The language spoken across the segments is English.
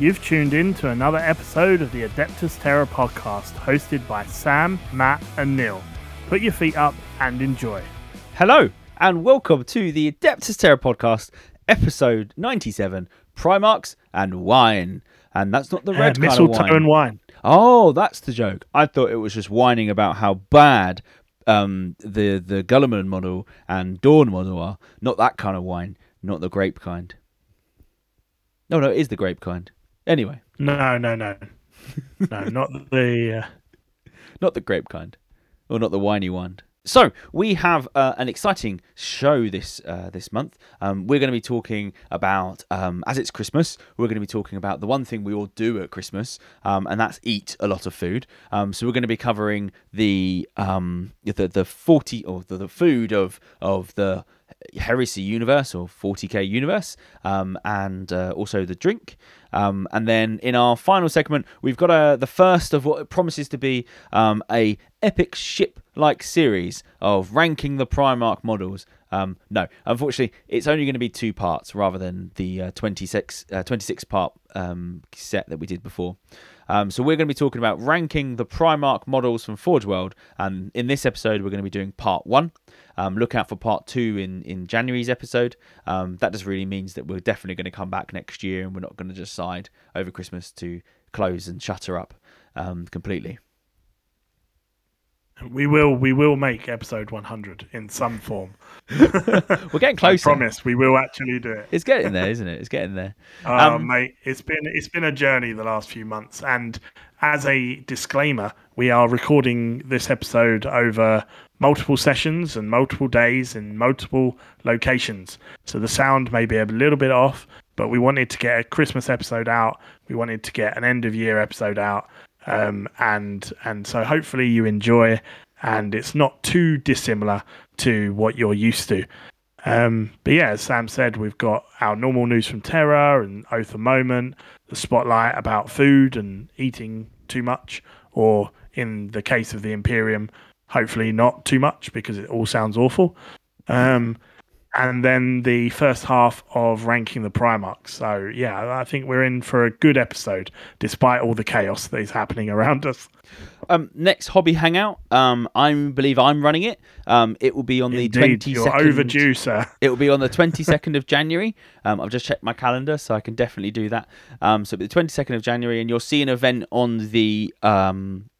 You've tuned in to another episode of the Adeptus Terra podcast, hosted by Sam, Matt, and Neil. Put your feet up and enjoy. Hello, and welcome to the Adeptus Terra podcast, episode 97 Primarchs and Wine. And that's not the Uh, red kind of mistletoe wine. and wine. Oh, that's the joke. I thought it was just whining about how bad um, the the Guilliman model and Dorn model are. Not that kind of wine. Not the grape kind. No, no, it is the grape kind. Anyway, No, no, no, no, not the. Uh, not the grape kind, or not the winey one. So we have uh, an exciting show this uh, this month. Um, we're going to be talking about, um, as it's Christmas, we're going to be talking about the one thing we all do at Christmas, um, and that's eat a lot of food. Um, so we're going to be covering the um, the the forty or the, the food of of the Heresy universe or 40k universe, um, and uh, also the drink. Um, and then in our final segment, we've got uh, the first of what promises to be um, a epic ship-like series of ranking the Primarch models. Um, no, unfortunately, it's only going to be two parts rather than the uh, 26 uh, 26 part um, set that we did before. Um, so we're going to be talking about ranking the Primarch models from Forge World, and in this episode, we're going to be doing part one. Um, look out for part two in in January's episode. Um, that just really means that we're definitely going to come back next year, and we're not going to decide over Christmas to close and shutter up um, completely. We will. We will make episode 100 in some form. We're getting I closer. promise. We will actually do it. It's getting there, isn't it? It's getting there. Oh, Um, mate, it's been it's been a journey the last few months, and as a disclaimer, we are recording this episode over multiple sessions and multiple days in multiple locations. So the sound may be a little bit off, but we wanted to get a Christmas episode out. We wanted to get an end of year episode out, um, and and so hopefully you enjoy, and it's not too dissimilar to what you're used to. Um, but yeah, as Sam said, we've got our normal news from Terra and Oath of Moment, the spotlight about food and eating too much, or in the case of the Imperium, hopefully not too much because it all sounds awful. Um, and then the first half of ranking the Primarchs. So yeah, I think we're in for a good episode, despite all the chaos that is happening around us. Um, next hobby hangout. Um, I believe I'm running it. Um, it will be on the Indeed, twenty you're overdue, sir. It will be on the 22nd of January. Um, I've just checked my calendar, so I can definitely do that. Um, so it'll be the 22nd of January, and you'll see an event on the um,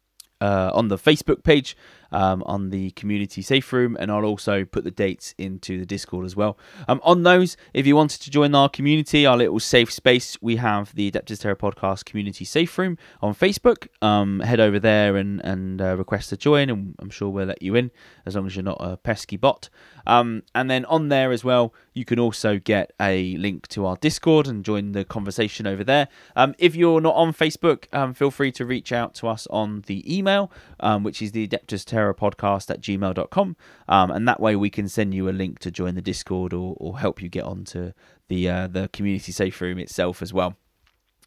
uh, on the Facebook page, um, on the community safe room, and I'll also put the dates into the Discord as well. Um, on those, if you wanted to join our community, our little safe space, we have the Adeptus Terra Podcast Community Safe Room on Facebook. Um, head over there and and uh, request to join, and I'm sure we'll let you in as long as you're not a pesky bot. Um, and then on there as well, you can also get a link to our Discord and join the conversation over there. Um, if you're not on Facebook, um, feel free to reach out to us on the email, which is the Adeptus Terra Podcast at gmail.com. Um, and that way we can send you a link to join the Discord or, or help you get onto the, uh, the community safe room itself as well.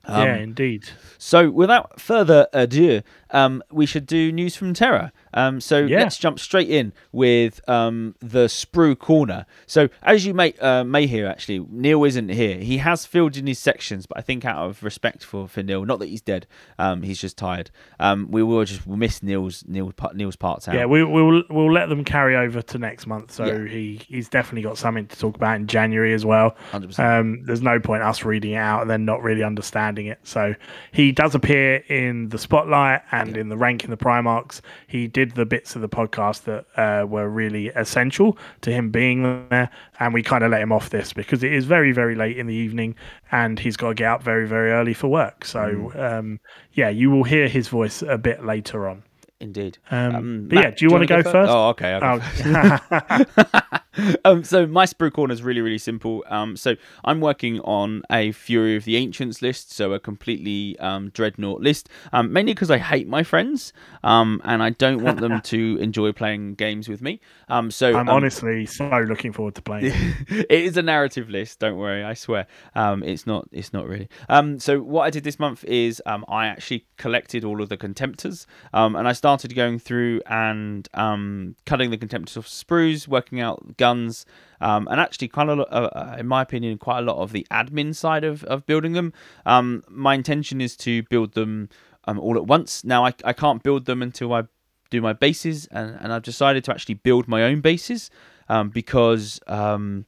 Um, yeah, indeed. so, without further ado, um, we should do news from Terra. Um, so Yeah. let's jump straight in with um, the Sprue Corner. So, as you may uh, may hear, actually, Neil isn't here. He has filled in his sections, but I think out of respect for, for Neil, not that he's dead, um, he's just tired. Um, we will just miss Neil's Neil's, pa- Neil's parts out. Yeah, we, we'll we'll let them carry over to next month. So Yeah. he he's definitely got something to talk about in January as well. 100%. Um, there's no point us reading it out and then not really understanding it. So he does appear in the spotlight and in the rank in the Primarchs. He did the bits of the podcast that uh, were really essential to him being there, and we kind of let him off this because it is very very late in the evening and he's got to get up very very early for work. So um, yeah, you will hear his voice a bit later on. Indeed. Um, Um, but Matt, yeah, do you, want to wanna go, first? Oh, okay. I'll Oh. um, so my sprue corner is really really simple. Um, so I'm working on a Fury of the Ancients list, so a completely um, dreadnought list. Um, mainly because I hate my friends, um, and I don't want them to enjoy playing games with me. Um, so I'm um, honestly so looking forward to playing. it. it is a narrative list. Don't worry, I swear. Um, it's not. It's not really. Um, so what I did this month is um, I actually collected all of the contemptors, um, and I started going through and um, cutting the contemptors off sprues, working out guns, um, and actually kind of, uh, uh, in my opinion, quite a lot of the admin side of, of building them. Um, my intention is to build them um, all at once. Now I, I can't build them until I do my bases, and, and I've decided to actually build my own bases um, because um,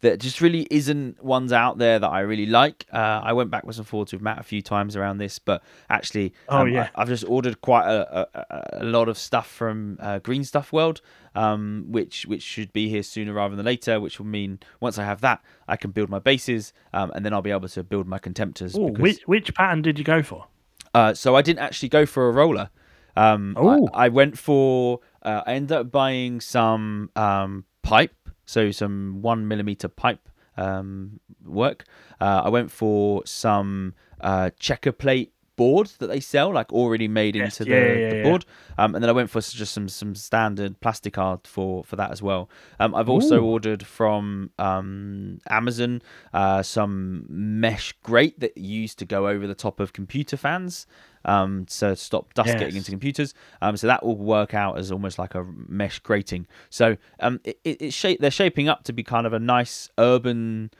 there just really isn't ones out there that I really like. Uh, I went backwards and forwards with Matt a few times around this, but actually, Oh, um, yeah. I, have just ordered quite a, a, a lot of stuff from uh, Green Stuff World, um, which which should be here sooner rather than later. Which will mean once I have that, I can build my bases, um, and then I'll be able to build my contemptors. Ooh, because- which which pattern did you go for? uh, so I didn't actually go for a roller. Um, I, I went for. Uh, I ended up buying some um, pipe, so some one millimeter pipe um, work. Uh, I went for some uh, checker plate board that they sell, like already made Yes, into yeah, the, yeah, the board. Um, and then I went for just some some standard plastic art for for that as well. Um, I've also Ooh. ordered from um, Amazon uh, some mesh grate that used to go over the top of computer fans um, to stop dust getting into computers. Um, so that will work out as almost like a mesh grating. So um, it, it, it's shape, they're shaping up to be kind of a nice urban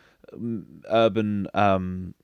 urban um,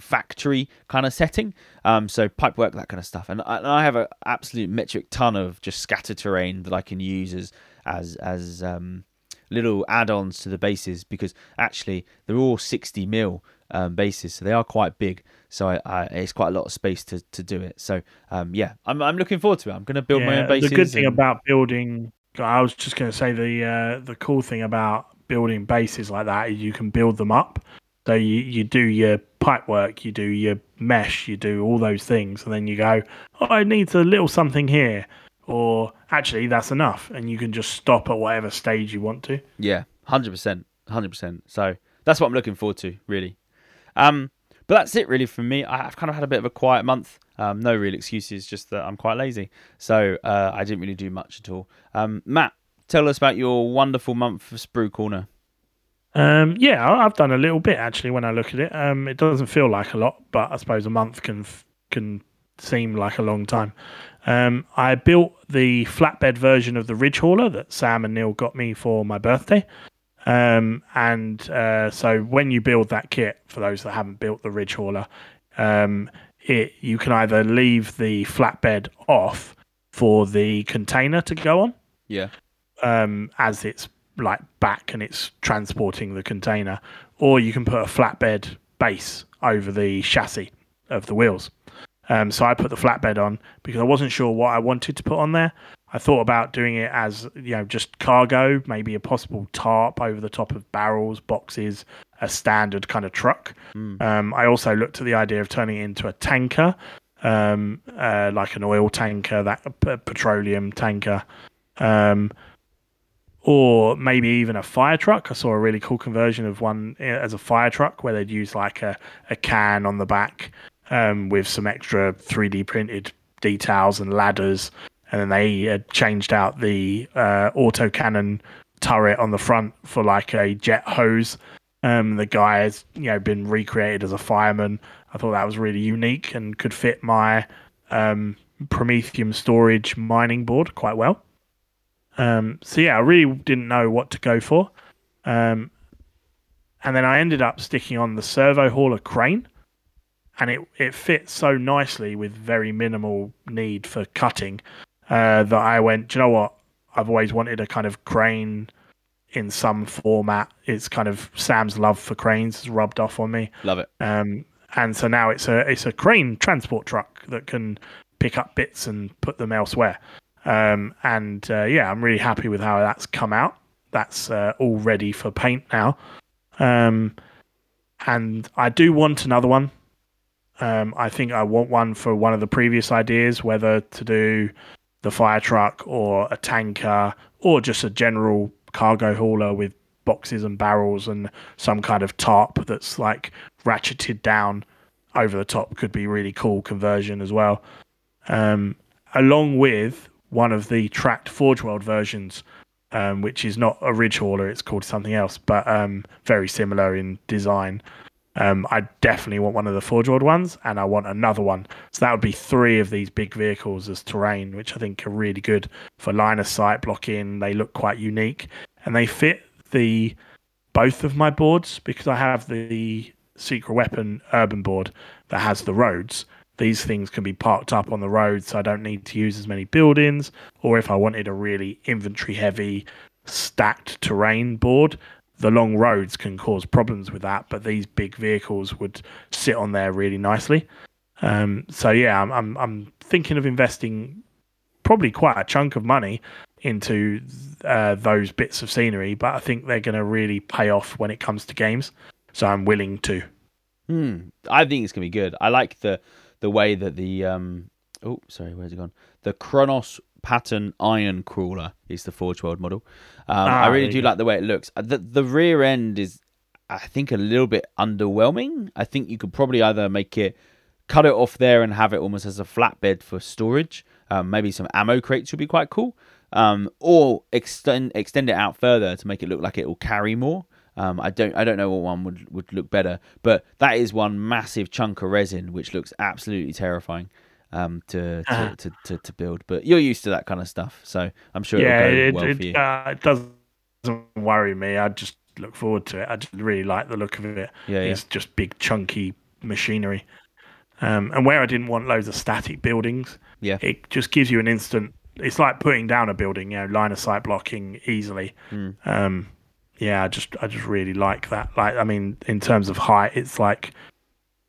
factory kind of setting. Um, so pipe work, that kind of stuff. And I, and I have an absolute metric ton of just scatter terrain that I can use as as as um, little add-ons to the bases because actually they're all 60 mil um, bases, so they are quite big. So I, I, it's quite a lot of space to, to do it. So um, yeah, I'm I'm looking forward to it. I'm going to build my own bases. The good thing and- about building, I was just going to say the uh, the cool thing about building bases like that is you can build them up. So you, you do your pipe work, you do your mesh, you do all those things, and then you go, oh, I need a little something here, or actually that's enough, and you can just stop at whatever stage you want to. Yeah, hundred percent, hundred percent. So that's what I'm looking forward to, really. Um, but that's it, really, for me. I've kind of had a bit of a quiet month. Um, no real excuses, just that I'm quite lazy. So uh, I didn't really do much at all. Um, Matt, tell us about your wonderful month for Sprue Corner. Um, yeah, I've done a little bit actually. When I look at it, um, it doesn't feel like a lot, but I suppose a month can can seem like a long time. Um, I built the flatbed version of the Ridge Hauler that Sam and Neil got me for my birthday. Um, and uh, so when you build that kit, for those that haven't built the Ridge Hauler, um, it you can either leave the flatbed off for the container to go on Yeah, um, as it's like back and it's transporting the container, or you can put a flatbed base over the chassis of the wheels. Um, so I put the flatbed on because I wasn't sure what I wanted to put on there. I thought about doing it as you know just cargo, maybe a possible tarp over the top of barrels, boxes, a standard kind of truck. Um, I also looked at the idea of turning it into a tanker, um, uh, like an oil tanker, that petroleum tanker. Um, or maybe even a fire truck. I saw a really cool conversion of one eh, as a fire truck where they'd use like a, a can on the back um, with some extra 3D printed details and ladders. And then they had changed out the uh, autocannon turret on the front for like a jet hose. Um, the guy has you know been recreated as a fireman. I thought that was really unique and could fit my um, Promethium storage mining board quite well. Um, so yeah, I really didn't know what to go for. Um, and then I ended up sticking on the servo hauler crane, and it it fits so nicely with very minimal need for cutting uh, that I went. Do you know what? I've always wanted a kind of crane in some format. It's kind of Sam's love for cranes has rubbed off on me. love it. Um, and so now it's a it's a crane transport truck that can pick up bits and put them elsewhere. Um, and uh, yeah, I'm really happy with how that's come out. That's uh, all ready for paint now. Um, and I do want another one. Um, I think I want one for one of the previous ideas, whether to do the fire truck or a tanker or just a general cargo hauler with boxes and barrels and some kind of tarp that's like ratcheted down over the top could be really cool conversion as well. Um, along with one of the tracked Forge World versions, um, which is not a ridge hauler, it's called something else, but um, very similar in design. Um, I definitely want one of the Forge World ones, and I want another one. So that would be three of these big vehicles as terrain, which I think are really good for line of sight blocking. They look quite unique, and they fit the both of my boards because I have the secret weapon urban board that has the roads. These things can be parked up on the road, so I don't need to use as many buildings. Or if I wanted a really inventory heavy, stacked terrain board, the long roads can cause problems with that. But these big vehicles would sit on there really nicely. Um, so yeah, I'm, I'm I'm thinking of investing probably quite a chunk of money into uh, those bits of scenery, but I think they're going to really pay off when it comes to games. So I'm willing to. Hmm. I think it's gonna be good. I like the the way that the um. Oh, sorry, where's it gone? The Kronos pattern iron crawler is the Forge World model. Um, Ah, I really do like the way it looks. The the rear end is, I think, a little bit underwhelming. I think you could probably either make it cut it off there and have it almost as a flatbed for storage. Um, maybe some ammo crates would be quite cool. Um, or extend extend it out further to make it look like it will carry more. Um, I don't I don't know what one would, would look better, but that is one massive chunk of resin which looks absolutely terrifying um, to, to, Ah. to, to, to build. But you're used to that kind of stuff, so I'm sure yeah, it'll go it, well for you. it, uh, it doesn't worry me. I just look forward to it. I just really like the look of it. Yeah, yeah. It's just big, chunky machinery. Um, and where I didn't want loads of static buildings, Yeah. it just gives you an instant. It's like putting down a building, you know, line of sight blocking easily. Hmm. Um, yeah, I just, I just really like that. Like, I mean, in terms of height, it's like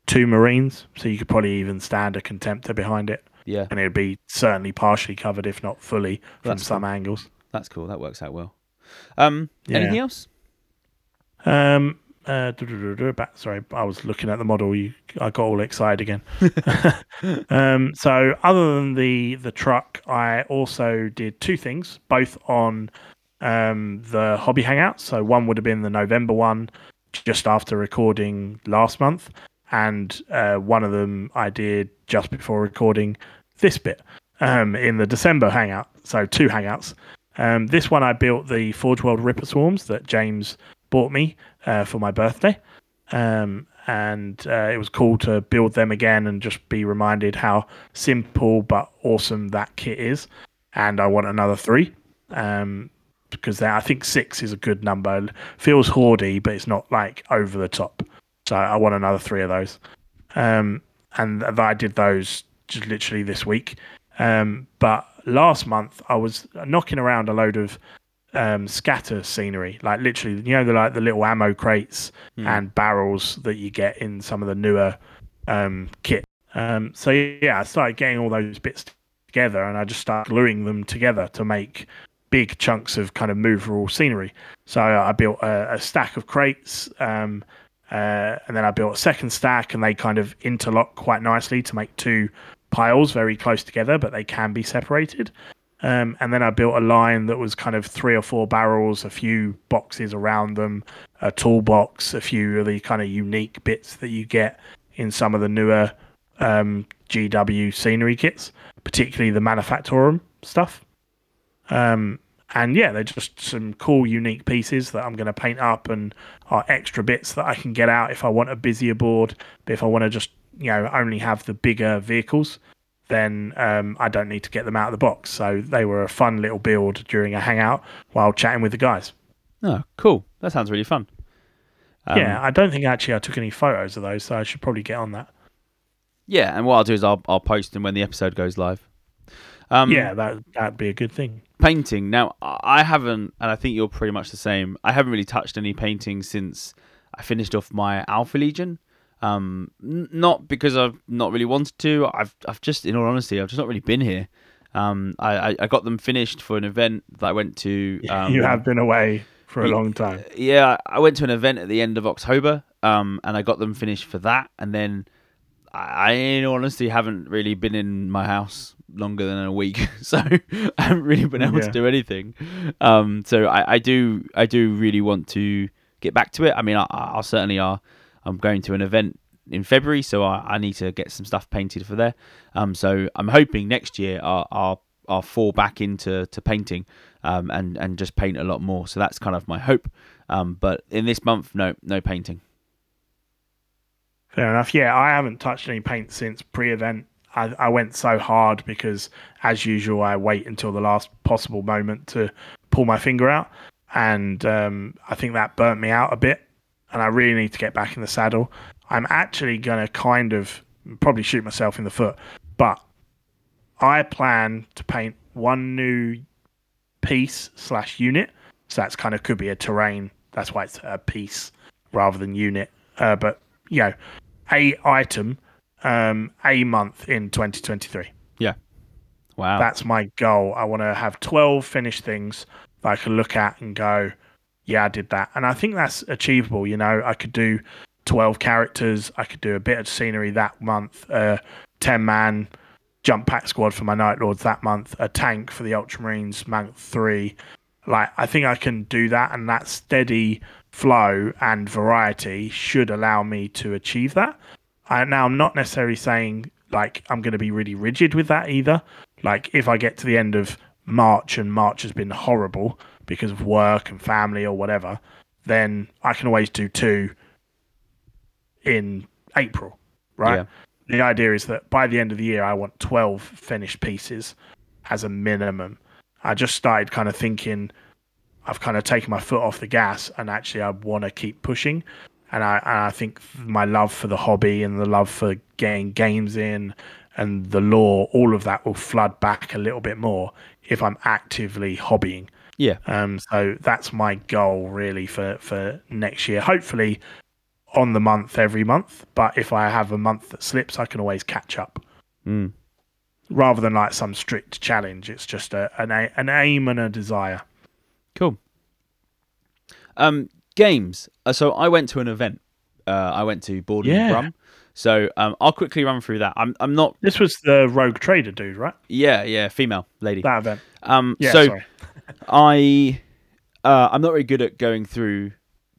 two Marines, so you could probably even stand a contemptor behind it, Yeah, and it'd be certainly partially covered, if not fully, from That's some angles. that's cool. That works out well. Um, Yeah. anything else? Um, uh, back, sorry, I was looking at the model. You, I got all excited again. um, so, other than the the truck, I also did two things, both on um, the hobby hangout. So, one would have been the November one, just after recording last month, and uh, one of them I did just before recording this bit um, in the December hangout. So, two hangouts. Um, this one I built the Forge World Ripper Swarms that James bought me uh, for my birthday. Um, and uh, it was cool to build them again and just be reminded how simple but awesome that kit is. And I want another three um, because I think six is a good number. Feels hoardy, but it's not like over the top. So I want another three of those. Um, and th- I did those just literally this week. Um, but last month I was knocking around a load of um, scatter scenery, like literally, you know, the like the little ammo crates and barrels that you get in some of the newer um, kit. Um, so yeah, I started getting all those bits together, and I just started gluing them together to make big chunks of kind of movable scenery. So I built a, a stack of crates, um, uh, and then I built a second stack, and they kind of interlock quite nicely to make two piles very close together, but they can be separated. Um, and then I built a line that was kind of three or four barrels, a few boxes around them, a toolbox, a few of the kind of unique bits that you get in some of the newer um, GW scenery kits, particularly the Manufactorum stuff. Um, and yeah, they're just some cool, unique pieces that I'm going to paint up and are extra bits that I can get out if I want a busier board. But if I want to just, you know, only have the bigger vehicles, then um, I don't need to get them out of the box. So they were a fun little build during a hangout while chatting with the guys. Oh, cool. That sounds really fun. Um, yeah, I don't think actually I took any photos of those, so I should probably get on that. Yeah, and what I'll do is I'll I'll post them when the episode goes live. Um, yeah, that that'd be a good thing. Painting. Now I haven't, and I think you're pretty much the same. I haven't really touched any painting since I finished off my Alpha Legion. Um, n- not because I've not really wanted to. I've I've just, in all honesty, I've just not really been here. Um, I, I, I got them finished for an event that I went to. Um, you have been away for a long time. yeah, I went to an event at the end of October, um, and I got them finished for that, and then I, in honesty, haven't really been in my house longer than a week, so I haven't really been able Yeah. to do anything. Um, so I, I do, I do really want to get back to it. I mean, I, I'll certainly are. I'm going to an event in February, so I, I need to get some stuff painted for there. Um, so I'm hoping next year I'll, I'll, I'll fall back into to painting, um, and and just paint a lot more. So that's kind of my hope. Um, but in this month, no, no painting. Fair enough. Yeah, I haven't touched any paint since pre-event. I, I went so hard because, as usual, I wait until the last possible moment to pull my finger out, and um, I think that burnt me out a bit. And I really need to get back in the saddle. I'm actually going to kind of probably shoot myself in the foot, but I plan to paint one new piece slash unit. So that's kind of could be a terrain. That's why it's a piece rather than unit. Uh, but you know, a item, um, a month in 2023. Yeah. Wow. That's my goal. I want to have 12 finished things that I can look at and go, yeah, I did that. And I think that's achievable. You know, I could do 12 characters. I could do a bit of scenery that month, uh, 10 man jump pack squad for my Night Lords that month, a tank for the Ultramarines month three. Like, I think I can do that. And that steady flow and variety should allow me to achieve that. I, now, I'm not necessarily saying like I'm going to be really rigid with that either. Like, if I get to the end of March and March has been horrible because of work and family or whatever, then I can always do two in April, right? Yeah. The idea is that by the end of the year, I want 12 finished pieces as a minimum. I just started kind of thinking I've kind of taken my foot off the gas and actually I want to keep pushing. And I, and I think my love for the hobby and the love for getting games in and the law, all of that will flood back a little bit more if I'm actively hobbying. yeah. Um, so that's my goal really for, for next year. Hopefully on the month every month, but if I have a month that slips, I can always catch up Mm. rather than like some strict challenge. It's just a, an, a, an aim and a desire. Cool. Um, games. Uh, so I went to an event. Uh, I went to Borden Yeah. Brum. So um, I'll quickly run through that. I'm I'm not. This was the Rogue Trader dude, right? Yeah, yeah, female lady. That event. Um, Yeah, so sorry. I uh, I'm not very good at going through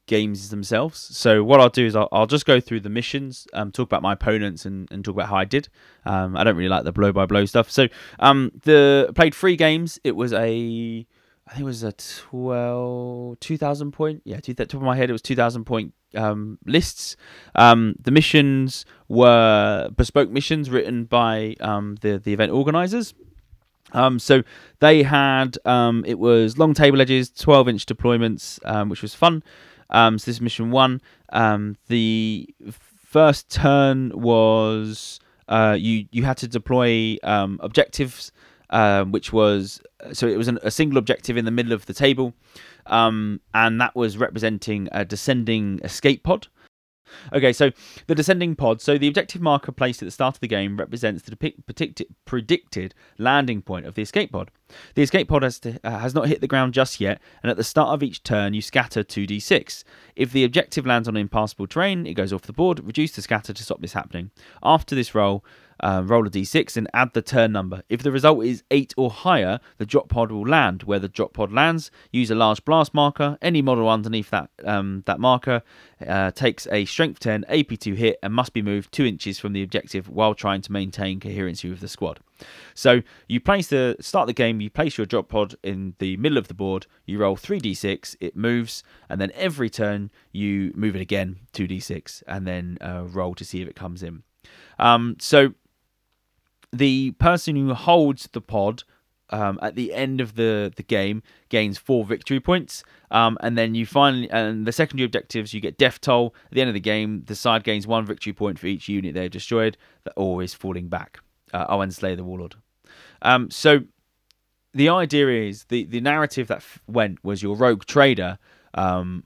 games themselves. So what I'll do is I'll, I'll just go through the missions, um, talk about my opponents, and, and talk about how I did. Um, I don't really like the blow by blow stuff. So um, the played three games. It was a I think it was a 12, 2000 point. Yeah, to the top of my head, it was 2000 point um, lists. Um, the missions were bespoke missions written by um, the, the event organizers. Um, so they had um, it was long table edges, 12 inch deployments, um, which was fun. So this is mission one. The first turn was uh, you you had to deploy objectives, um, which was so it was an, a single objective in the middle of the table, um, and that was representing a descending escape pod. Okay, so the descending pod. So the objective marker placed at the start of the game represents the predicted landing point of the escape pod. The escape pod has, to, uh, has not hit the ground just yet, and at the start of each turn, you scatter 2d6. If the objective lands on impassable terrain, it goes off the board. Reduce the scatter to stop this happening. After this roll, uh, roll a d6 and add the turn number. If the result is 8 or higher, the drop pod will land. Where the drop pod lands, use a large blast marker. Any model underneath that um, that marker uh, takes a strength 10 AP2 hit and must be moved 2 inches from the objective while trying to maintain coherency with the squad. So you place the start the game, you place your drop pod in the middle of the board, you roll 3d6, it moves, and then every turn you move it again 2d6 and then uh, roll to see if it comes in. Um, so the person who holds the pod um, at the end of the, the game gains four victory points. Um, and then you finally, and the secondary objectives, you get death toll. At the end of the game, the side gains one victory point for each unit they've destroyed that or is falling back. Uh, oh, and Slay the Warlord. Um, so the idea is the, the narrative that f- went was your rogue trader um,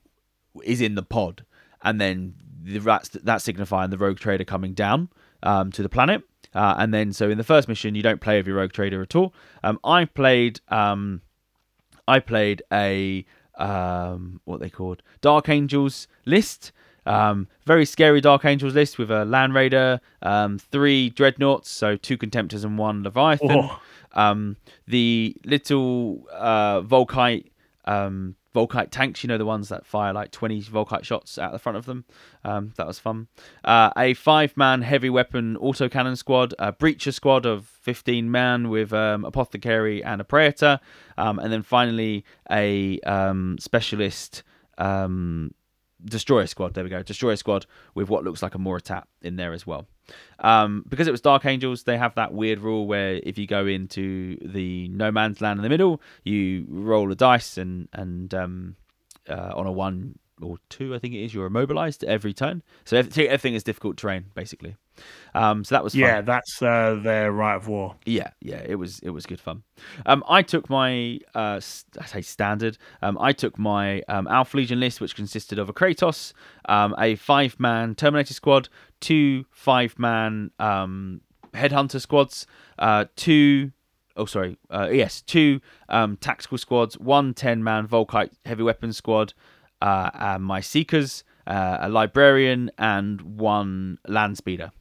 is in the pod, and then the, that's that signifying the rogue trader coming down um, to the planet. Uh, and then, so in the first mission, you don't play with your rogue trader at all. Um, I played, um, I played a um, what they called Dark Angels list. Um, very scary Dark Angels list with a Land Raider, um, three Dreadnoughts, so two Contemptors and one Leviathan. Oh. Um, the little uh, Volkite um, Volkite tanks, you know, the ones that fire like 20 Volkite shots out the front of them. Um, that was fun. Uh, a five man heavy weapon autocannon squad, a breacher squad of 15 man with um, Apothecary and a Praetor. Um, and then finally a um, specialist um, destroyer squad. There we go. Destroyer squad with what looks like a Moritat in there as well. Um, because it was Dark Angels, they have that weird rule where if you go into the no man's land in the middle, you roll a dice and and um, uh, on a one or two, I think it is, you're immobilized every turn. So everything, everything is difficult terrain basically. Um, so that was fun. Yeah, that's uh, their right of war. Yeah, yeah, it was it was good fun. Um, I took my uh, st- I say standard. Um, I took my um, Alpha Legion list, which consisted of a Kratos, um, a five man Terminator squad, two five man um, Headhunter squads, uh, two oh sorry uh, yes two um, tactical squads, one 10 man Volkite heavy weapons squad, uh, and my Seekers, uh, a Librarian, and one Land Speeder.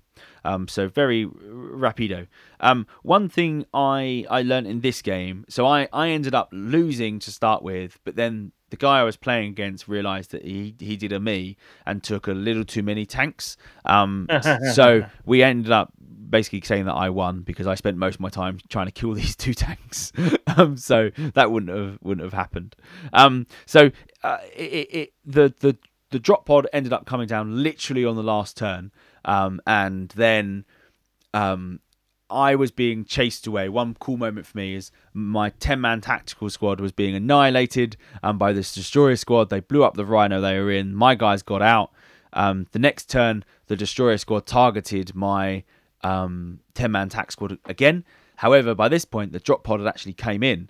Um, so very rapido. Um, one thing I I learned in this game, so I I ended up losing to start with, but then the guy I was playing against realized that he he did a me and took a little too many tanks. Um, so we ended up basically saying that I won because I spent most of my time trying to kill these two tanks. um, so that wouldn't have wouldn't have happened. Um, so uh, it, it the the the drop pod ended up coming down literally on the last turn. Um, and then um, I was being chased away. One cool moment for me is my 10 man tactical squad was being annihilated um, by this destroyer squad. They blew up the rhino they were in. My guys got out. Um, the next turn, the destroyer squad targeted my 10 man tac squad again. However, by this point, the drop pod had actually came in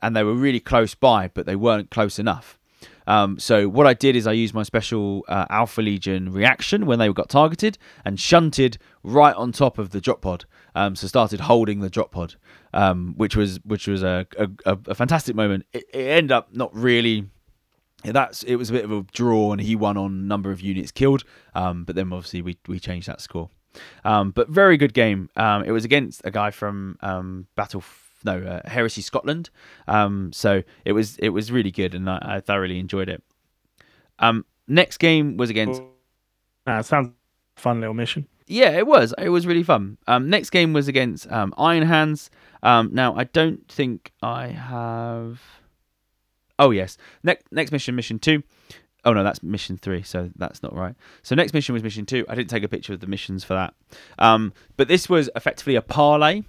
and they were really close by, but they weren't close enough. Um, so what I did is I used my special uh, Alpha Legion reaction when they got targeted and shunted right on top of the drop pod. Um, so started holding the drop pod, um, which was which was a, a, a fantastic moment. It, it, ended up not really. That's it was a bit of a draw, and he won on number of units killed. Um, but then obviously we we changed that score. Um, but very good game. Um, it was against a guy from Battle no uh, Heresy Scotland. Um, so it was it was really good, and I, I thoroughly enjoyed it. Um, next game was against. Uh, sounds fun little mission. Yeah, it was. It was really fun. Um, next game was against um, Iron Hands. Um, now I don't think I have. Oh yes, next next mission, mission two. Oh no, that's mission three, so that's not right. So next mission was mission two. I didn't take a picture of the missions for that. Um, but this was effectively a parlay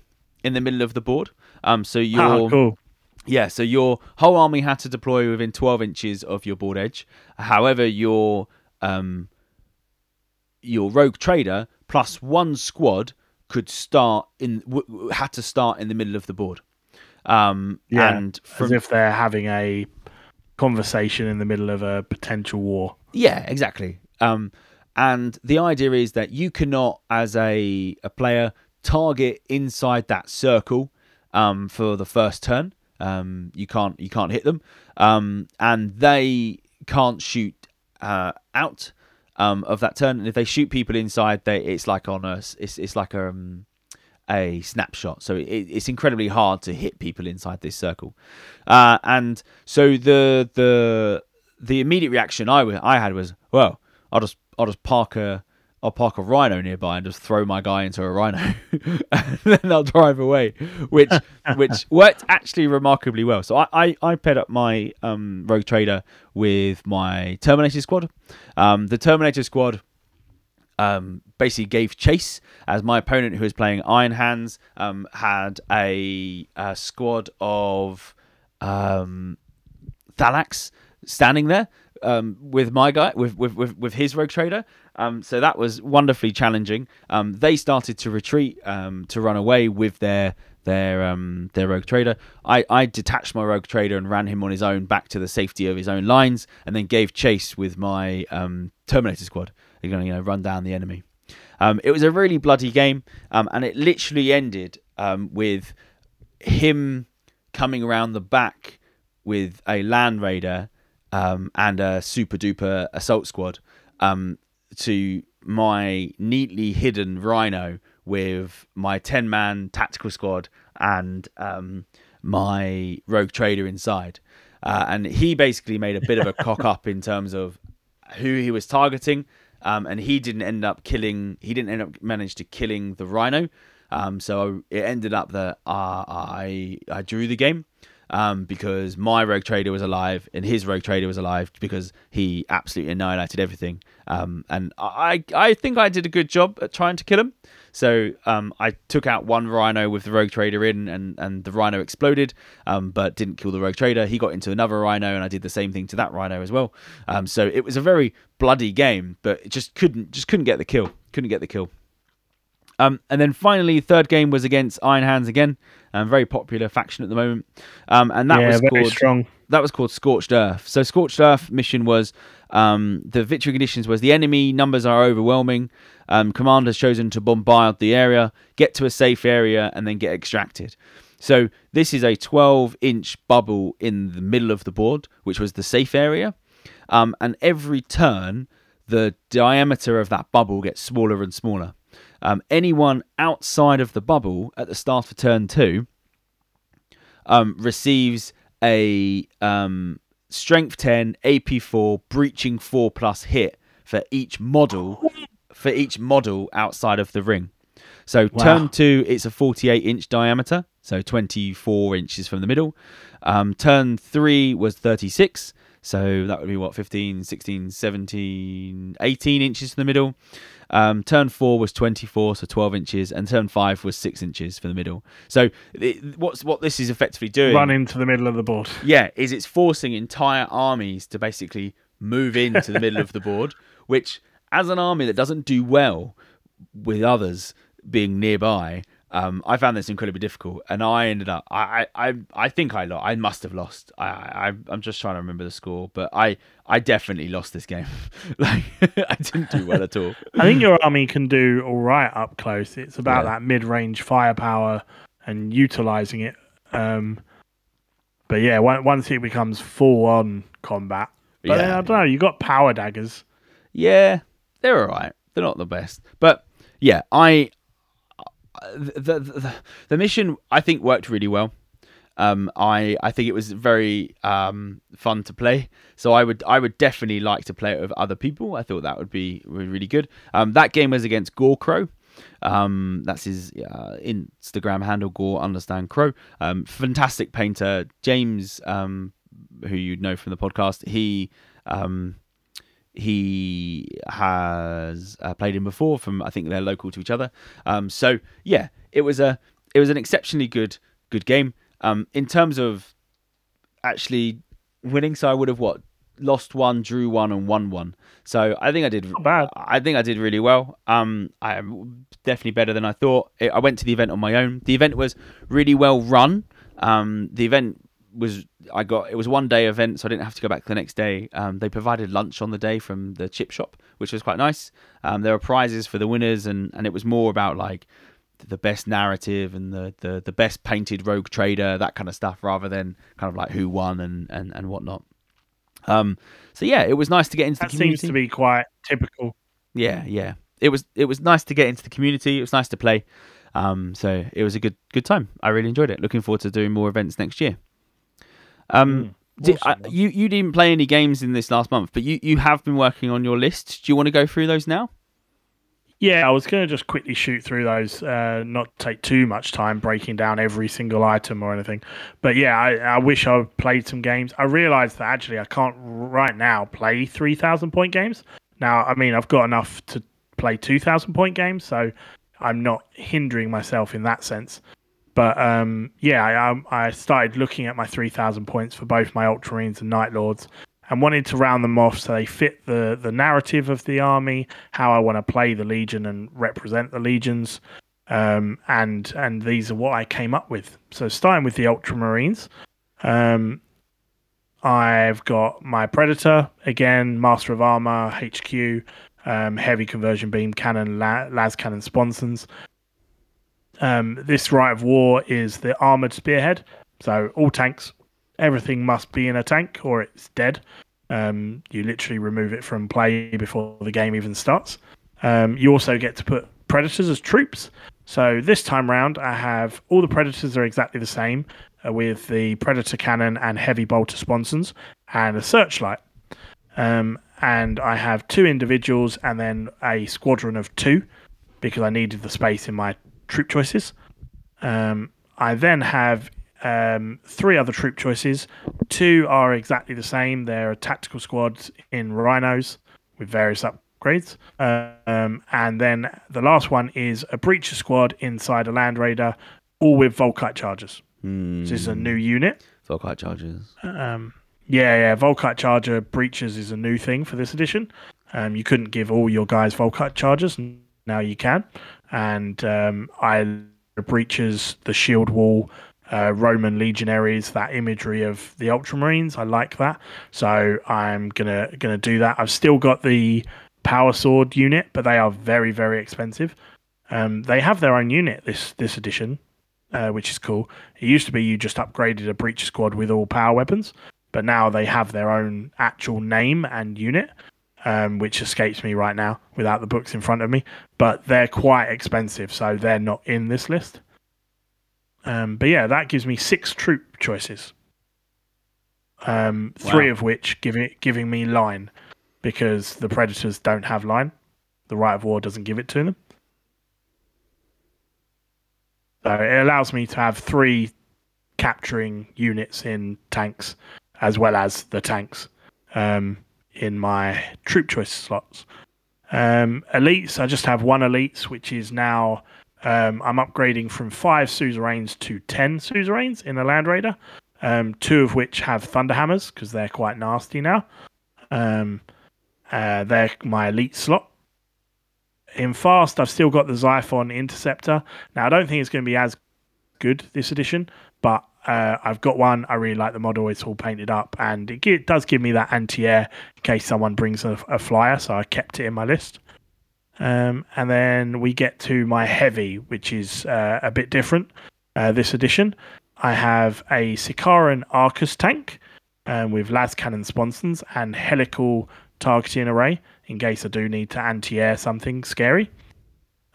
in the middle of the board. Um, so your Oh, cool. yeah, so your whole army had to deploy within 12 inches of your board edge. However, your um, your rogue trader plus one squad could start in w- had to start in the middle of the board. Um, Yeah, and As if they're having a conversation in the middle of a potential war. Yeah, exactly. Um, and the idea is that you cannot, as a, a player, target inside that circle um, for the first turn. Um, you can't you can't hit them, um, and they can't shoot uh, out um, of that turn. And if they shoot people inside, they it's like on a it's it's like a um, a snapshot. So it, it's incredibly hard to hit people inside this circle. Uh, and so the the the immediate reaction I I had was, well, I'll just I'll just park a I'll park a rhino nearby and just throw my guy into a rhino, and then I'll drive away, which which worked actually remarkably well. So I I, I paired up my um, rogue trader with my Terminator squad. Um, the Terminator squad um, basically gave chase as my opponent, who was playing Iron Hands, um, had a, a squad of um, Thalax standing there um, with my guy, with, with, with, with his rogue trader. Um, so that was wonderfully challenging. Um, they started to retreat, um, to run away with their their um, their rogue trader. I, I detached my rogue trader and ran him on his own back to the safety of his own lines, and then gave chase with my um, Terminator squad. They're going to you know run down the enemy. Um, it was a really bloody game, and it literally ended with him coming around the back with a land raider and a super duper assault squad. um, to my neatly hidden Rhino with my 10 man tactical squad and um, my rogue trader inside. Uh, and he basically made a bit of a cock up in terms of who he was targeting. Um, and he didn't end up killing, he didn't end up manage to killing the Rhino. Um, so it ended up that uh, I I drew the game um, because my rogue trader was alive and his rogue trader was alive because he absolutely annihilated everything. Um, and I I think I did a good job at trying to kill him. So um, I took out one rhino with the rogue trader in, and, and the rhino exploded, um, but didn't kill the rogue trader. He got into another rhino, and I did the same thing to that rhino as well. Um, so it was a very bloody game, but it just couldn't just couldn't get the kill. Couldn't get the kill. Um, and then finally, third game was against Iron Hands again, um, very popular faction at the moment. Um, and that yeah, was very called strong. That was called Scorched Earth. So Scorched Earth mission was um, the victory conditions was the enemy numbers are overwhelming. Um, commander's chosen to bombard the area, get to a safe area, and then get extracted. So this is a 12 inch bubble in the middle of the board, which was the safe area. Um, and every turn, the diameter of that bubble gets smaller and smaller. Um, anyone outside of the bubble at the start of turn two um, receives a um, strength 10, AP 4, breaching 4 plus hit for each model for each model outside of the ring. So Wow. turn two, it's a 48 inch diameter, so 24 inches from the middle. Um, turn three was 36, so that would be what 15, 16, 17, 18 inches from the middle. Um, turn four was 24, so 12 inches, and turn five was six inches for the middle. So it, what's what this is effectively doing? Run into the middle of the board. Yeah, is it's forcing entire armies to basically move into the middle of the board, which, as an army that doesn't do well with others being nearby, um, I found this incredibly difficult, and I ended up. I I, I, think I lost. I must have lost. I, I I'm just trying to remember the score, but I I definitely lost this game. like I didn't do well at all. I think your army can do all right up close. It's about Yeah. that mid-range firepower and utilizing it. Um, but yeah, on- once it becomes full-on combat, but Yeah. I don't know. You got power daggers. Yeah, they're all right. They're not the best, but yeah, I the the, the mission I think worked really well. Um, I I think it was very um, fun to play. So I would I would definitely like to play it with other people. I thought that would be really good. Um, that game was against Gorecrow. Um, that's his uh, Instagram handle, Gore Underscore Crow. Um, fantastic painter, James, um, who you'd know from the podcast. He um, he has uh, played him before. From I think they're local to each other. Um, so yeah, it was a it was an exceptionally good good game. Um, in terms of actually winning, so I would have what lost one, drew one, and won one. So I think I did. Not bad. I think I did really well. Um, I definitely better than I thought. I I went to the event on my own. The event was really well run. Um, the event was I got it was one day event, so I didn't have to go back the next day. Um, they provided lunch on the day from the chip shop, which was quite nice. Um, there were prizes for the winners, and and it was more about like the best narrative and the, the, the best painted rogue trader, that kind of stuff, rather than kind of like who won and, and, and whatnot. Um, so yeah, it was nice to get into That the community. seems to be quite typical. Yeah, yeah. It was it was nice to get into the community. It was nice to play. Um, so it was a good good time. I really enjoyed it. Looking forward to doing more events next year. Um, did, I, awesome. you you didn't play any games in this last month, but you, you have been working on your list. Do you want to go through those now? Yeah, I was going to just quickly shoot through those, uh, not take too much time breaking down every single item or anything. But yeah, I, I wish I played some games. I realised that actually I can't right now play 3,000 point games. Now, I mean, I've got enough to play 2,000 point games, so I'm not hindering myself in that sense. But um, yeah, I, um, I started looking at my 3,000 points for both my Ultramarines and Night Lords and wanted to round them off so they fit the, the narrative of the army, how I want to play the Legion and represent the Legions. Um, and and these are what I came up with. So starting with the Ultramarines, um, I've got my Predator again, Master of Armor, HQ, um, heavy conversion beam cannon, la- las cannon sponsons. Um, this right of war is the armored spearhead. So all tanks, everything must be in a tank or it's dead. Um, you literally remove it from play before the game even starts. Um, you also get to put predators as troops. So this time round, I have all the predators are exactly the same, uh, with the predator cannon and heavy bolter sponsons and a searchlight. Um, and I have two individuals and then a squadron of two because I needed the space in my troop choices. Um, I then have um, three other troop choices. Two are exactly the same. They're tactical squads in rhinos with various upgrades. Um, and then the last one is a breacher squad inside a land raider, all with Volkite chargers. Mm. This is a new unit. Volkite charges. Um, yeah, yeah, Volkite charger breaches is a new thing for this edition. Um, you couldn't give all your guys Volkite chargers. Now you can. And um, I breaches the shield wall uh, Roman legionaries, that imagery of the Ultramarines. I like that, so I'm gonna gonna do that. I've still got the power sword unit, but they are very very expensive. Um, they have their own unit this this edition, uh, which is cool. It used to be you just upgraded a breach squad with all power weapons, but now they have their own actual name and unit. Um, which escapes me right now without the books in front of me, but they're quite expensive, so they're not in this list. Um, but yeah, that gives me six troop choices. Um, three Wow. of which give it giving me line because the predators don't have line. The right of war doesn't give it to them. So it allows me to have three capturing units in tanks as well as the tanks um, in my troop choice slots. Um, elites, I just have one elites, which is now um, I'm upgrading from five suzerains to ten suzerains in a Land Raider. Um, two of which have thunderhammers because they're quite nasty now. Um, uh, they're my elite slot. In fast, I've still got the Xiphon Interceptor. Now, I don't think it's going to be as good this edition, but uh, I've got one. I really like the model. It's all painted up, and it, gi- does give me that anti-air in case someone brings a, a flyer. So I kept it in my list. Um, and then we get to my heavy, which is uh, a bit different uh, this edition. I have a Sicaran Arcus tank um, with las cannon sponsons and helical targeting array in case I do need to anti-air something scary.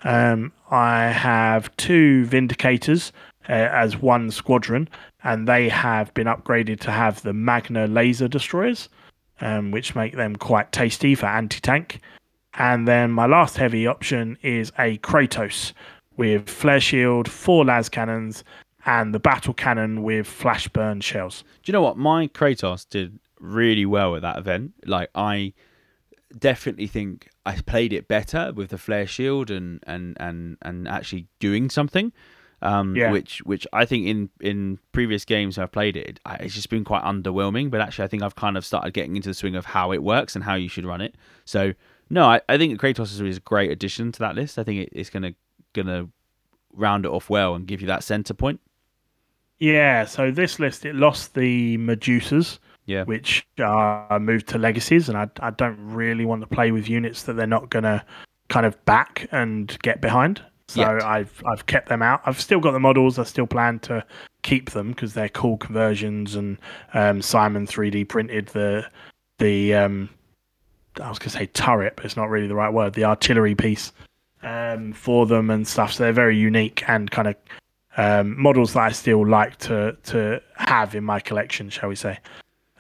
Um, I have two Vindicators uh, as one squadron, and they have been upgraded to have the Magna laser destroyers, um, which make them quite tasty for anti-tank. And then my last heavy option is a Kratos with flare shield, four las cannons, and the battle cannon with flash burn shells. Do you know what? My Kratos did really well at that event. Like I definitely think I played it better with the flare shield and and and and actually doing something. Um, Yeah. which which I think in in previous games I've played it, it's just been quite underwhelming. But actually, I think I've kind of started getting into the swing of how it works and how you should run it. So no, I, I think Kratos is a great addition to that list. I think it, it's gonna gonna round it off well and give you that center point. Yeah, so this list it lost the Medusas, Yeah. which are moved to legacies, and I I don't really want to play with units that they're not gonna kind of back and get behind. So Yet. I've I've kept them out. I've still got the models. I still plan to keep them because they're cool conversions, and um, Simon 3D printed the the um, I was gonna say turret, but it's not really the right word. The artillery piece um, for them and stuff. So they're very unique and kind of um, models that I still like to to have in my collection, shall we say?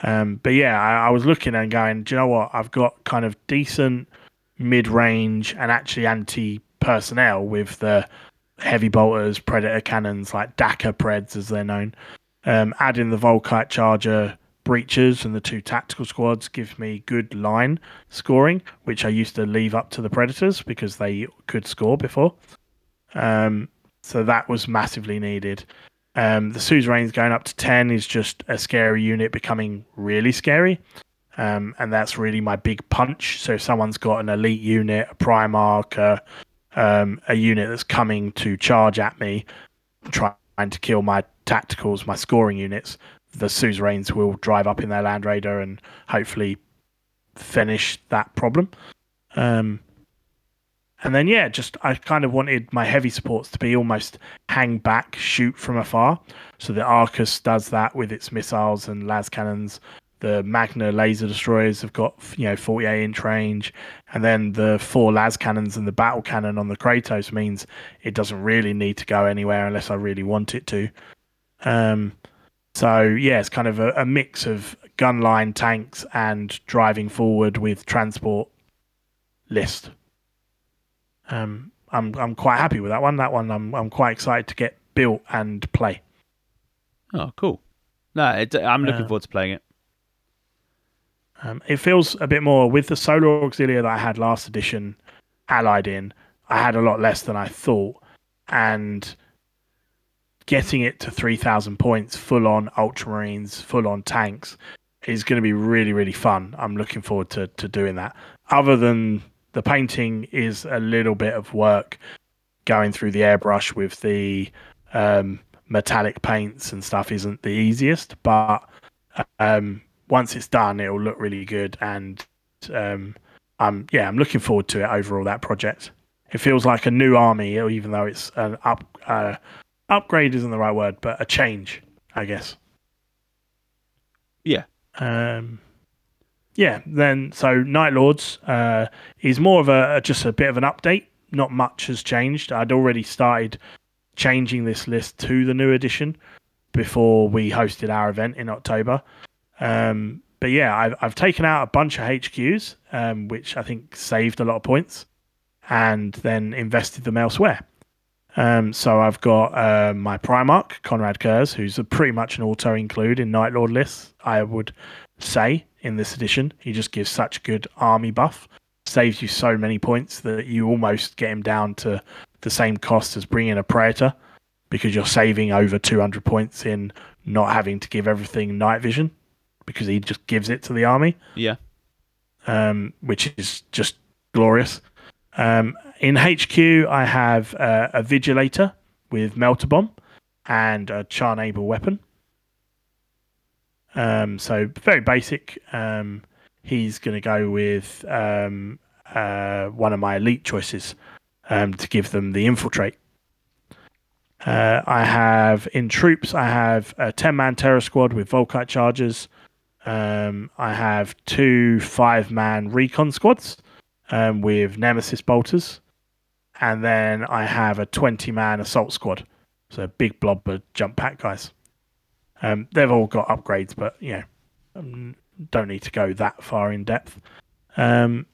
Um, but yeah, I, I was looking and going, do you know what? I've got kind of decent mid range and actually anti personnel with the heavy bolters, predator cannons like Dakka Preds as they're known. Um, adding the Volkite Charger breachers and the two tactical squads gives me good line scoring, which I used to leave up to the Predators because they could score before. Um, so that was massively needed. Um, the suzerains going up to 10 is just a scary unit becoming really scary. Um, and that's really my big punch. So if someone's got an elite unit, a Primarch, a, um, a unit that's coming to charge at me, trying to kill my tacticals, my scoring units, the suzerains will drive up in their Land Raider and hopefully finish that problem. Um, and then yeah, just I kind of wanted my heavy supports to be almost hang back, shoot from afar. So the Arcus does that with its missiles and las cannons. The Magna laser destroyers have got you know 48 inch range, and then the four las cannons and the battle cannon on the Kratos means it doesn't really need to go anywhere unless I really want it to. Um, so yeah, it's kind of a, a mix of gun line tanks and driving forward with transport list. Um, I'm I'm quite happy with that one. That one I'm I'm quite excited to get built and play. Oh, cool. No, it, I'm looking Uh, forward to playing it. Um, it feels a bit more with the Solar Auxilia that I had last edition allied in. I had a lot less than I thought, and getting it to three thousand points, full on Ultramarines, full on tanks, is going to be really really fun. I'm looking forward to to doing that. Other than the painting is a little bit of work going through the airbrush with the um, metallic paints and stuff isn't the easiest, but um, once it's done, it'll look really good. And um, I'm yeah, I'm looking forward to it overall. That project, it feels like a new army, even though it's an up uh, upgrade isn't the right word, but a change, I guess. Yeah. Um, yeah. Then so Night Lords uh, is more of a just a bit of an update. Not much has changed. I'd already started changing this list to the new edition before we hosted our event in October. Um, but yeah, I've, I've taken out a bunch of HQs, um, which I think saved a lot of points, and then invested them elsewhere. Um, so I've got uh, my Primarch, Konrad Curze, who's pretty much an auto include in Night Lord lists, I would say, in this edition. He just gives such good army buff, saves you so many points that you almost get him down to the same cost as bringing a Praetor because you're saving over 200 points in not having to give everything night vision because he just gives it to the army, Yeah. um, which is just glorious. Um, in HQ, I have uh, a Vigilator with Melter Bomb and a Charnabal weapon. Um, so very basic. Um, he's going to go with um, uh, one of my elite choices um, to give them the infiltrate. Uh, I have in troops. I have a ten-man terror squad with Volkite chargers. Um, I have two five-man recon squads um, with Nemesis bolters, and then I have a twenty-man assault squad. So big blob of jump pack guys. Um, they've all got upgrades, but you know, um, don't need to go that far in depth. Um,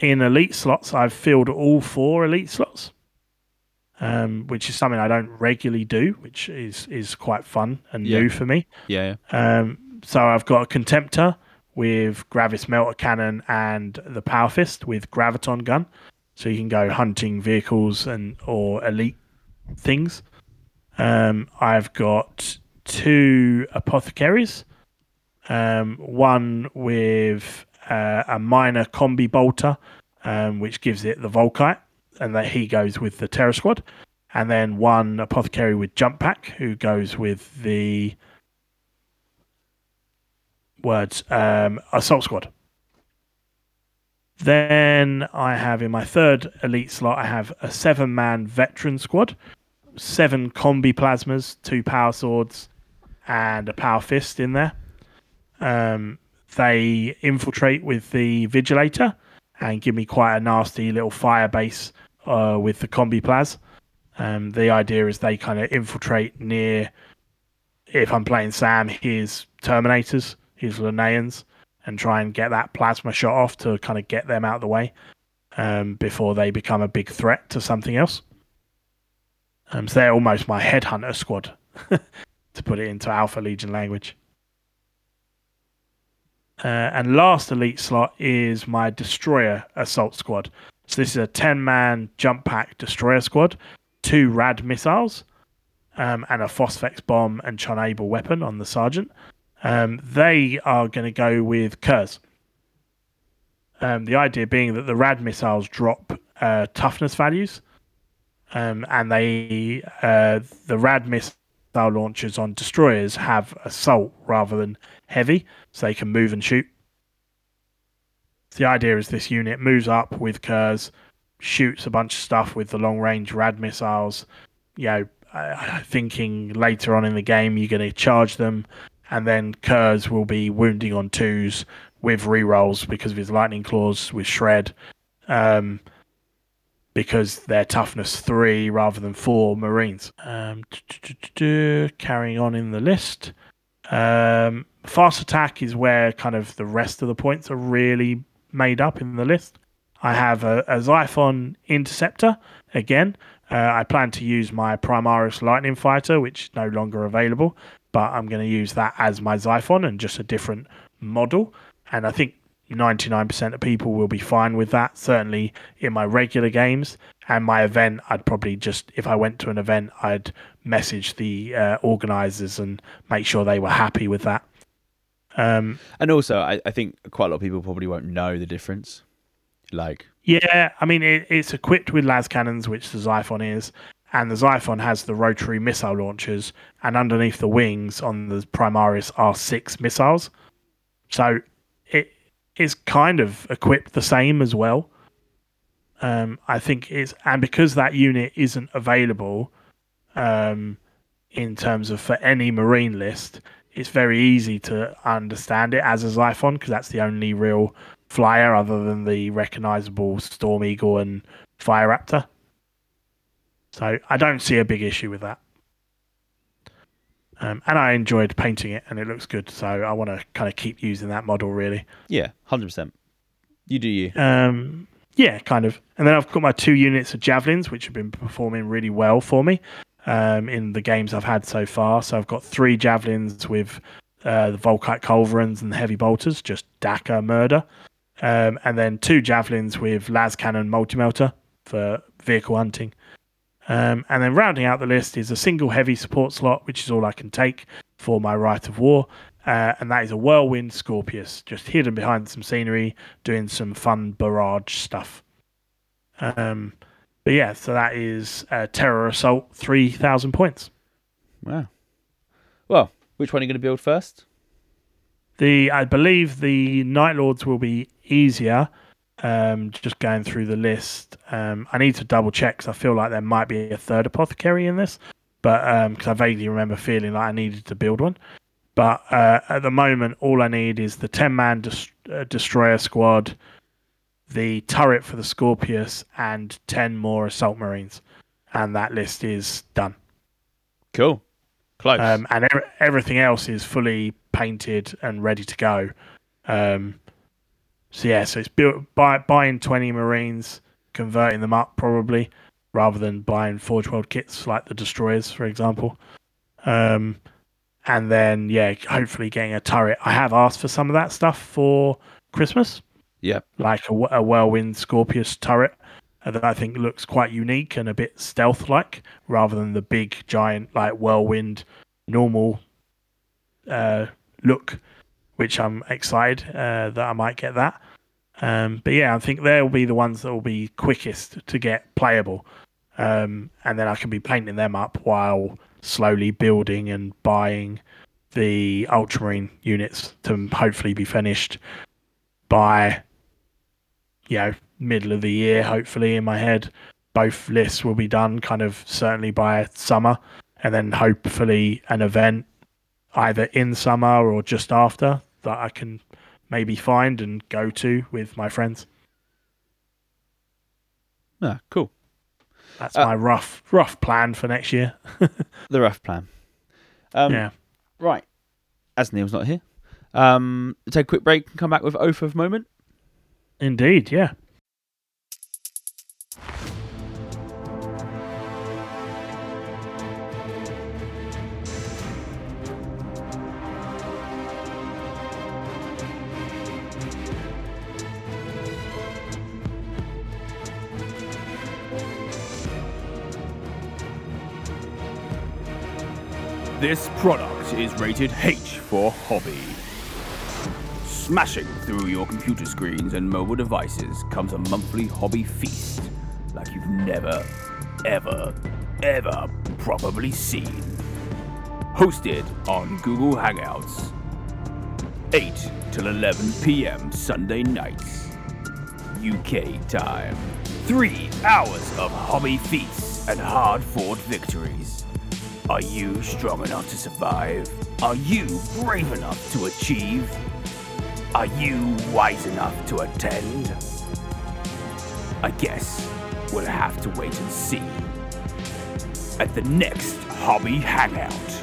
in elite slots, I've filled all four elite slots, um, which is something I don't regularly do, which is is quite fun and Yeah. new for me. Yeah. yeah. So I've got a Contemptor with Gravis Melter Cannon and the Power Fist with Graviton Gun. So you can go hunting vehicles and or elite things. Um, I've got two Apothecaries. Um, one with uh, a minor combi bolter, um, which gives it the Volkite, and that he goes with the Terror Squad. And then one Apothecary with Jump Pack, who goes with the words um, assault squad. Then i have in my third elite slot i have a seven man veteran squad seven combi plasmas two power swords and a power fist in there. Um, they infiltrate with the vigilator and give me quite a nasty little fire base uh, with the combi plas. Um, the idea is they kind of infiltrate near if i'm playing sam his terminators his Lernaeans and try and get that plasma shot off to kind of get them out of the way um, before they become a big threat to something else. Um, so they're almost my headhunter squad, to put it into Alpha Legion language. Uh, and last elite slot is my Destroyer Assault Squad. So this is a 10 man jump pack Destroyer Squad, two Rad missiles, um, and a Phosphex bomb and Charnabal weapon on the Sergeant. Um, they are going to go with Curze. Um, the idea being that the rad missiles drop uh, toughness values, um, and they uh, the rad missile launchers on destroyers have assault rather than heavy, so they can move and shoot. The idea is this unit moves up with Curze, shoots a bunch of stuff with the long range rad missiles. You know, uh, thinking later on in the game you're going to charge them and then Curze will be wounding on twos with rerolls because of his lightning claws with shred. Um, because they're toughness three rather than four Marines. Um, carrying on in the list. Um, fast attack is where kind of the rest of the points are really made up in the list. I have a, a Xiphon Interceptor again. Uh, I plan to use my Primaris Lightning Fighter, which is no longer available, but I'm going to use that as my Xiphon and just a different model. And I think 99% of people will be fine with that. Certainly in my regular games and my event, I'd probably just, if I went to an event, I'd message the uh, organizers and make sure they were happy with that. Um, and also, I, I think quite a lot of people probably won't know the difference. Like, yeah, I mean, it, it's equipped with las cannons, which the Xiphon is, and the Xiphon has the rotary missile launchers, and underneath the wings on the Primaris are six missiles. So it is kind of equipped the same as well. Um, I think it's and because that unit isn't available um, in terms of for any marine list, it's very easy to understand it as a Xiphon because that's the only real flyer other than the recognizable Storm Eagle and Fire Raptor. So I don't see a big issue with that. Um, and I enjoyed painting it, and it looks good. So I want to kind of keep using that model, really. Yeah, hundred percent. You do you. Um, yeah, kind of. And then I've got my two units of javelins, which have been performing really well for me um, in the games I've had so far. So I've got three javelins with uh, the Volkite Culverins and the heavy bolters, just Dakka murder. Um, and then two javelins with las cannon multi melter for vehicle hunting. Um, and then rounding out the list is a single heavy support slot, which is all I can take for my Rite of War. Uh, and that is a Whirlwind Scorpius, just hidden behind some scenery, doing some fun barrage stuff. Um, but yeah, so that is uh, Terror Assault, 3,000 points. Wow. Well, which one are you going to build first? The I believe the Night Lords will be easier. Um, just going through the list, um, I need to double check because I feel like there might be a third apothecary in this, but because um, I vaguely remember feeling like I needed to build one. But uh, at the moment, all I need is the ten-man des- uh, destroyer squad, the turret for the Scorpius, and 10 more assault marines. And that list is done. Cool. Close. Um, and er- everything else is fully painted and ready to go. Um, so, yeah, so it's built by buying 20 marines, converting them up probably, rather than buying Forge World kits like the destroyers, for example. Um, and then, yeah, hopefully getting a turret. I have asked for some of that stuff for Christmas. Yeah. Like a, a whirlwind Scorpius turret that I think looks quite unique and a bit stealth like rather than the big giant like whirlwind normal uh, look, which I'm excited uh, that I might get that. Um, but yeah, I think they'll be the ones that will be quickest to get playable. Um, and then I can be painting them up while slowly building and buying the Ultramarine units to hopefully be finished by you know, middle of the year, hopefully, in my head. Both lists will be done kind of certainly by summer, and then hopefully an event either in summer or just after that I can maybe find and go to with my friends. Ah, cool. That's uh, my rough rough plan for next year. the rough plan. Um, yeah. Right. As Neil's not here, um, take a quick break and come back with Oath of Moment. Indeed, yeah. This product is rated H for hobby. Smashing through your computer screens and mobile devices comes a monthly hobby feast like you've never, ever, ever probably seen. Hosted on Google Hangouts. 8 till 11 p.m. Sunday nights. UK time. Three hours of hobby feasts and hard fought victories. Are you strong enough to survive? Are you brave enough to achieve? Are you wise enough to attend? I guess we'll have to wait and see. At the next Hobby Hangout.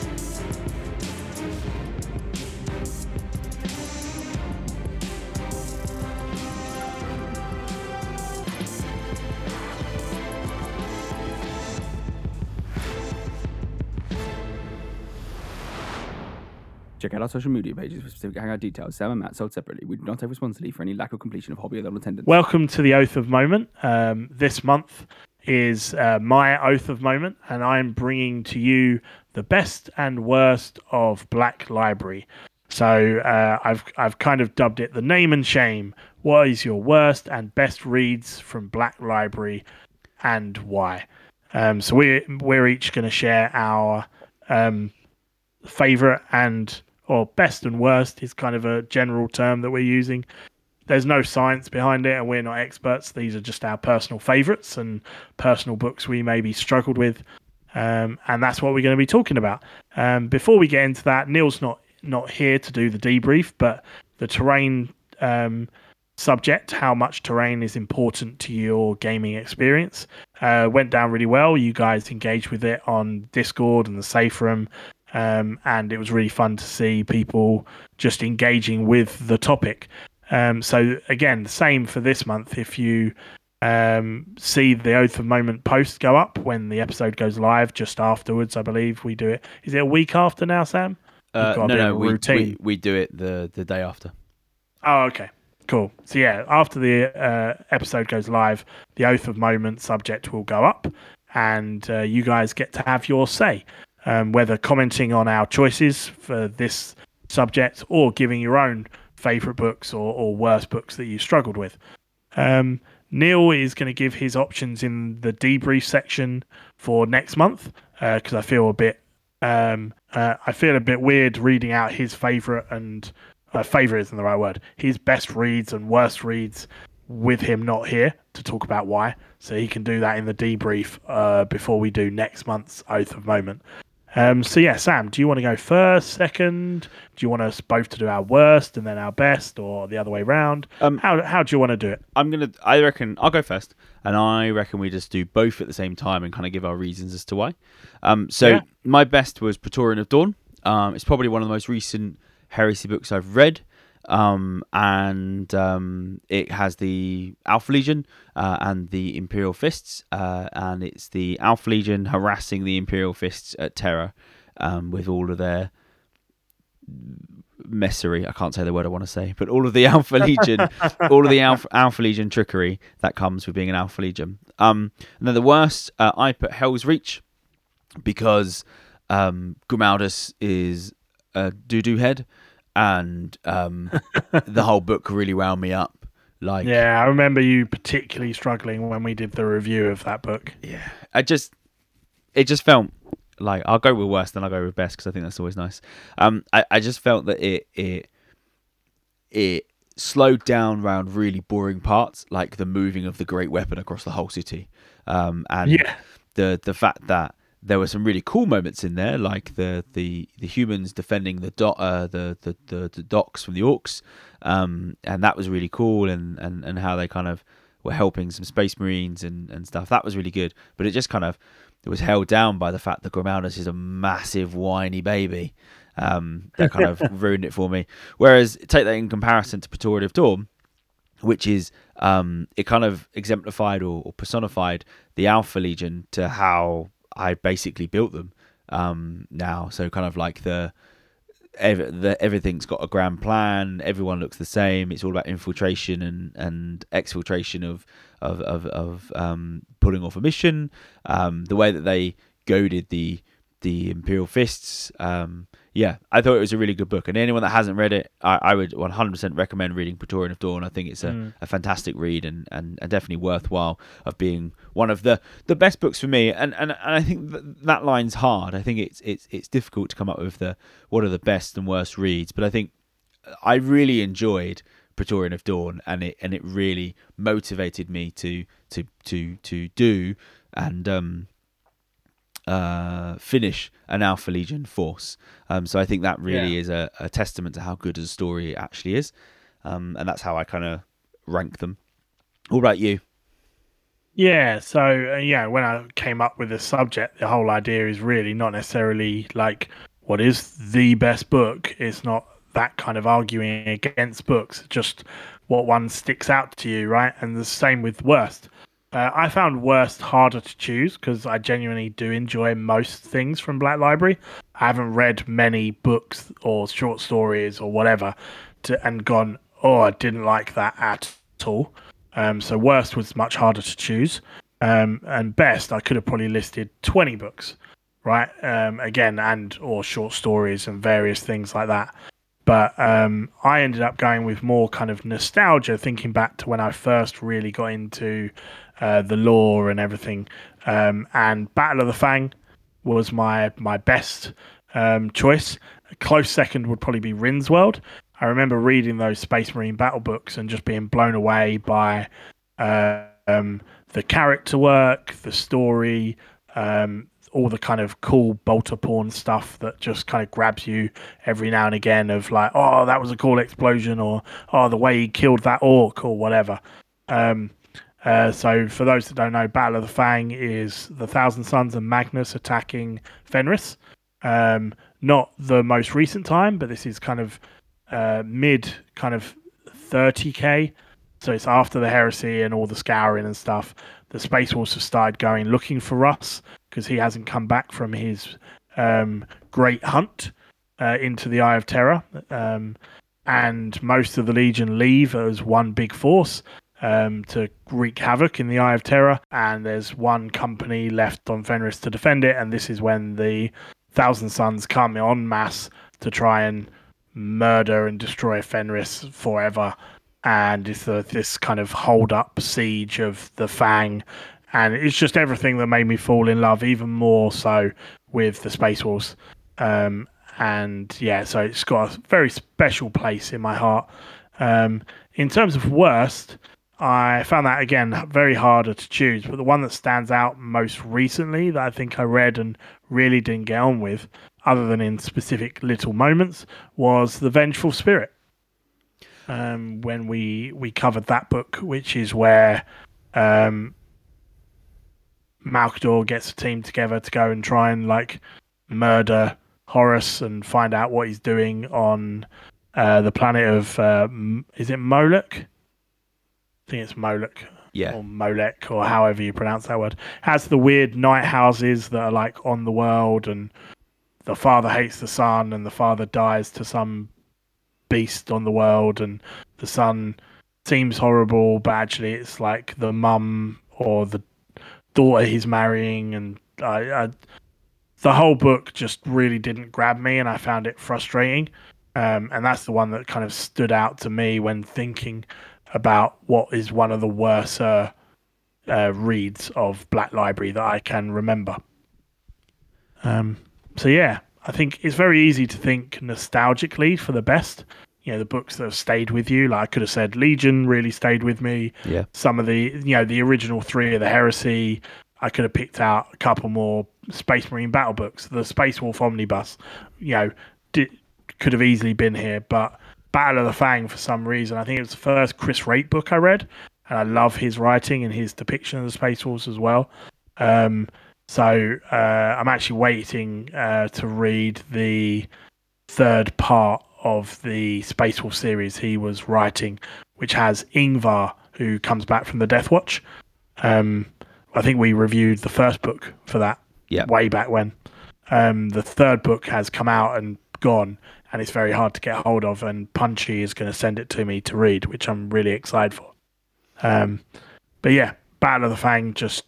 Check out our social media pages for specific hangout details. Sam and Matt sold separately. We do not take responsibility for any lack of completion of hobby or attendance. Welcome to the Oath of Moment. Um, this month is uh, my Oath of Moment, and I'm bringing to you the best and worst of Black Library. So uh, I've I've kind of dubbed it the name and shame. What is your worst and best reads from Black Library, and why? Um, so we're we're each going to share our um, favorite and or best and worst is kind of a general term that we're using. There's no science behind it, and we're not experts. These are just our personal favorites and personal books we maybe struggled with, um, and that's what we're going to be talking about. Um, before we get into that, Neil's not not here to do the debrief, but the terrain um, subject, how much terrain is important to your gaming experience, uh, went down really well. You guys engaged with it on Discord and the safe room, um, and it was really fun to see people just engaging with the topic. Um, so again, the same for this month. If you um, see the Oath of Moment post go up when the episode goes live, just afterwards, I believe we do it. Is it a week after now, Sam? Uh, no, no, we, we we do it the the day after. Oh, okay. Cool. So yeah, after the uh, episode goes live, the Oath of Moment subject will go up, and uh, you guys get to have your say, um, whether commenting on our choices for this subject or giving your own favorite books or, or worst books that you struggled with. Um, Neil is going to give his options in the debrief section for next month because I feel a bit um, uh, I feel a bit weird reading out his favorite and uh, favorite isn't the right word. His best reads and worst reads with him not here to talk about why. So he can do that in the debrief uh, before we do next month's Oath of Moment. Um, so yeah, Sam, do you want to go first, second? Do you want us both to do our worst and then our best, or the other way round? Um, how how do you want to do it? I'm gonna. I reckon I'll go first, and I reckon we just do both at the same time and kind of give our reasons as to why. Um, so Yeah. my best was Praetorian of Dorn. Um, it's probably one of the most recent heresy books I've read. Um, and um, it has the Alpha Legion uh, and the Imperial Fists, uh, and it's the Alpha Legion harassing the Imperial Fists at Terra um, with all of their messery. I can't say the word I want to say, but all of the Alpha Legion, all of the Alpha, Alpha Legion trickery that comes with being an Alpha Legion. Um, and then the worst, uh, I put Helsreach because um, Grimaldus is a doo doo head, and um, the whole book really wound me up. Like, Yeah, I remember you particularly struggling when we did the review of that book. yeah, I just it just felt like I'll go with worst, then I'll go with best because I think that's always nice. Um, I, I just felt that it it it slowed down around really boring parts, like the moving of the great weapon across the whole city, um, and Yeah. the the fact that there were some really cool moments in there, like the the, the humans defending the dot uh, the, the, the the docks from the orcs, um, and that was really cool, and, and, and how they kind of were helping some space marines and, and stuff. That was really good, but it just kind of it was held down by the fact that Grimaldus is a massive whiny baby. Um, that kind of ruined it for me. Whereas take that in comparison to Praetorian of Dorn, which is um, it kind of exemplified or, or personified the Alpha Legion to how I basically built them um, now. So kind of like the, ev- the everything's got a grand plan. Everyone looks the same. It's all about infiltration and and exfiltration of of of, of um, pulling off a mission. Um, the way that they goaded the the Imperial Fists. Um, yeah, I thought it was a really good book, and anyone that hasn't read it, I, I would 100% recommend reading Praetorian of Dorn. I think it's a, Mm. a fantastic read and, and, and definitely worthwhile of being one of the, the best books for me. And, and, and I think th- that line's hard. I think it's it's it's difficult to come up with the what are the best and worst reads, but I think I really enjoyed Praetorian of Dorn, and it and it really motivated me to to to to do and um uh, finish an Alpha Legion force. Um, so I think that really Yeah. is a, a testament to how good a story it actually is, um, and that's how I kind of rank them. What about you? Yeah, so uh, yeah, when I came up with this subject, the whole idea is really not necessarily like what is the best book. It's not that kind of arguing against books, just what one sticks out to you, right? And the same with worst. Uh, I found worst harder to choose because I genuinely do enjoy most things from Black Library. I haven't read many books or short stories or whatever to, and gone, oh, I didn't like that at all. Um, so worst was much harder to choose. Um, and best, I could have probably listed 20 books, right? Um, again, and or short stories and various things like that. But um, I ended up going with more kind of nostalgia, thinking back to when I first really got into uh, the lore and everything. Um, and Battle of the Fang was my my best um, choice. A close second would probably be Rynn's World. I remember reading those Space Marine battle books and just being blown away by uh, um, the character work, the story, um, all the kind of cool bolter porn stuff that just kind of grabs you every now and again of like, oh, that was a cool explosion, or oh, the way he killed that orc, or whatever. Um, uh, so, for those that don't know, Battle of the Fang is the Thousand Sons and Magnus attacking Fenris. Um, not the most recent time, but this is kind of uh, mid kind of 30k. So it's after the heresy and all the scouring and stuff. The Space Wolves have started going looking for Russ because he hasn't come back from his um, great hunt uh, into the Eye of Terror. Um, and most of the Legion leave as one big force um, to wreak havoc in the Eye of Terror. And there's one company left on Fenris to defend it. And this is when the Thousand Sons come en masse to try and murder and destroy Fenris forever. And it's this kind of hold up siege of the Fang. And it's just everything that made me fall in love even more so with the Space Wolves. Um, and yeah, so it's got a very special place in my heart. Um, in terms of worst, I found that again very harder to choose, but the one that stands out most recently that I think I read and really didn't get on with, other than in specific little moments, was The Vengeful Spirit. Um, when we we covered that book, which is where um, Malcador gets a team together to go and try and like murder Horus and find out what he's doing on uh, the planet of uh, is it Moloch? I think it's Moloch Yeah, or Molech or however you pronounce that word. Has the weird night houses that are like on the world, and the father hates the son, and the father dies to some beast on the world, and the son seems horrible, but actually it's like the mum or the daughter he's marrying, and I, I, the whole book just really didn't grab me, and I found it frustrating. Um, and that's the one that kind of stood out to me when thinking about what is one of the worst uh, uh, reads of Black Library that I can remember. Um, so yeah, I think it's very easy to think nostalgically for the best. You know, the books that have stayed with you. Like I could have said, Legion really stayed with me. yeah, Some of the, you know, the original three of the Heresy. I could have picked out a couple more Space Marine battle books. The Space Wolf Omnibus, you know, did, could have easily been here, but Battle of the Fang for some reason. I think it was the first Chris Wraight book I read, and I love his writing and his depiction of the Space Wolves as well. Um, so uh, I'm actually waiting uh, to read the third part of the Space Wolf series he was writing, which has Ingvar, who comes back from the Death Watch. Um, I think we reviewed the first book for that Yeah. way back when. Um, the third book has come out and gone, and it's very hard to get hold of. And Punchy is going to send it to me to read, which I'm really excited for. Um, but yeah, Battle of the Fang just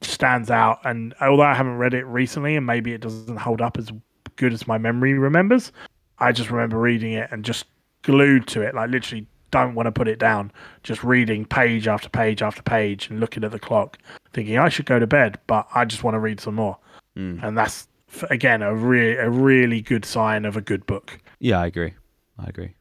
stands out. And although I haven't read it recently, and maybe it doesn't hold up as good as my memory remembers, I just remember reading it and just glued to it, like literally don't want to put it down. Just reading page after page after page and looking at the clock, thinking I should go to bed, but I just want to read some more. Mm. And that's again a really a really good sign of a good book. Yeah. I agree. I agree.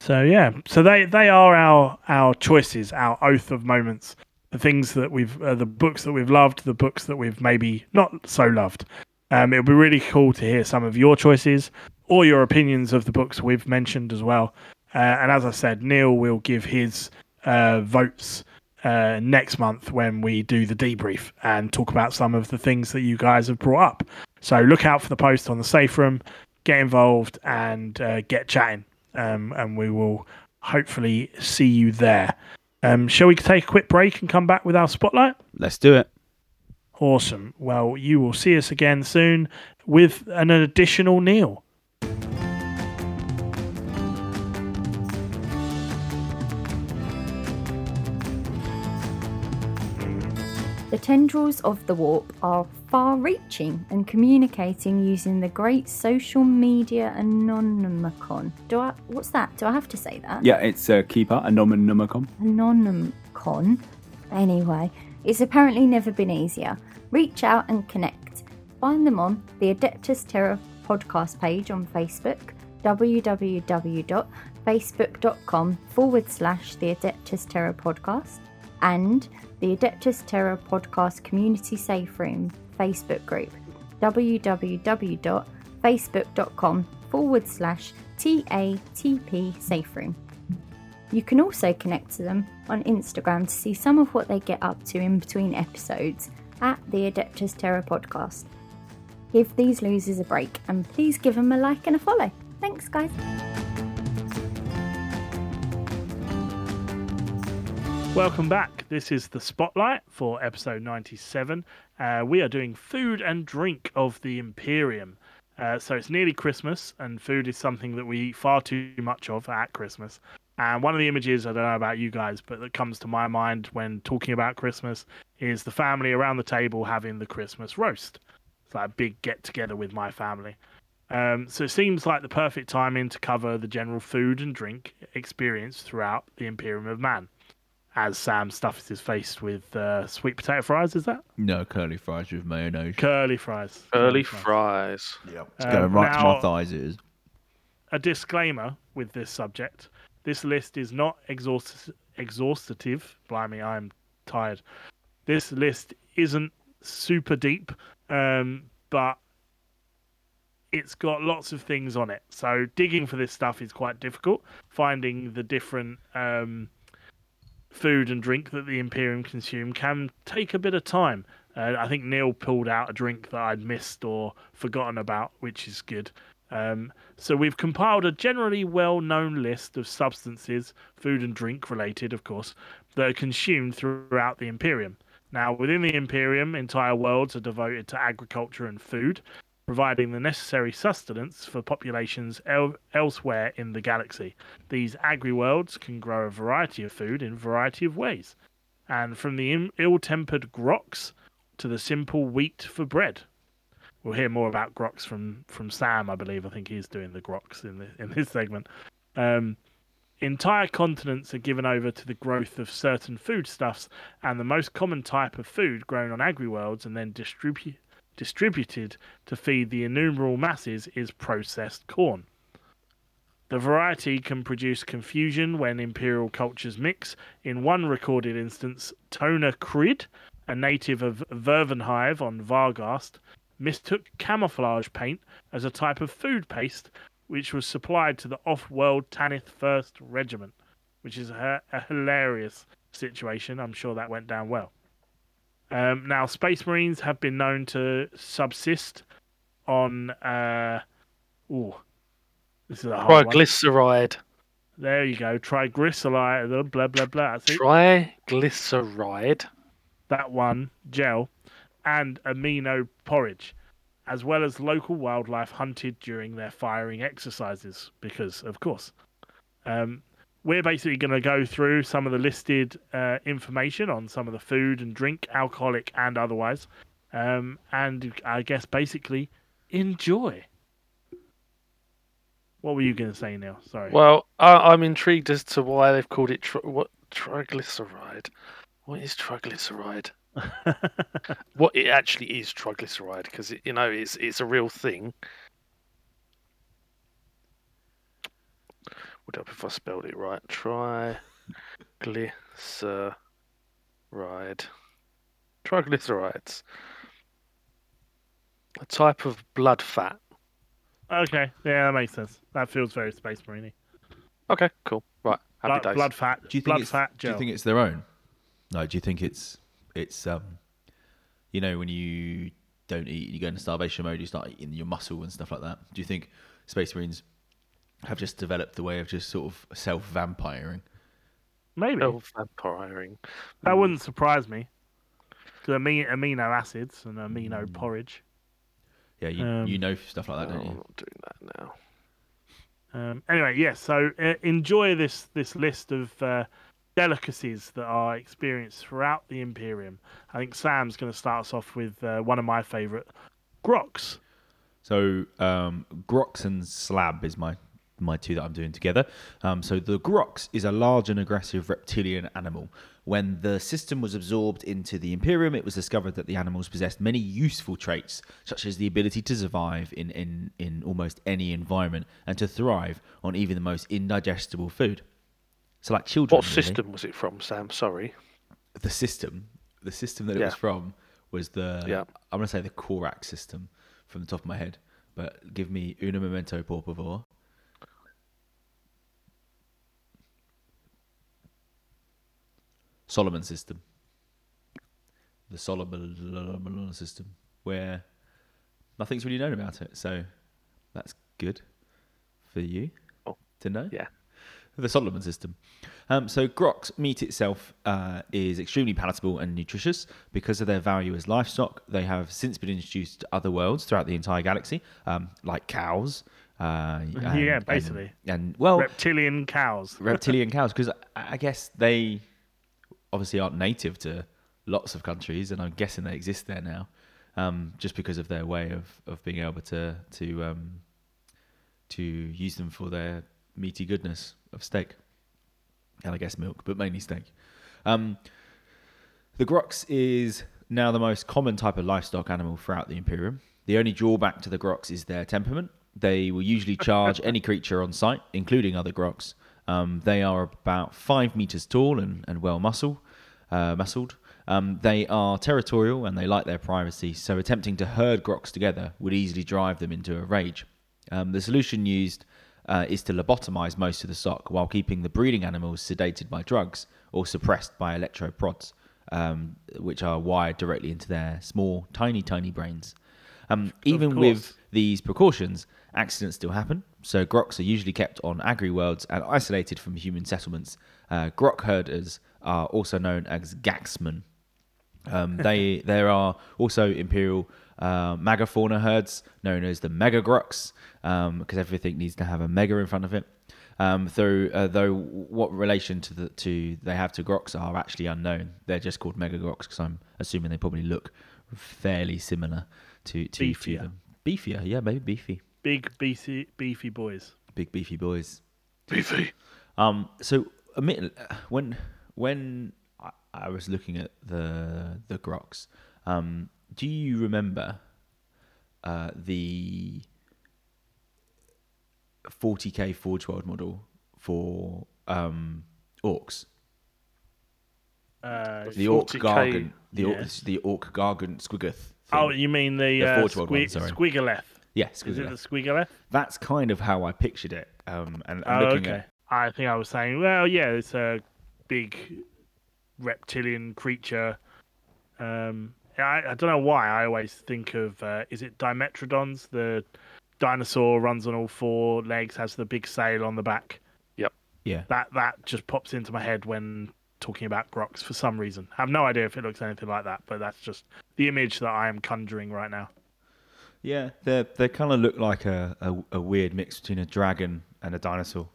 So yeah, so they they are our our choices, our oath of moments the things that we've, uh, the books that we've loved, the books that we've maybe not so loved. Um, it'll be really cool to hear some of your choices or your opinions of the books we've mentioned as well. Uh, and as I said, Neil will give his uh, votes uh, next month when we do the debrief and talk about some of the things that you guys have brought up. So look out for the post on the safe room, get involved, and uh, get chatting. Um, and we will hopefully see you there. Um, shall we take a quick break and come back with our spotlight? Let's do it. Awesome. Well, you will see us again soon with an additional Neil. The tendrils of the warp are far reaching and communicating using the great social media anonymicon. Do I what's that? Do I have to say that? Yeah, it's uh, Keeper, Anomanomicon. Anonymicon. Anyway, it's apparently never been easier. Reach out and connect. Find them on the Adeptus Terra podcast page on Facebook, www.facebook.com forward slash the Adeptus Terra podcast, and the Adeptus Terra podcast community safe room Facebook group, www.facebook.com forward slash TATP safe room. You can also connect to them on Instagram to see some of what they get up to in between episodes at the Adeptus Terra podcast. Give these losers a break and please give them a like and a follow. Thanks, guys. Welcome back. This is the spotlight for episode 97. Uh, we are doing food and drink of the Imperium. Uh, so it's nearly Christmas, and food is something that we eat far too much of at Christmas. And one of the images, I don't know about you guys, but that comes to my mind when talking about Christmas is the family around the table having the Christmas roast. It's like a big get together with my family. Um, so it seems like the perfect timing to cover the general food and drink experience throughout the Imperium of Man as Sam stuffs his face with uh, sweet potato fries. Is that No curly fries with mayonnaise. curly fries? Curly fries. Yeah, It's Um, going right to my thighs. It is. a disclaimer with this subject. This list is not exhaust- exhaustative. Blimey, I'm tired. This list isn't super deep, um, but it's got lots of things on it. So digging for this stuff is quite difficult. Finding the different um, food and drink that the Imperium consume can take a bit of time. Uh, I think Neil pulled out a drink that I'd missed or forgotten about, which is good. Um, so we've compiled a generally well-known list of substances, food and drink related, of course, that are consumed throughout the Imperium. Now, within the Imperium, entire worlds are devoted to agriculture and food, providing the necessary sustenance for populations el- elsewhere in the galaxy. These agri-worlds can grow a variety of food in a variety of ways, and from the im- ill-tempered grox to the simple wheat for bread. We'll hear more about grox from from Sam, I believe. I think he's doing the grox in in this segment. Um, entire continents are given over to the growth of certain foodstuffs, and the most common type of food grown on agri-worlds and then distribu- distributed to feed the innumerable masses is processed corn. The variety can produce confusion when imperial cultures mix. In one recorded instance, Tona Criid, a native of Vervunhive on Verghast, mistook camouflage paint as a type of food paste which was supplied to the off-world Tanith First Regiment, which is a, a hilarious situation. I'm sure that went down well. Um, now, Space Marines have been known to subsist on. Uh, ooh, this is a hard one. Triglyceride. There you go. Triglyceride. Blah blah blah. Triglyceride. that one gel and amino porridge, as well as local wildlife hunted during their firing exercises, because of course. Um, we're basically going to go through some of the listed uh, information on some of the food and drink, alcoholic and otherwise, um, and I guess basically enjoy. What were you going to say, Neil? Sorry. Well, I, I'm intrigued as to why they've called it tri- what triglyceride. What is triglyceride? What it actually is triglyceride, because you know it's it's a real thing. Would help if I spelled it right. Triglyceride. Triglyceride. Triglycerides. A type of blood fat. Okay, yeah, that makes sense. That feels very Space Marine. Okay, cool. Right. Happy Blood, days. blood fat. Do you think blood it's, fat Do you think it's their own? No. Do you think it's it's um, you know, when you don't eat, you go into starvation mode, you start eating your muscle and stuff like that. Do you think Space Marines have just developed the way of just sort of self vampiring? Maybe self vampiring. that Mm. wouldn't surprise me. Because amino, amino acids and amino Mm. porridge. Yeah, you Um, you know stuff like that, No, don't I'm you? not doing that now. Um, anyway, yes. so uh, enjoy this this list of uh, delicacies that are experienced throughout the Imperium. I think Sam's going to start us off with uh, one of my favourite, grox. So um, Grox and Slab is my my two that I'm doing together. Um, so the Grox is a large and aggressive reptilian animal. When the system was absorbed into the Imperium, it was discovered that the animals possessed many useful traits, such as the ability to survive in, in, in almost any environment and to thrive on even the most indigestible food. So, like children. What really. system was it from, Sam? Sorry. The system, the system that it was from was the. Yeah. I'm gonna say the Korak system from the top of my head, but give me una momento por favor. Solomon system. The Solomon system, where nothing's really known about it. So that's good for you Oh, to know. yeah. The Solomon system. Um, so Grox meat itself uh, is extremely palatable and nutritious because of their value as livestock. They have since been introduced to other worlds throughout the entire galaxy, um, like cows. Uh, and- Yeah, basically. And, and well, Reptilian cows. reptilian cows because I I guess they obviously aren't native to lots of countries, and I'm guessing they exist there now, um, just because of their way of, of being able to to um, to use them for their meaty goodness of steak, and I guess milk, but mainly steak. Um, the Grox is now the most common type of livestock animal throughout the Imperium. The only drawback to the Grox is their temperament. They will usually charge any creature on sight, including other Grox. Um, they are about five meters tall and, and well muscle, uh, muscled. Um, they are territorial and they like their privacy, so attempting to herd Grox together would easily drive them into a rage. Um, the solution used uh, is to lobotomize most of the stock while keeping the breeding animals sedated by drugs or suppressed by electroprods, um, which are wired directly into their small, tiny, tiny brains. Um, even with these precautions, accidents still happen. So grox are usually kept on agri worlds and isolated from human settlements. Uh, grok herders are also known as gaxmen. Um, they there are also imperial uh, megafauna herds known as the mega megagrox because everything needs to have a mega in front of it. Um, though uh, though what relation to the to they have to grox are actually unknown. They're just called mega megagrox because I'm assuming they probably look fairly similar to to, to Beefier. them. Beefier, yeah, maybe beefy, Big, beefy, beefy boys. big beefy boys. Beefy. Um, so admit when when I, I was looking at the the Grox, um, do you remember uh, the 40k Forge World model for um, orcs? Uh, The orc 40K, gargant, the orc, yes. the orc gargant squiggoth. oh, you mean the, The uh, Forge World one, squig- sorry. Squigoleth? Yeah, Is it the squiggoth. Squigoleth? That's kind of how I pictured it. Um, and, and Oh, looking okay. at I think I was saying, well, yeah, it's a big reptilian creature. Um, I, I don't know why. I always think of uh, is it Dimetrodons, the dinosaur runs on all four legs, has the big sail on the back. Yep. Yeah, That that just pops into my head when talking about Grox for some reason. I have no idea if it looks anything like that, but that's just the image that I am conjuring right now. Yeah, they they kind of look like a, a, a weird mix between a dragon and a dinosaur.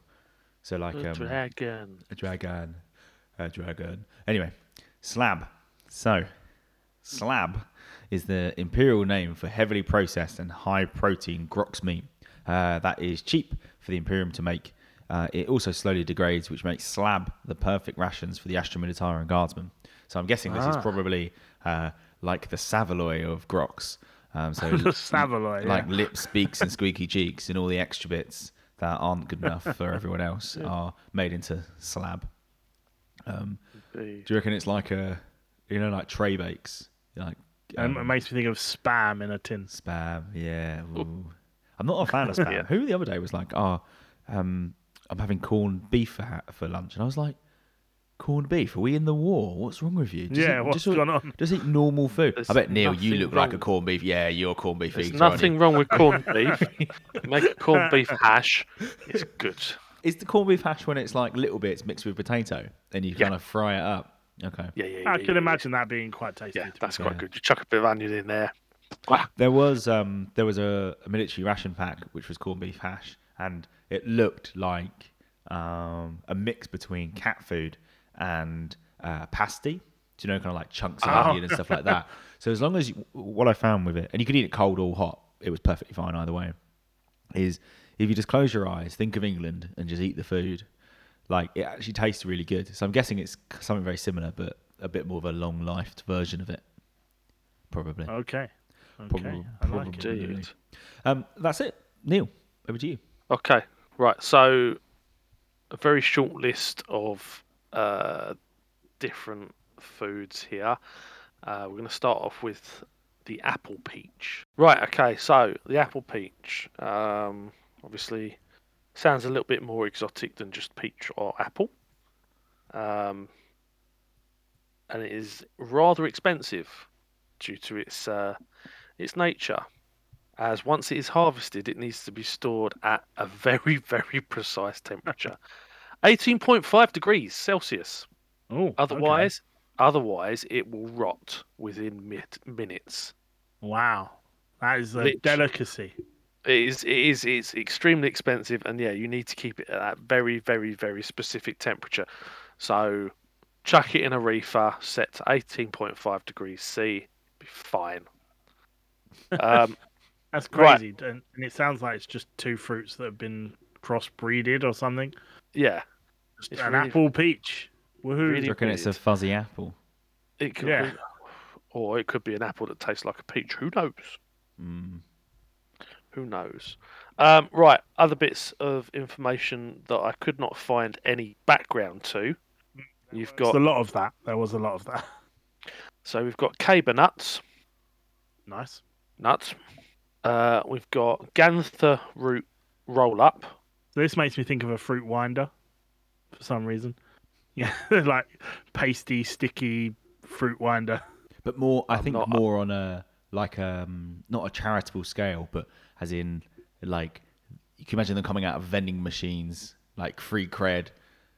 So like The um, dragon. a dragon, a dragon. Anyway, slab. So, slab is the imperial name for heavily processed and high protein grox meat. Uh, that is cheap for the imperium to make. Uh, it also slowly degrades, which makes slab the perfect rations for the Astra Militarum guardsmen. So I'm guessing this is Ah. probably uh, like the Savaloy of grox. Um, so like yeah. lips, beaks, and squeaky cheeks, and all the extra bits that aren't good enough for everyone else are made into slab. Um, do you reckon it's like a you know, like tray bakes, like um, it makes me think of spam in a tin. spam. Yeah, ooh. I'm not a fan of spam. Yeah. Who the other day was like, "Oh, um, I'm having corned beef for, for lunch," and I was like, "Corned beef? Are we in the war? What's wrong with you?" Just Yeah, eat, what's just, going on? Just eat normal food. There's I bet Neil, you nothing look like a corned beef. Yeah, you're a corned beef There's eater. nothing wrong with corned beef. Make a corned beef hash. It's good. Is the corned beef hash when it's like little bits mixed with potato and you Yeah. kind of fry it up? Okay. Yeah, yeah, yeah. I yeah, can yeah. imagine that being quite tasty. Yeah, that's fair. quite good. You chuck a bit of onion in there. There was um there was a, a military ration pack which was corned beef hash and it looked like um a mix between cat food and uh, pasty. Do you know kind of like chunks of Oh. onion and stuff like that. So as long as you, what I found with it, and you could eat it cold or hot, it was perfectly fine either way. Is if you just close your eyes, think of England, and just eat the food, like it actually tastes really good. So I'm guessing it's something very similar, but a bit more of a long-lived version of it, probably. Okay. Okay. Probably- I like it. probably. Indeed. Um, that's it. Neil, over to you. Okay, right. So, a very short list of uh, different foods here. Uh, we're going to start off with the apple peach. Right. Okay. So the apple peach, um, obviously, sounds a little bit more exotic than just peach or apple. Um, and it is rather expensive due to its uh, its nature as once it is harvested, it needs to be stored at a very, very precise temperature. 18.5 degrees Celsius. Oh, okay. Otherwise, otherwise it will rot within mit- minutes. Wow. That is a Lit- delicacy. It is, it is, it's extremely expensive, and yeah, you need to keep it at that very, very, very specific temperature. So, chuck it in a reefer, set to 18.5 degrees C, be fine. Um, That's Right. crazy. And, and it sounds like it's just two fruits that have been crossbreeded or something. yeah, It's an really- apple peach. Woohoo. Really Do you reckon it's a fuzzy apple? It could Yeah. be, or it could be an apple that tastes like a peach. Who knows? Mm. Who knows? Um, right, other bits of information that I could not find any background to. You've There's got a lot of that. There was a lot of that. so we've got Caber nuts, Nice. nuts. Uh, we've got Ganther root roll up. This makes me think of a fruit winder for some reason. Yeah, like pasty, sticky fruit winder. But more, I I'm think not- more on a like um not a charitable scale, but as in like you can imagine them coming out of vending machines, like free cred,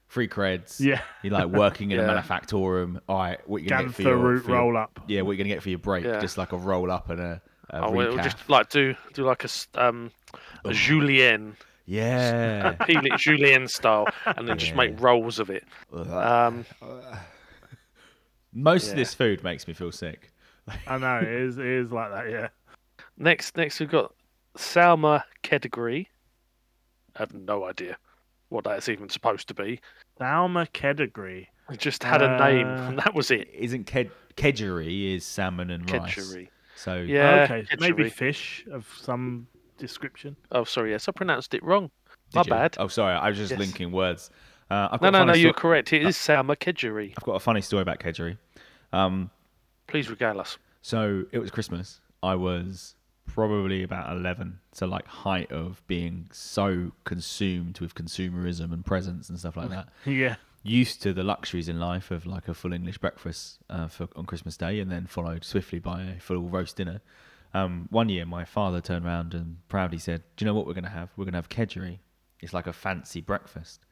free creds. Yeah. You're like working in a Yeah. manufactorum. All right, what you gonna get for Ganther your, root for your- roll up. Yeah, what you gonna get for your break? Yeah. Just like a roll up and a, a Oh, we'll recap. just like do do like a s- um a julienne, Yeah. peel it julienne style, and then just Yeah. make rolls of it. Um, Most of this food makes me feel sick. I know it is. It is like that. Yeah. Next, next we've got Salma Kedegree. I have no idea what that's even supposed to be. Salma Kedegree. It just had a name, Uh, and that was it. Isn't ked- kedgeree is salmon and rice? Kedgeree. So Yeah, okay, maybe Kedgeree. fish of some description. Oh, sorry, yes, I pronounced it wrong. Did My you? bad. Oh, sorry, I was just Yes. linking words. Uh, I've got No, no, no, sto- you're correct. It is Salma Kedgeree. I've got a funny story about kedgeree. Um, Please regale us. so it was Christmas. I was probably about 11 so like height of being so consumed with consumerism and presents and stuff like that Yeah. used to the luxuries in life of like a full english breakfast uh, for, on christmas day and then followed swiftly by a full roast dinner um, one year my father turned around and proudly said do you know what we're going to have we're going to have kedgeree it's like a fancy breakfast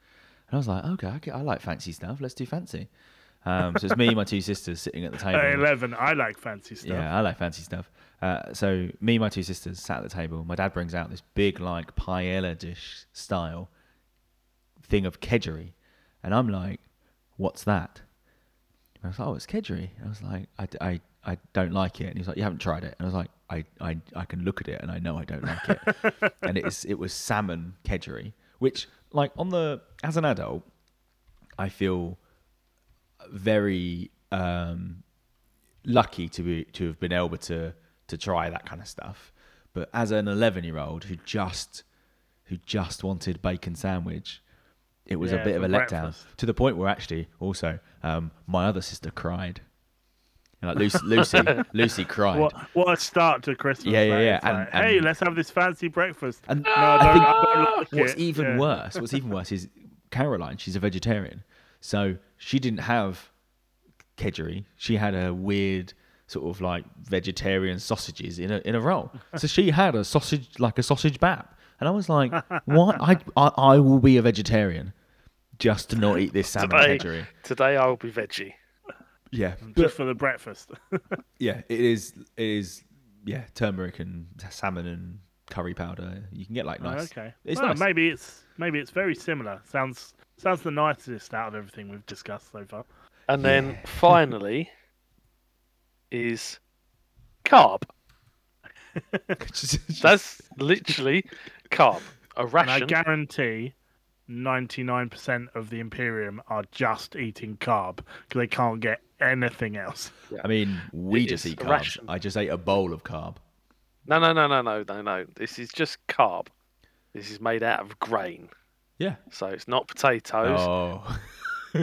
and i was like okay I, get- I like fancy stuff let's do fancy um, so it's me and my two sisters sitting at the table At eleven, I like fancy stuff. yeah, I like fancy stuff. Uh, so me and my two sisters sat at the table. My dad brings out this big, like paella dish style thing of kedgeree, and I'm like, "What's that?" And I was like, "Oh, it's kedgeree." And I was like, I, I, "I don't like it." And he's like, "You haven't tried it?" And I was like, "I, I, I can look at it and I know I don't like it." and it's it was salmon kedgeree, which like on the as an adult, I feel very um lucky to be to have been able to to try that kind of stuff. But as an 11 year old who just who just wanted bacon sandwich, it was Yeah, a bit of a letdown breakfast. to the point where actually also um, my other sister cried like Lucy, Lucy, Lucy cried. What what a start to Christmas! Yeah, yeah, yeah, and- Like, hey, and- let's have this fancy breakfast. And No, I I think I like what's it. even Yeah. worse, what's even worse is Caroline. She's a vegetarian, so she didn't have kedgeree. She had a weird sort of like vegetarian sausages in a in a roll. So she had a sausage like a sausage bap, and I was like, "What? I I, I will be a vegetarian just to not eat this salmon Today, kedgeree." today I'll be veggie. Yeah, Just for the breakfast. yeah, it is. It is. Yeah, turmeric and salmon and curry powder. You can get like nice. Oh, okay. It's well, nice. maybe it's maybe it's very similar. Sounds sounds the nicest out of everything we've discussed so far. And then finally is carb. That's literally carb. A And I guarantee 99% of the Imperium are just eating carb because they can't get anything else. I mean, we It just eat carbs. ration. I just ate a bowl of carb. No, no, no, no, no, no, no. This is just carb. This is made out of grain. Yeah. So it's not potatoes. Oh,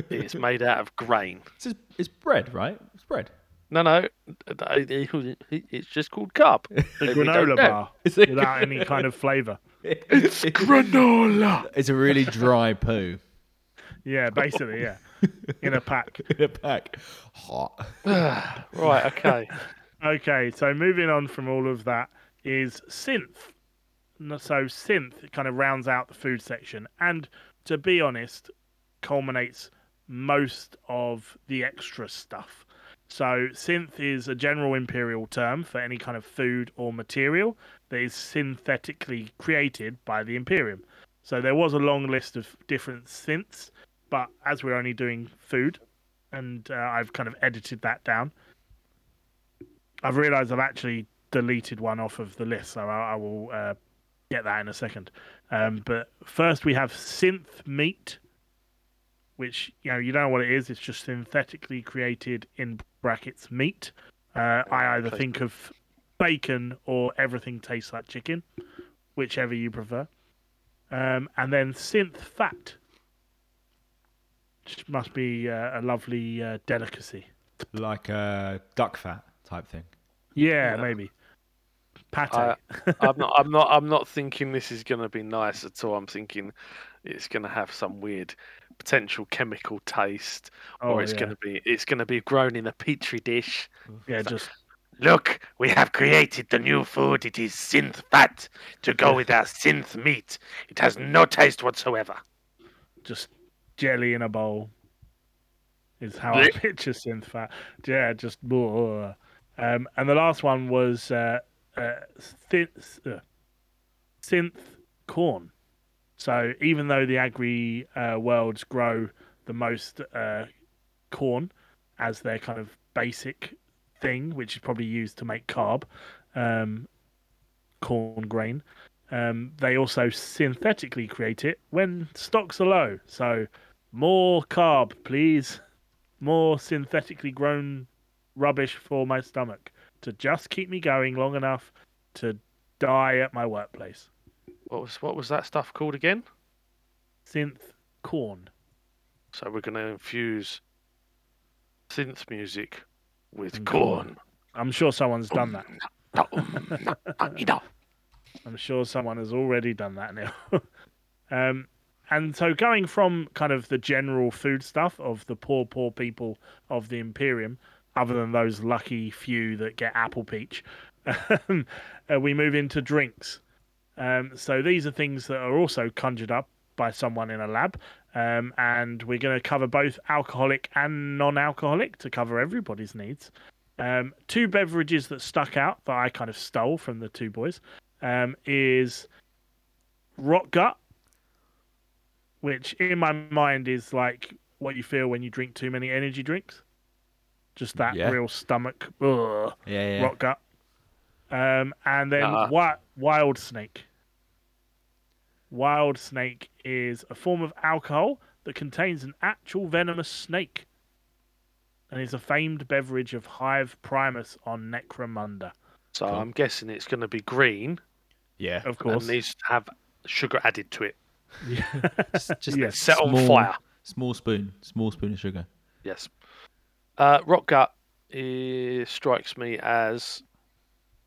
It's made out of grain. it's, just- it's bread, right? It's bread. No, no. It's just called carb. The If we don't granola bar It's a without any kind of flavour. It's granola. It's a really dry poo Yeah, basically, yeah. In a pack. in a pack. Hot. Right, okay. Okay, so moving on from all of that is synth. So synth kind of rounds out the food section, and to be honest, culminates most of the extra stuff. So synth is a general imperial term for any kind of food or material that is synthetically created by the Imperium. So there was a long list of different synths, but as we're only doing food, and uh, I've kind of edited that down. I've realised I've actually deleted one off of the list, so I, I will uh, get that in a second. Um, but first, we have synth meat, which you know you know what it is. It's just synthetically created in brackets meat. Uh, I either think of bacon or everything tastes like chicken, whichever you prefer. Um, and then synth fat, must be uh, a lovely uh, delicacy. Like a duck fat type thing. Yeah, Yeah. maybe. Pate. I- I'm not. I'm not. I'm not thinking this is going to be nice at all. I'm thinking it's going to have some weird potential chemical taste, oh, or it's yeah. going to be. It's going to be grown in a petri dish. yeah, just Look, we have created the new food. It is synth fat to go with our synth meat. It has no taste whatsoever. just jelly in a bowl. Is how I picture synth fat. Yeah, just ugh. um, and the last one was uh, uh, synth, uh, synth corn. So even though the agri uh, worlds grow the most uh, corn as their kind of basic thing, which is probably used to make carb, um, corn grain, um, they also synthetically create it when stocks are low. So more carb, please. More synthetically grown rubbish for my stomach to just keep me going long enough to die at my workplace. What was what was that stuff called again? Synth corn. So we're going to infuse synth music with And corn. I'm sure someone's done that. that. I'm sure someone has already done that now. um, and so going from kind of the general food stuff of the poor, poor people of the Imperium, other than those lucky few that get apple peach, um, uh, we move into drinks. Um, so these are things that are also conjured up by someone in a lab. Um, and we're going to cover both alcoholic and non alcoholic to cover everybody's needs. Um, two beverages that stuck out that I kind of stole from the two boys um, is Rock Gut, which in my mind is like what you feel when you drink too many energy drinks. Just that Yeah. real stomach ugh, Yeah, yeah. rock gut. Um, and then wi- wild snake. Wild snake is a form of alcohol that contains an actual venomous snake and is a famed beverage of Hive Primus on Necromunda. So Cool. I'm guessing it's going to be green Yeah. Of course. and these have sugar added to it. Just, just Yes. Set on small- fire. Small spoon. Small spoon of sugar. Yes. Uh, rock gut eh, strikes me as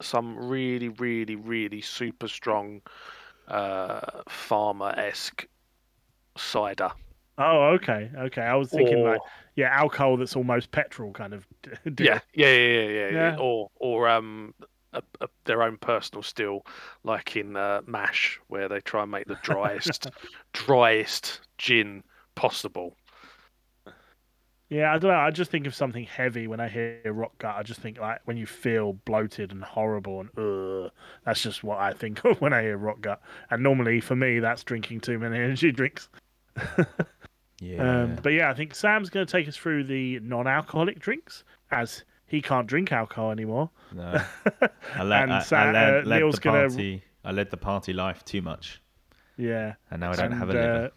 some really, really, really super strong uh, farmer esque cider. Oh, okay, okay. I was thinking Or- like yeah, alcohol that's almost petrol kind of. Yeah, yeah, yeah, yeah, yeah, yeah. Yeah. Or or um, a, a, their own personal still, like in uh, Mash, where they try and make the driest, driest gin possible. Yeah, I don't know. I just think of something heavy when I hear rock gut. I just think like when you feel bloated and horrible and ugh. That's just what I think of when I hear rock gut. And normally for me, that's drinking too many energy drinks. Yeah. Um, but yeah, I think Sam's going to take us through the non-alcoholic drinks as he can't drink alcohol anymore. no. I let, and I, I led, uh, led Neil's the gonna- party. I led the party life too much, Yeah, and now I don't and have a liver. uh,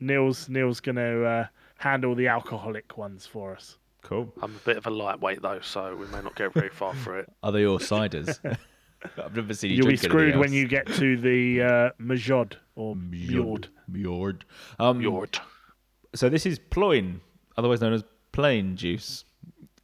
Neil's Neil's going to uh, handle the alcoholic ones for us. Cool. I'm a bit of a lightweight though, so we may not get very far through it. Are they all ciders? I've never seen you You'll be drink anything screwed when you get to the uh, Majod or Mjord. Mjord. Um, Yord. So this is ploin, otherwise known as plain juice.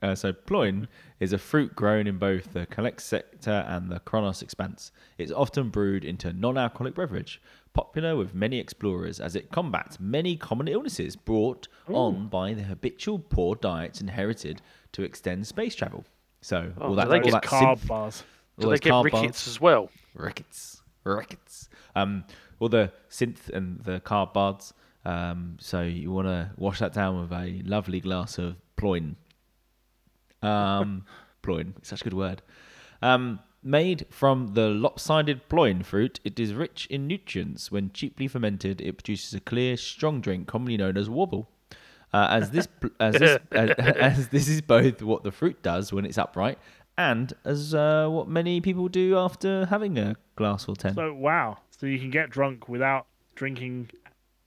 Uh, so ploin is a fruit grown in both the Calixis sector and the Koronus expanse. It's often brewed into non-alcoholic beverage, popular with many explorers as it combats many common illnesses brought on by the habitual poor diets inherited to extend space travel. So all do that, they all get that carb bars. Do they get rickets bars- as well? rickets, rickets. Um, all the synth and the carb bars. Um, so you want to wash that down with a lovely glass of ploin. Um, ploin, it's such a good word. Um, made from the lopsided ploin fruit, it is rich in nutrients. When cheaply fermented, it produces a clear, strong drink, commonly known as wobble. Uh, as this, as this, as, as this is both what the fruit does when it's upright, and as uh, what many people do after having a glass or ten. So wow, so you can get drunk without drinking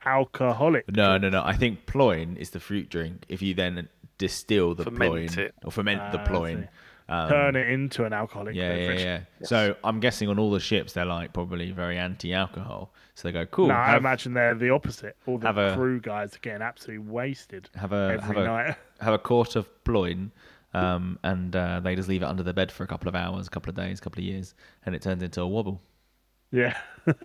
alcoholic. No, no, no. I think ploin is the fruit drink. If you then distill the Ferment ploin it. or ferment the Ah, I ploin, um, Turn it into an alcoholic yeah, yeah, beverage. yeah. So I'm guessing on all the ships they're like probably very anti-alcohol. So they go, cool. No, I imagine they're the opposite. All the have a- crew guys are getting absolutely wasted have a every have a night. have a quart of ploin, um, and uh, they just leave it under the bed for a couple of hours, a couple of days, a couple of years, and it turns into a wobble. yeah.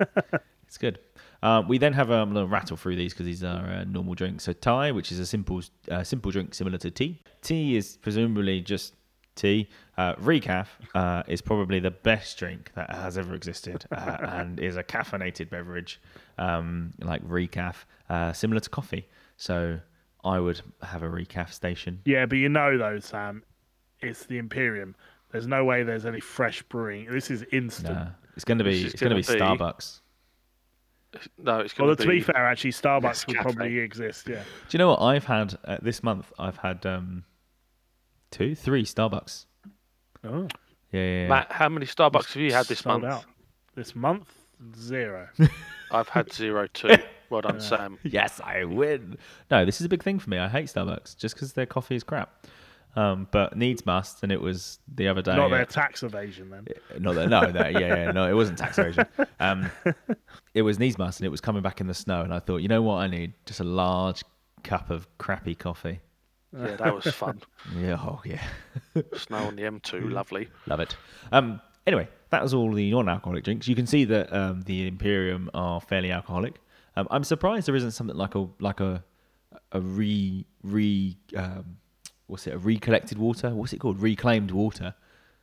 It's good. Uh, we then have um, a little rattle through these because these are uh, normal drinks. So Thai, which is a simple uh, simple drink similar to tea. Tea is presumably just tea. Uh, Recaf uh, is probably the best drink that has ever existed uh, and is a caffeinated beverage um, like Recaf, uh, similar to coffee. So I would have a Recaf station. Yeah, but you know though, Sam, it's the Imperium. There's no way there's any fresh brewing. This is instant. Nah, it's going to be This it's going to be gonna be- Starbucks. No, it's going Well, to to be fair, actually, Starbucks would probably exist. Yeah. Do you know what I've had uh, this month? I've had um, two, three Starbucks. Oh, Yeah, yeah, yeah. Matt, how many Starbucks have you had this month? out. This month, zero. I've had zero too. Well done, Sam. Yes, I win. No, this is a big thing for me. I hate Starbucks just because their coffee is crap. Um, but needs must, and it was the other day. Not uh, their tax evasion then. not that, no, that, yeah, yeah, no, it wasn't tax evasion. Um, it was needs must, and it was coming back in the snow, and I thought, you know what, I need just a large cup of crappy coffee. Yeah, that was fun. Yeah, oh yeah, Snow on the M2, lovely. love it. Um, anyway, that was all the non-alcoholic drinks. You can see that um, the Imperium are fairly alcoholic. Um, I'm surprised there isn't something like a like a a re re um, what's it a recollected water? What's it called? Reclaimed water.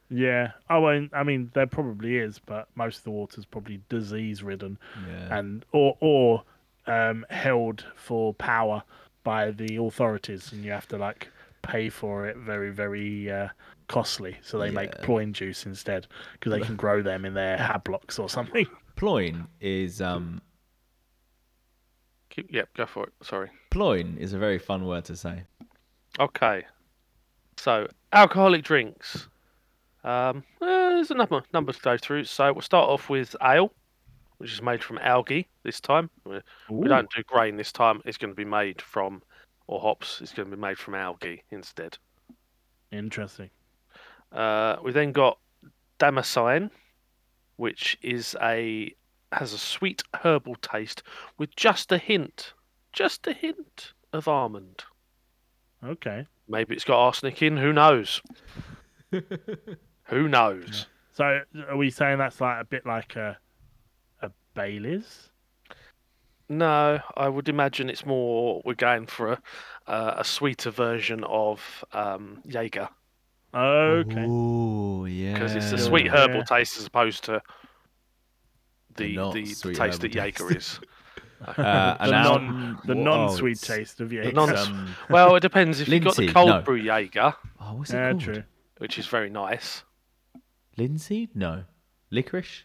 Yeah. Oh, and I mean, there probably is, but most of the water's probably disease ridden Yeah. and or or um, held for power by the authorities, and you have to like pay for it very very uh, costly. So they make Yeah. ploin juice instead because they can grow them in their hablocks or something. Ploin is um, Keep, yep, go for it. Sorry. ploin is a very fun word to say. Okay. So, alcoholic drinks. Um, eh, there's a number, number to go through. So, we'll start off with ale, which is made from algae this time. We, we don't do grain this time. It's going to be made from, or hops, it's going to be made from algae instead. Interesting. Uh, we then got Damascene, which is a has a sweet herbal taste with just a hint, just a hint of almond. Okay. Maybe it's got arsenic in. Who knows? Who knows? So are we saying that's like a bit like a a Bailey's? No, I would imagine it's more we're going for a uh, a sweeter version of um, Jaeger Okay. Oh yeah. because it's a sweet herbal Yeah. taste as opposed to The the the, the taste that herbal Jaeger taste. is. Uh, The non, the non sweet it's- taste of The Jaeger. non- um, well, it depends. If you've got the cold no. brew Jaeger, oh, what's it Yeah, called? true. which is very nice. Linseed? No. Licorice?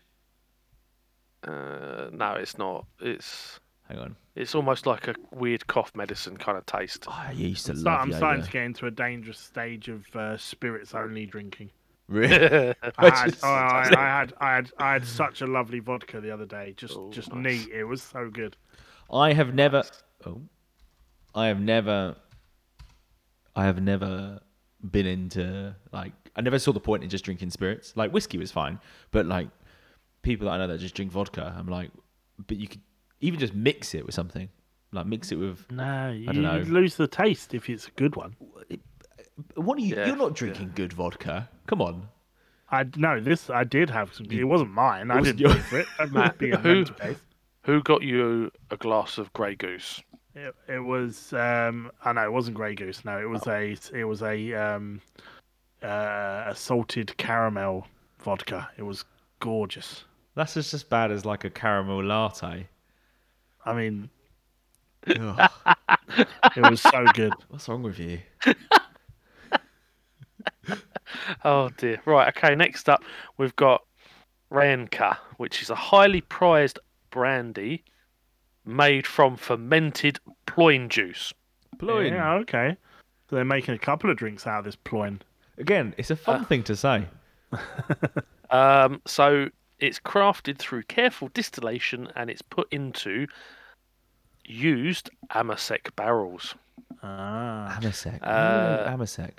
Uh, no, it's not. It's Hang on. it's almost like a weird cough medicine kind of taste. Oh, I used to So love I'm starting to get into a dangerous stage of uh, spirits only drinking. Really? I had, oh, I, I had, I had, I had such a lovely vodka the other day. Just, Oh, just nice. neat. It was so good. I have never. Oh, I have never. I have never been into like. I never saw the point in just drinking spirits. Like whiskey was fine, but like people that I know that just drink vodka, I'm like, but you could even just mix it with something. Like mix it with. No, you don't know. lose the taste if it's a good one. What are you? Yeah, you're not drinking good vodka. Come on. I no, this I did have some. It wasn't mine. I wasn't didn't your- pay for it. Don't Matt, be a who- mental case. Who got you a glass of Grey Goose? It, it was. Um, I know it wasn't Grey Goose. No, it was a. It was a. Um, uh, a salted caramel vodka. It was gorgeous. That's just as bad as like a caramel latte. I mean, it was so good. what's wrong with you? Oh dear. Right. Okay. Next up, we've got Ranka, which is a highly prized brandy made from fermented ploin juice. Ploying. Yeah, okay. So they're making a couple of drinks out of this ploin. Again, it's a fun thing to say. Um, so it's crafted through careful distillation and it's put into used Amasec barrels. Ah. Amasec. Uh, Amasec.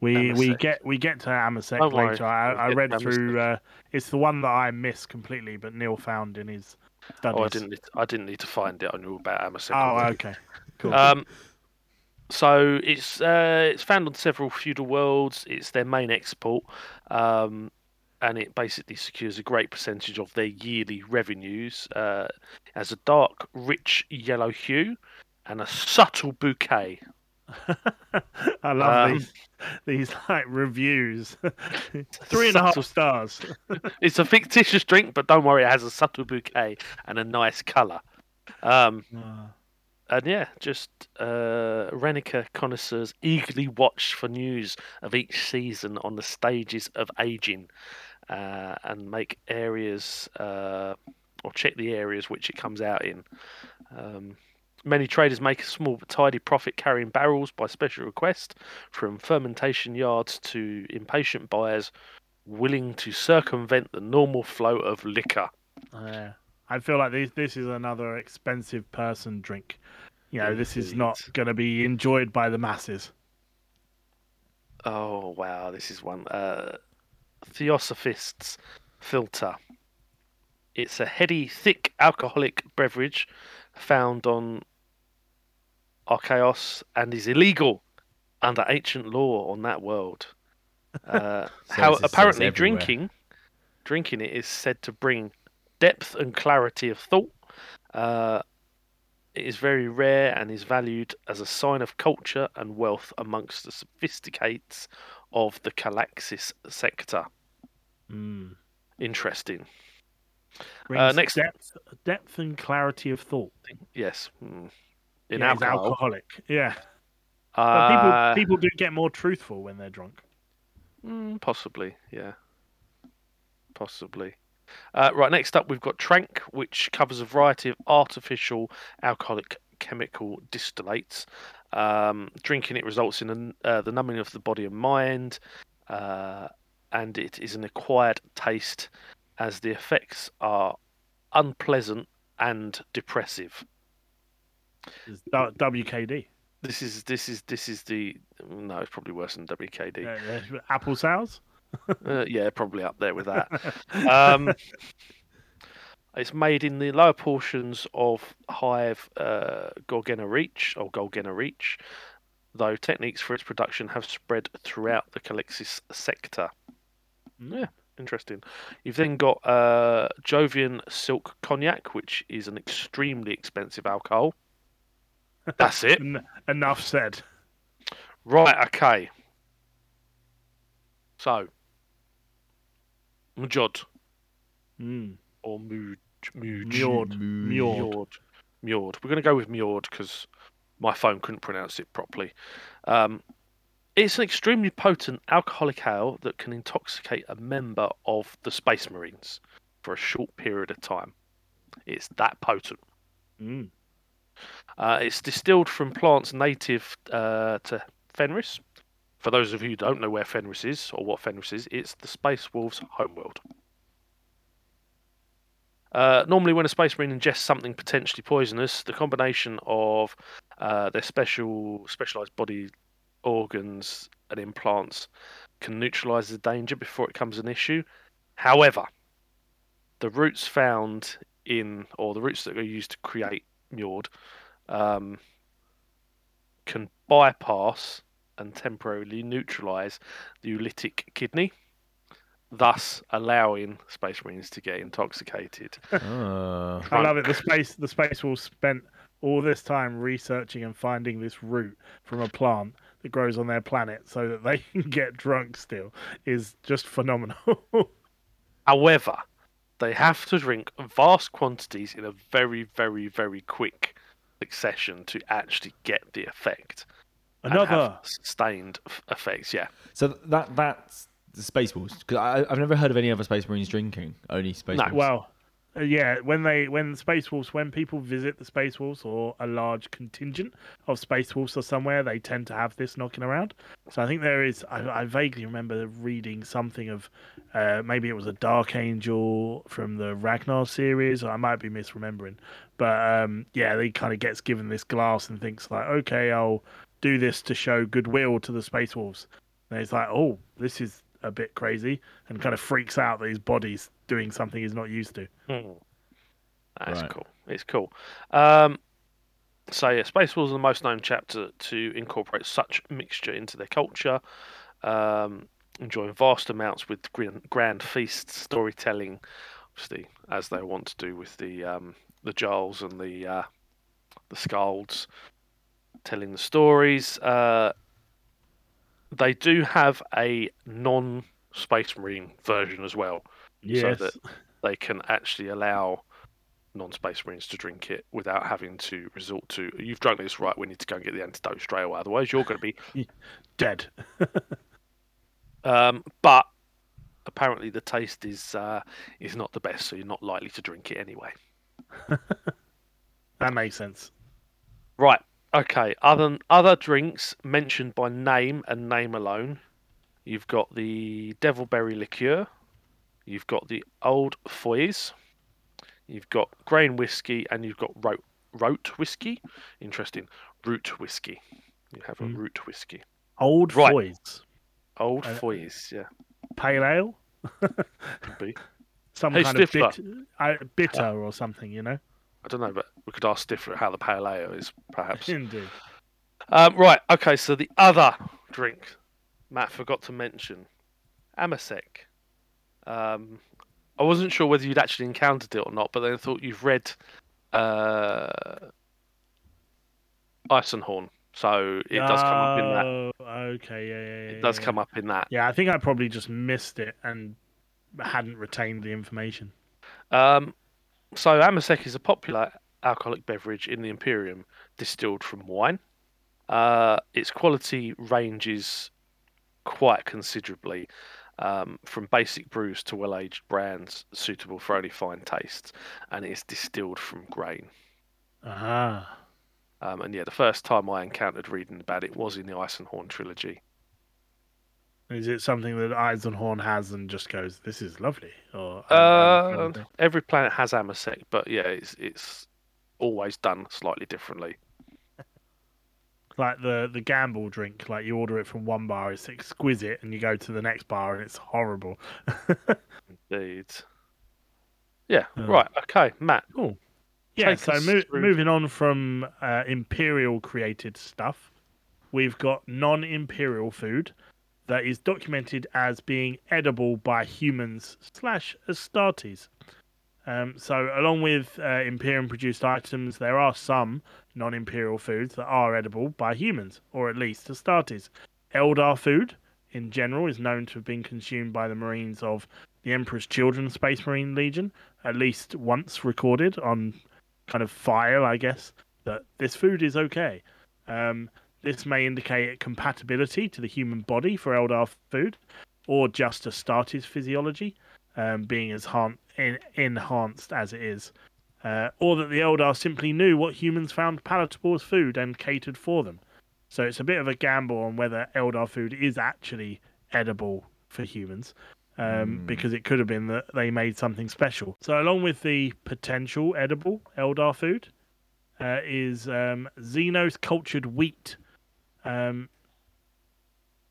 We we get we get to Amasec Don't worry, later. I, we'll I read through. Uh, it's the one that I missed completely, but Neil found in his studies. Oh, I didn't. Need I didn't need to find it. I knew about Amasec. Oh, already. okay. Cool. Um, so it's uh, it's found on several feudal worlds. It's their main export, um, and it basically secures a great percentage of their yearly revenues. Uh, it has a dark, rich yellow hue and a subtle bouquet. I love um, these these like reviews. Three and a half stars. It's a fictitious drink, but don't worry, it has a subtle bouquet and a nice colour. Um, and yeah, just uh, Renica connoisseurs eagerly watch for news of each season on the stages of aging, uh, and make areas uh, or check the areas which it comes out in. Um, many traders make a small but tidy profit carrying barrels by special request, from fermentation yards to impatient buyers willing to circumvent the normal flow of liquor. Yeah. I feel like this this is another expensive person drink. You know, this is not going to be enjoyed by the masses. Oh wow, this is one. Uh, Theosophist's filter. It's a heady, thick alcoholic beverage found on Archaeos and is illegal under ancient law on that world. Uh, So how it's- so it's apparently drinking drinking it is said to bring depth and clarity of thought. Uh, it is very rare and is valued as a sign of culture and wealth amongst the sophisticates of the Calixis sector. Mm. Interesting. Brings next- depth, depth and clarity of thought. Yes. mm. In yeah, alcohol. alcoholic. Yeah, Uh, people people do get more truthful when they're drunk. Mm, possibly, yeah. Possibly. Uh, right, next up we've got Trank, which covers a variety of artificial alcoholic chemical distillates. Um, drinking it results in an, uh, the numbing of the body and mind, uh, and it is an acquired taste, as the effects are unpleasant and depressive. It's WKD. This is this is this is the no, it's probably worse than WKD. Uh, uh, apple sours. Uh, yeah, probably up there with that. um, it's made in the lower portions of Hive uh, Gorgena Reach or Golgena Reach. though techniques for its production have spread throughout the Calixis sector. Yeah, interesting. You've then got uh, Jovian Silk Cognac, which is an extremely expensive alcohol. That's it. En- enough said. Right, okay. So, Mjod Mm. or Mood, Mjord. Mjord. Mjord. Mjord. We're going to go with Mjord because my phone couldn't pronounce it properly. Um, it's an extremely potent alcoholic ale that can intoxicate a member of the Space Marines for a short period of time. It's that potent. Mm. Uh, it's distilled from plants native uh, to Fenris. For those of you who don't know where Fenris is or what Fenris is, it's the Space Wolves' homeworld. Uh, normally, when a Space Marine ingests something potentially poisonous, the combination of uh, their special specialized body organs and implants can neutralize the danger before it becomes an issue. However, the roots found in, or the roots that are used to create Mjord, um, can bypass and temporarily neutralize the oolitic kidney, thus allowing Space Marines to get intoxicated. Oh. I love it. The space the space wolves spent all this time researching and finding this root from a plant that grows on their planet so that they can get drunk still is just phenomenal. However, they have to drink vast quantities in a very, very, very quick succession to actually get the effect. Another. sustained f- effects. Yeah, So that that's the Space Wolves. Because I've never heard of any other Space Marines drinking. Only Space No. Wolves. Well, uh, yeah, when they when Space Wolves when people visit the Space Wolves or a large contingent of Space Wolves or somewhere, they tend to have this knocking around. So I think there is. I, I vaguely remember reading something of uh, maybe it was a Dark Angel from the Ragnar series, or I might be misremembering. But um, yeah, he kind of gets given this glass and thinks like, okay, I'll do this to show goodwill to the Space Wolves. And he's like, oh, this is a bit crazy, and kind of freaks out that his body's doing something he's not used to. Hmm. that's Right. cool. It's cool. Um, so yeah, Space Wolves are the most known chapter to incorporate such mixture into their culture, um, enjoying vast amounts with grand, grand feasts, storytelling, obviously as they want to do with the um, the Jarls and the uh, the Skalds, telling the stories. Uh, they do have a non Space Marine version as well. Yes. that they can actually allow non-space marines to drink it without having to resort to you've drunk this right we need to go and get the antidote straight away otherwise you're going to be Dead. um, but apparently the taste is uh, is not the best so you're not likely to drink it anyway That makes sense. right okay other other drinks mentioned by name and name alone you've got the devilberry liqueur you've got the old foys you've got grain whiskey and you've got Rote, root whiskey interesting root whiskey you have a Mm. root whiskey Old Right. Foys. old Uh, foys yeah Pale ale? could be Some Hey, kind of bit, uh, bitter or something, you know? i don't know but we could ask Stifler how the pale ale is perhaps Indeed. Um, right. Okay. So the other drink Matt forgot to mention, Amasec. Um, I wasn't sure whether you'd actually encountered it or not, but then I thought you've read uh, Eisenhorn, so it does come up in that. Oh, Okay, yeah, yeah, yeah. It does yeah. come up in that. Yeah, I think I probably just missed it and hadn't retained the information. Um, so Amasec is a popular alcoholic beverage in the Imperium, distilled from wine. Uh, its quality ranges quite considerably, um, from basic brews to well-aged brands suitable for only fine tastes, and it is distilled from grain. Ah. Um, and yeah, the first time I encountered reading about it was in the Eisenhorn trilogy. Is it something that Eisenhorn has and just goes, this is lovely? Or Uh, kind of thing? every planet has Amasec, but yeah, it's it's always done slightly differently. Like the, the gamble drink, like you order it from one bar, it's exquisite, and you go to the next bar and it's horrible. Indeed. Yeah. Right. Okay, Matt. Cool. Yeah, so mo- moving on from uh, Imperial created stuff, we've got non imperial food that is documented as being edible by humans slash Astartes. Um, so, along with uh, Imperium produced items, there are some non Imperial foods that are edible by humans, or at least Astartes. Eldar food, in general, is known to have been consumed by the Marines of the Emperor's Children Space Marine Legion, at least once recorded on kind of file, I guess, that this food is okay. Um, this may indicate compatibility to the human body for Eldar food, or just Astartes physiology, um, being as han- in- enhanced as it is. Uh, or that the Eldar simply knew what humans found palatable as food and catered for them. So it's a bit of a gamble on whether Eldar food is actually edible for humans, um, because it could have been that they made something special. So, along with the potential edible Eldar food, uh, is um, Xenos cultured wheat. Um,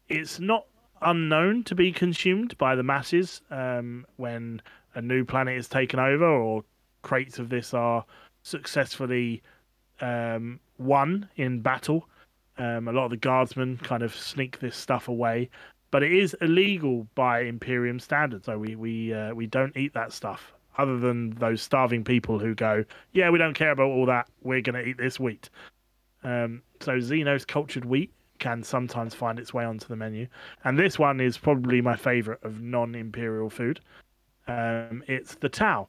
it's not unknown to be consumed by the masses um, when a new planet is taken over or crates of this are successfully um, won in battle. Um, a lot of the guardsmen kind of sneak this stuff away, but it is illegal by Imperium standards. So we we uh, we don't eat that stuff. Other than those starving people who go, yeah, we don't care about all that. We're going to eat this wheat. Um, so Xenos cultured wheat can sometimes find its way onto the menu, and this one is probably my favourite of non-imperial food. Um, it's the Tau,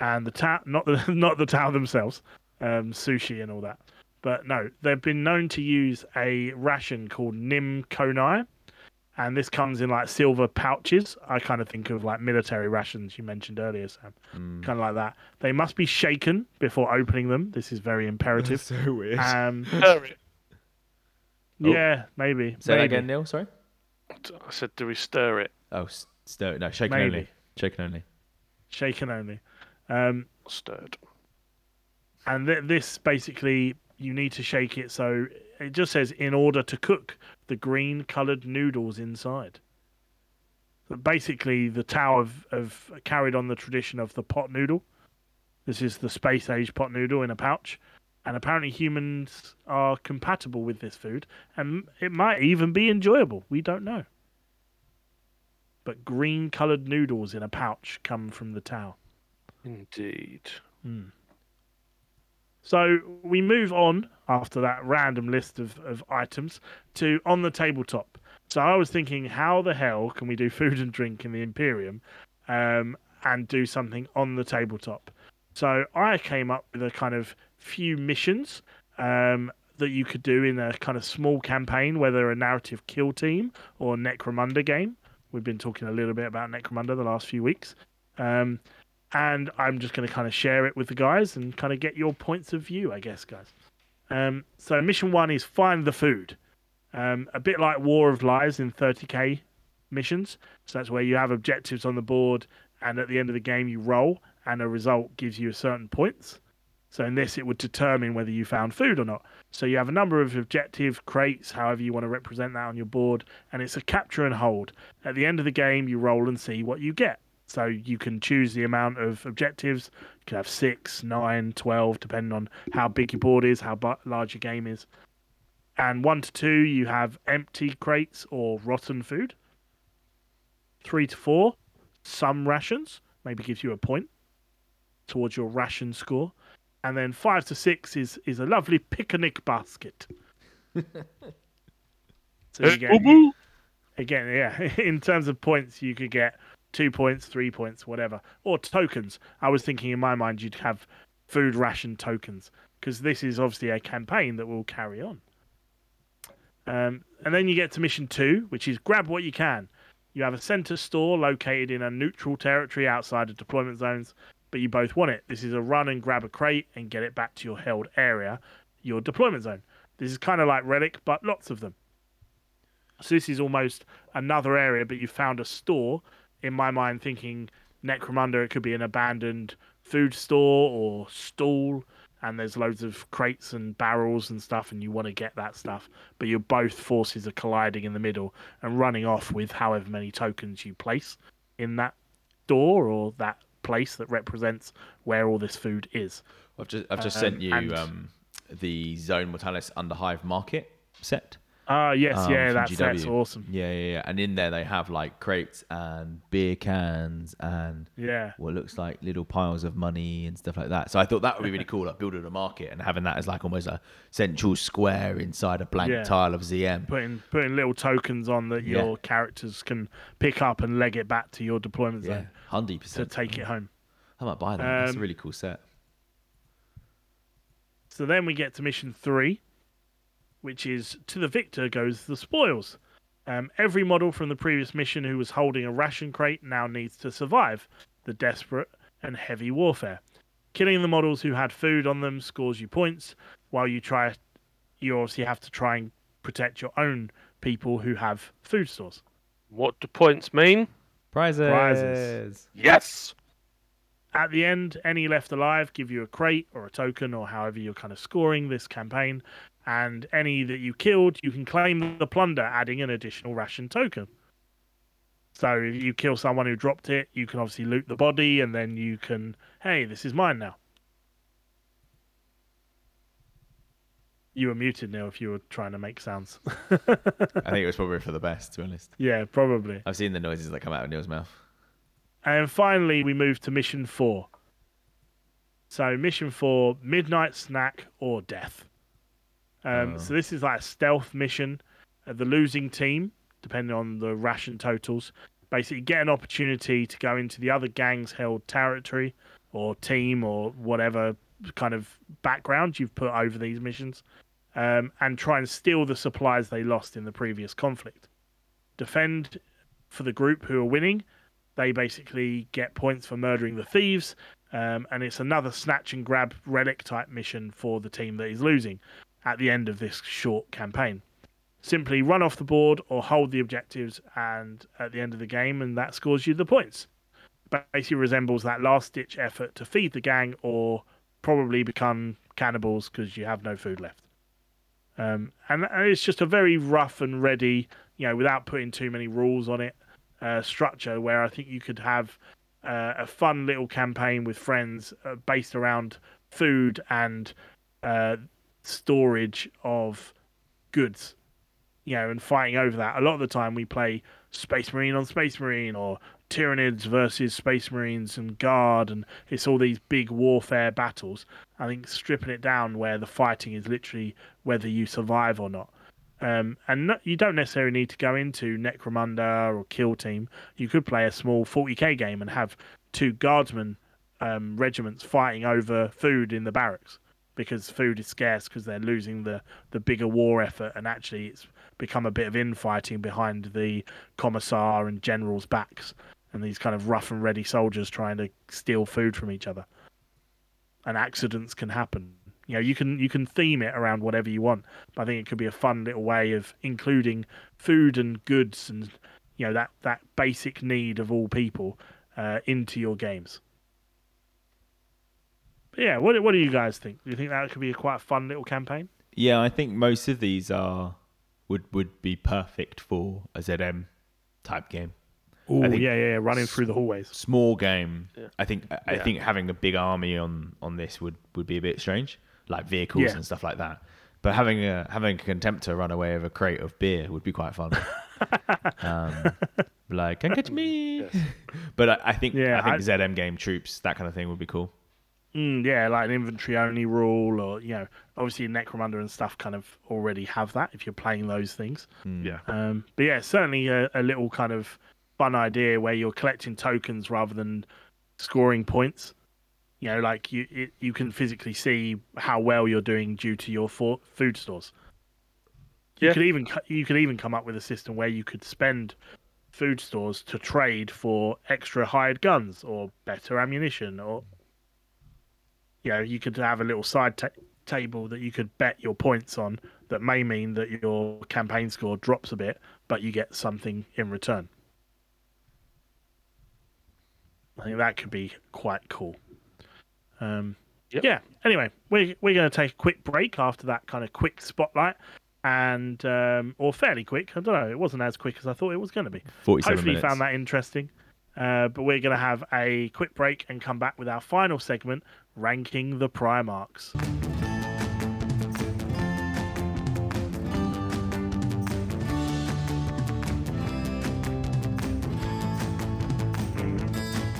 and the Tau, not the not the Tau themselves, um, sushi and all that. But no, they've been known to use a ration called Nim Konai, and this comes in like silver pouches. I kind of think of like military rations you mentioned earlier, Sam. Kind of like that. They must be shaken before opening them. This is very imperative. so weird. Um, Stir it. Yeah, maybe. Say that maybe. again, Neil. Sorry. I said, do we stir it? Oh, s- stir. No, shaken Maybe. only. Shaken only. Shaken only. Um, Stirred. and th- this basically you need to shake it so it just says in order to cook the green coloured noodles inside. But basically, the Tau have, have carried on the tradition of the pot noodle. This is the space age pot noodle in a pouch, and apparently humans are compatible with this food, and it might even be enjoyable. We don't know. But green coloured noodles in a pouch come from the Tau. Indeed. So we move on after that random list of, of items to on the tabletop. So I was thinking, how the hell can we do food and drink in the Imperium um, and do something on the tabletop? So I came up with a kind of few missions um, that you could do in a kind of small campaign, whether a narrative kill team or Necromunda game. We've been talking a little bit about Necromunda the last few weeks. Um, and I'm just going to kind of share it with the guys and kind of get your points of view, I guess, guys. Um, so mission one is find the food. Um, a bit like War of Lies in 30k missions. So that's where you have objectives on the board, and at the end of the game you roll, and a result gives you a certain points. So in this, it would determine whether you found food or not. So you have a number of objective crates, however you want to represent that on your board, and it's a capture and hold. At the end of the game, you roll and see what you get. So you can choose the amount of objectives. You can have six, nine, twelve, depending on how big your board is, how large your game is. And one to two, you have empty crates or rotten food. Three to four, some rations, maybe gives you a point towards your ration score. And then five to six is is a lovely picnic basket. so you get, again, yeah, in terms of points, you could get two points, three points, whatever, or tokens. I was thinking in my mind you'd have food ration tokens because this is obviously a campaign that will carry on. Um, and then you get to mission two, which is grab what you can. You have a center store located in a neutral territory outside of deployment zones, but you both want it. This is a run and grab a crate and get it back to your held area, your deployment zone. This is kind of like Relic, but lots of them. So this is almost another area, but you found a store. In my mind, thinking Necromunda, it could be an abandoned food store or stall, and there's loads of crates and barrels and stuff, and you want to get that stuff. But your both forces are colliding in the middle and running off with however many tokens you place in that door or that place that represents where all this food is. I've just I've just Um, sent you and- um, the Zone Mortalis Underhive Market set. Ah, yes, um, yeah, that's, that set's awesome. Yeah, yeah, yeah. And in there they have like crates and beer cans and Yeah. what looks like little piles of money and stuff like that. So I thought that would be really cool, like building a market and having that as like almost a central square inside a blank Yeah. tile of ZM. Putting putting little tokens on that Yeah. your characters can pick up and leg it back to your deployment Yeah, zone hundred to percent. take it home. I might buy that. That's a Um, really cool set. So then we get to mission three, which is to the victor goes the spoils. Um, every model from the previous mission who was holding a ration crate now needs to survive the desperate and heavy warfare. Killing the models who had food on them scores you points, while you try, you obviously have to try and protect your own people who have food stores. What do points mean? Prizes. prizes. Yes. At the end, any left alive give you a crate or a token or however you're kind of scoring this campaign. And any that you killed, you can claim the plunder, adding an additional ration token. So if you kill someone who dropped it, you can obviously loot the body and then you can, hey, this is mine now. You were muted, now if you were trying to make sounds. I think it was probably for the best, to be honest. yeah, probably. I've seen the noises that come out of Neil's mouth. And finally, we move to mission four. So, mission four midnight snack or death. Um, Oh. So, this is like a stealth mission. Uh, the losing team, depending on the ration totals, basically get an opportunity to go into the other gang's held territory or team or whatever kind of background you've put over these missions um, and try and steal the supplies they lost in the previous conflict. Defend for the group who are winning they basically get points for murdering the thieves, um, and it's another snatch and grab relic type mission for the team that is losing at the end of this short campaign. Simply run off the board or hold the objectives, and at the end of the game, and that scores you the points. Basically, resembles that last ditch effort to feed the gang or probably become cannibals because you have no food left. Um, and, it's just a very rough and ready, you know, without putting too many rules on it uh, structure where I think you could have uh, a fun little campaign with friends uh, based around food and uh, storage of goods, you know, and fighting over that. A lot of the time we play Space Marine on Space Marine or Tyranids versus Space Marines and Guard, and it's all these big warfare battles. I think stripping it down where the fighting is literally whether you survive or not. Um, and no, you don't necessarily need to go into Necromunda or Kill Team. You could play a small 40k game and have two guardsmen um, regiments fighting over food in the barracks because food is scarce because they're losing the, the bigger war effort. And actually, it's become a bit of infighting behind the commissar and generals' backs and these kind of rough and ready soldiers trying to steal food from each other. And accidents can happen. You know, you can you can theme it around whatever you want. But I think it could be a fun little way of including food and goods and you know that that basic need of all people uh, into your games. But yeah, what what do you guys think? Do you think that could be a quite fun little campaign? Yeah, I think most of these are would would be perfect for a ZM type game. Oh yeah, yeah, yeah, running through the hallways. Small game. Yeah. I think I I Yeah. think having a big army on on this would would be a bit strange, like vehicles Yeah. and stuff like that. But having a having a contemptor run away with a crate of beer would be quite fun. um, like, come catch me. But I, I think Yeah, I think I- ZM game troops that kind of thing would be cool. Mm, yeah, like an inventory only rule, or you know, obviously Necromunda and stuff kind of already have that if you're playing those things. Yeah. Um, but yeah, certainly a, a little kind of fun idea where you're collecting tokens rather than scoring points. You know, like you it, you can physically see how well you're doing due to your for, food stores. You Yeah. could even you could even come up with a system where you could spend food stores to trade for extra hired guns or better ammunition or you know, you could have a little side ta- table that you could bet your points on that may mean that your campaign score drops a bit, but you get something in return. I think that could be quite cool. Um, Yep. Yeah. Anyway, we're we're going to take a quick break after that kind of quick spotlight, and um, or fairly quick. I don't know. It wasn't as quick as I thought it was going to be. Forty-seven Hopefully, you found that interesting. Uh, but we're going to have a quick break and come back with our final segment, ranking the Primarchs.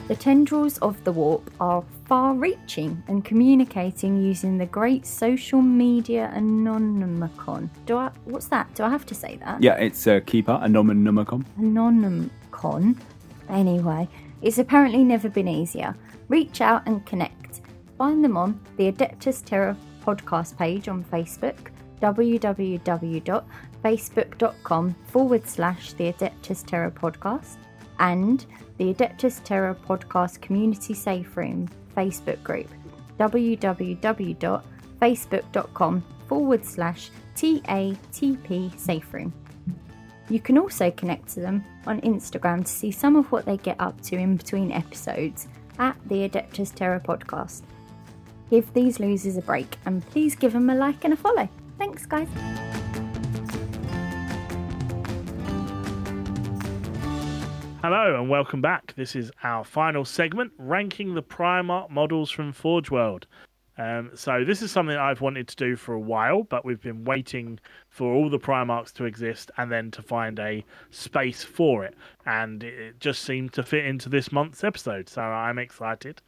The tendrils of the warp are far reaching and communicating using the great social media anonymicon. Do I, what's that? Do I have to say that? Yeah, it's a Keeper, anonymicon. Anonymicon. Anyway, it's apparently never been easier. Reach out and connect Find them on the Adeptus Terra podcast page on Facebook, www.facebook.com forward slash the Adeptus Terra podcast, and the Adeptus Terra podcast community safe room Facebook group, www.facebook.com forward slash TATP safe room. You can also connect to them on Instagram to see some of what they get up to in between episodes at the Adeptus Terra podcast. Give these losers a break and please give them a like and a follow. Thanks, guys. Hello and welcome back. This is our final segment, ranking the Primarch models from Forge World. Um, so this is something I've wanted to do for a while, but we've been waiting for all the Primarchs to exist and then to find a space for it, and it just seemed to fit into this month's episode. So I'm excited.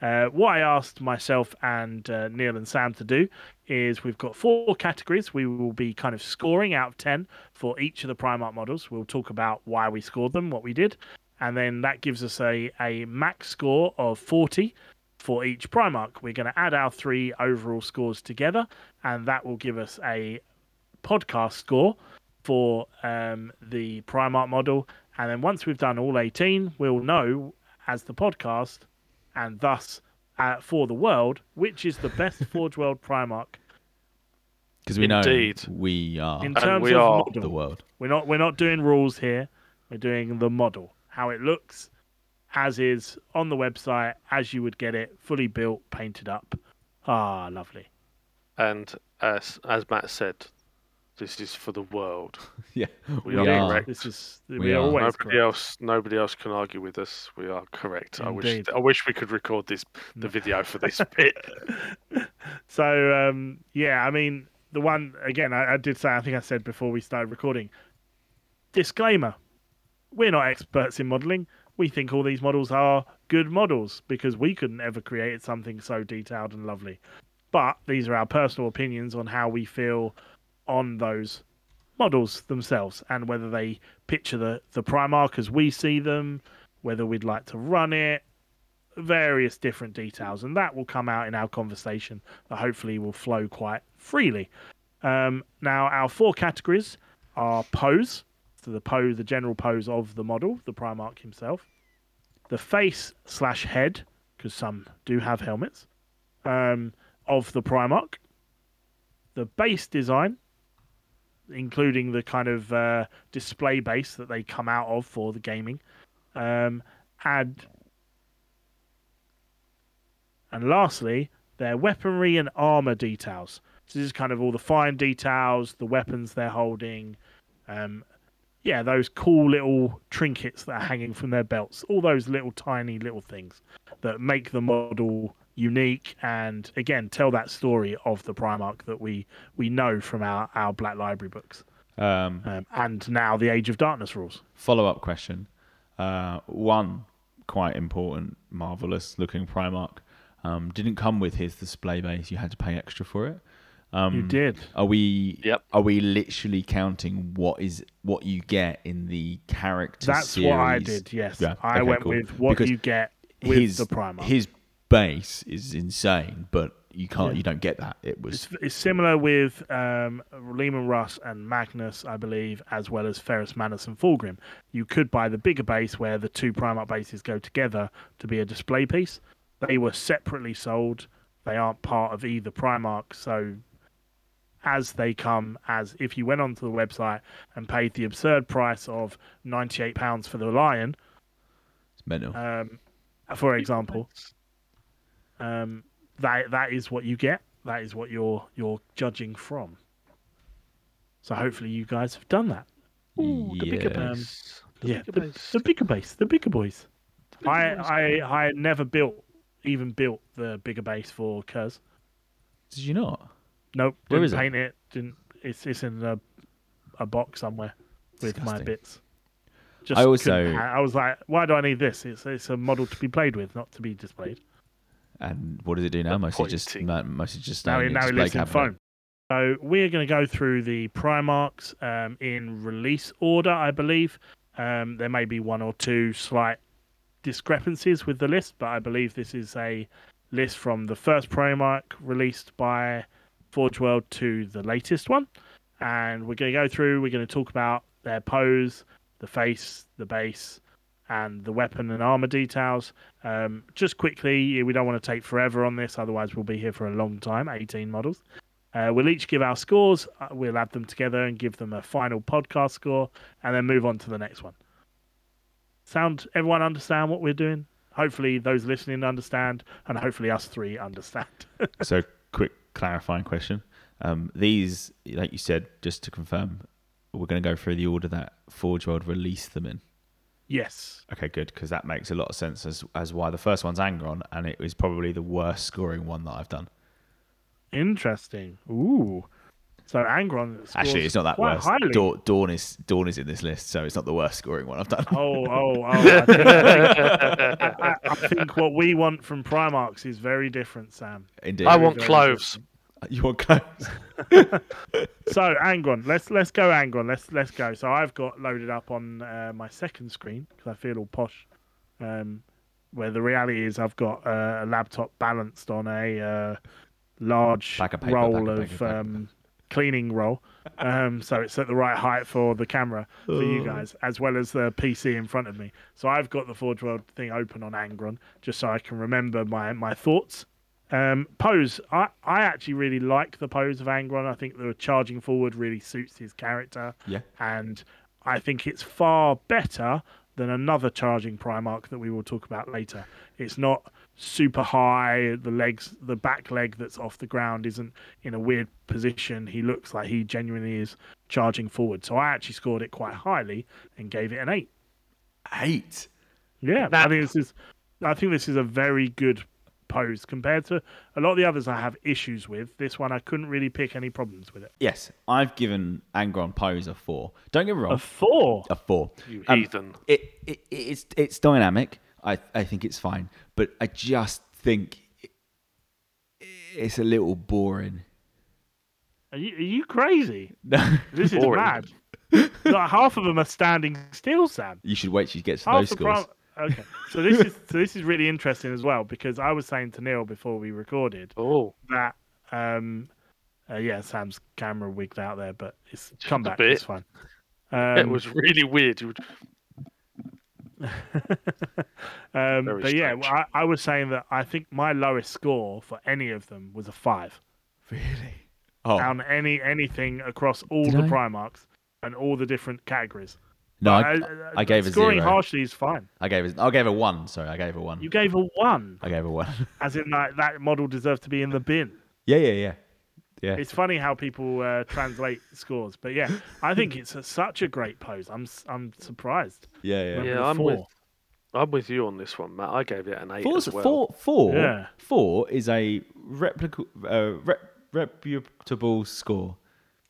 Uh, what I asked myself and uh, Neil and Sam to do is we've got four categories. We will be kind of scoring out of ten for each of the Primarch models. We'll talk about why we scored them, what we did, and then that gives us a a max score of forty for each Primarch. We're going to add our three overall scores together, and that will give us a podcast score for um, the Primarch model. And then once we've done all 18, we'll know as the podcast, and thus uh, for the world, which is the best Forge World Primarch Because we know Indeed. we are in terms we of are model. the world. We're not we're not doing rules here. We're doing the model, how it looks, as is on the website, as you would get it, fully built, painted up. Ah, lovely. And as as Matt said, this is for the world. Yeah, We we, are are. correct. This is we, We are are. always nobody correct. else, nobody else can argue with us. We are correct. I wish, I wish we could record this, the video for this bit. So um, yeah, I mean the one again. I, I did say. I think I said before we started recording. Disclaimer: We're not experts in modelling. We think all these models are good models because we couldn't ever create something so detailed and lovely. But these are our personal opinions on how we feel on those models themselves and whether they picture the the Primarch as we see them, whether we'd like to run it, various different details, and that will come out in our conversation that hopefully will flow quite freely. Um, now, our four categories are pose, the pose, the general pose of the model, the Primarch himself, the face slash head, because some do have helmets, um, of the Primarch, the base design, including the kind of uh, display base that they come out of for the gaming, um, and and lastly, their weaponry and armor details. So this is kind of all the fine details, the weapons they're holding, um, yeah, those cool little trinkets that are hanging from their belts, all those little tiny little things that make the model unique and again tell that story of the Primarch that we we know from our our Black Library books Um, um, and now the Age of Darkness rules. follow up question. Uh, one quite important, marvelous looking Primarch um, didn't come with his display base. You had to pay extra for it. Um, You did. Are we? Yep. Are we literally counting what is what you get in the character? That's what I did. Yes, Yeah, I okay, went cool. with what Because you get with his the Primarch. his base is insane, but you can't. Yeah. You don't get that. It was It's, it's similar with um, Leman Russ and Magnus, I believe, as well as Ferrus Manus and Fulgrim. You could buy the bigger base where the two Primarch bases go together to be a display piece. They were separately sold. They aren't part of either Primarch, so as they come, as if you went onto the website and paid the absurd price of ninety-eight pounds for the Lion, it's mental. um, for example, um, that that is what you get. That is what you're you're judging from. So hopefully you guys have done that. Ooh, the bigger Yeah. base. The yeah, bigger the, base. the bigger base, the bigger boys. The bigger I base. I I never built even built the bigger base for Curze. Did you not? Nope, Where is it? paint it. Didn't. It's it's in a a box somewhere with my bits. Just I also- ha- I was like, why do I need this? It's it's a model to be played with, not to be displayed. And what does it do now? Mostly just pointing. mo- mostly just Now, staying he, in now he lives in phone. So we're going to go through the Primarchs um, in release order, I believe. Um, there may be one or two slight discrepancies with the list, but I believe this is a list from the first Primarch released by Forge World to the latest one. And we're going to go through, we're going to talk about their pose, the face, the base, and the weapon and armor details. Um, just quickly, we don't want to take forever on this, otherwise, we'll be here for a long time 18 models. Uh, we'll each give our scores, uh, we'll add them together and give them a final podcast score, and then move on to the next one. Sound everyone understand what we're doing? Hopefully, those listening understand, and hopefully, us three understand. So, quick clarifying question. Um, these, like you said, just to confirm, we're going to go through the order that Forge World released them in. yes. Okay, good, because that makes a lot of sense as as why the first one's Angron, and it was probably the worst scoring one that I've done. Interesting. Ooh. So Angron. Actually, it's not that quite worst. Dorn, Dorn is Dorn is in this list, so it's not the worst scoring one I've done. Oh, oh, oh! I think, I, I- I think what we want from Primarchs is very different, Sam. Indeed. I want very cloves. you want clothes? So Angron, let's let's go Angron. Let's let's go. So I've got loaded up on uh, my second screen because I feel all posh. Um, where the reality is, I've got uh, a laptop balanced on a uh, large Bag of paper, roll bag of of paper, bag of um, cleaning roll. Um, so it's at the right height for the camera for you guys, as well as the PC in front of me. So I've got the Forge World thing open on Angron just so I can remember my my thoughts. Um, pose. I, I actually really like the pose of Angron. I think the charging forward really suits his character. Yeah. And I think it's far better than another charging Primarch that we will talk about later. It's not super high. The legs, the back leg that's off the ground isn't in a weird position. He looks like he genuinely is charging forward. So I actually scored it quite highly and gave it an eight. Eight. Yeah, I think this is. I think this is a very good pose compared to a lot of the others I have issues with. This one I couldn't really pick any problems with it. Yes, I've given Angron pose a four. Don't get me wrong, A four. a four. You Um, heathen. it, it it's it's dynamic. I I think it's fine, but I just think it's a little boring. Are you, are you crazy? No, This is Boring. mad. like half of them are standing still, Sam. you should wait till you get Half those the scores. pro- Okay, so this is so this is really interesting as well because I was saying to Neil before we recorded Oh, that um uh, yeah Sam's camera wigged out there, but it's come back. bit. It's fine. Um, it was really weird. You- um, Very but yeah. I, I was saying that I think my lowest score for any of them was a five Really? Oh on any anything across all Did the I? Primarchs and all the different categories. no, I, Uh, I gave a scoring zero. harshly is fine. I gave it. I gave a one. Sorry, I gave a one. You gave a one, I gave a one. as in like that model deserves to be in the bin. yeah, yeah, yeah, yeah. It's funny how people uh, translate scores, but yeah, I think it's a, such a great pose. I'm s- I'm surprised. yeah, yeah. Went Yeah, with a I'm with- I'm with you on this one, Matt. I gave it an eight Four's, as well. four, four, Yeah. four is a replica, uh, rep, reputable score.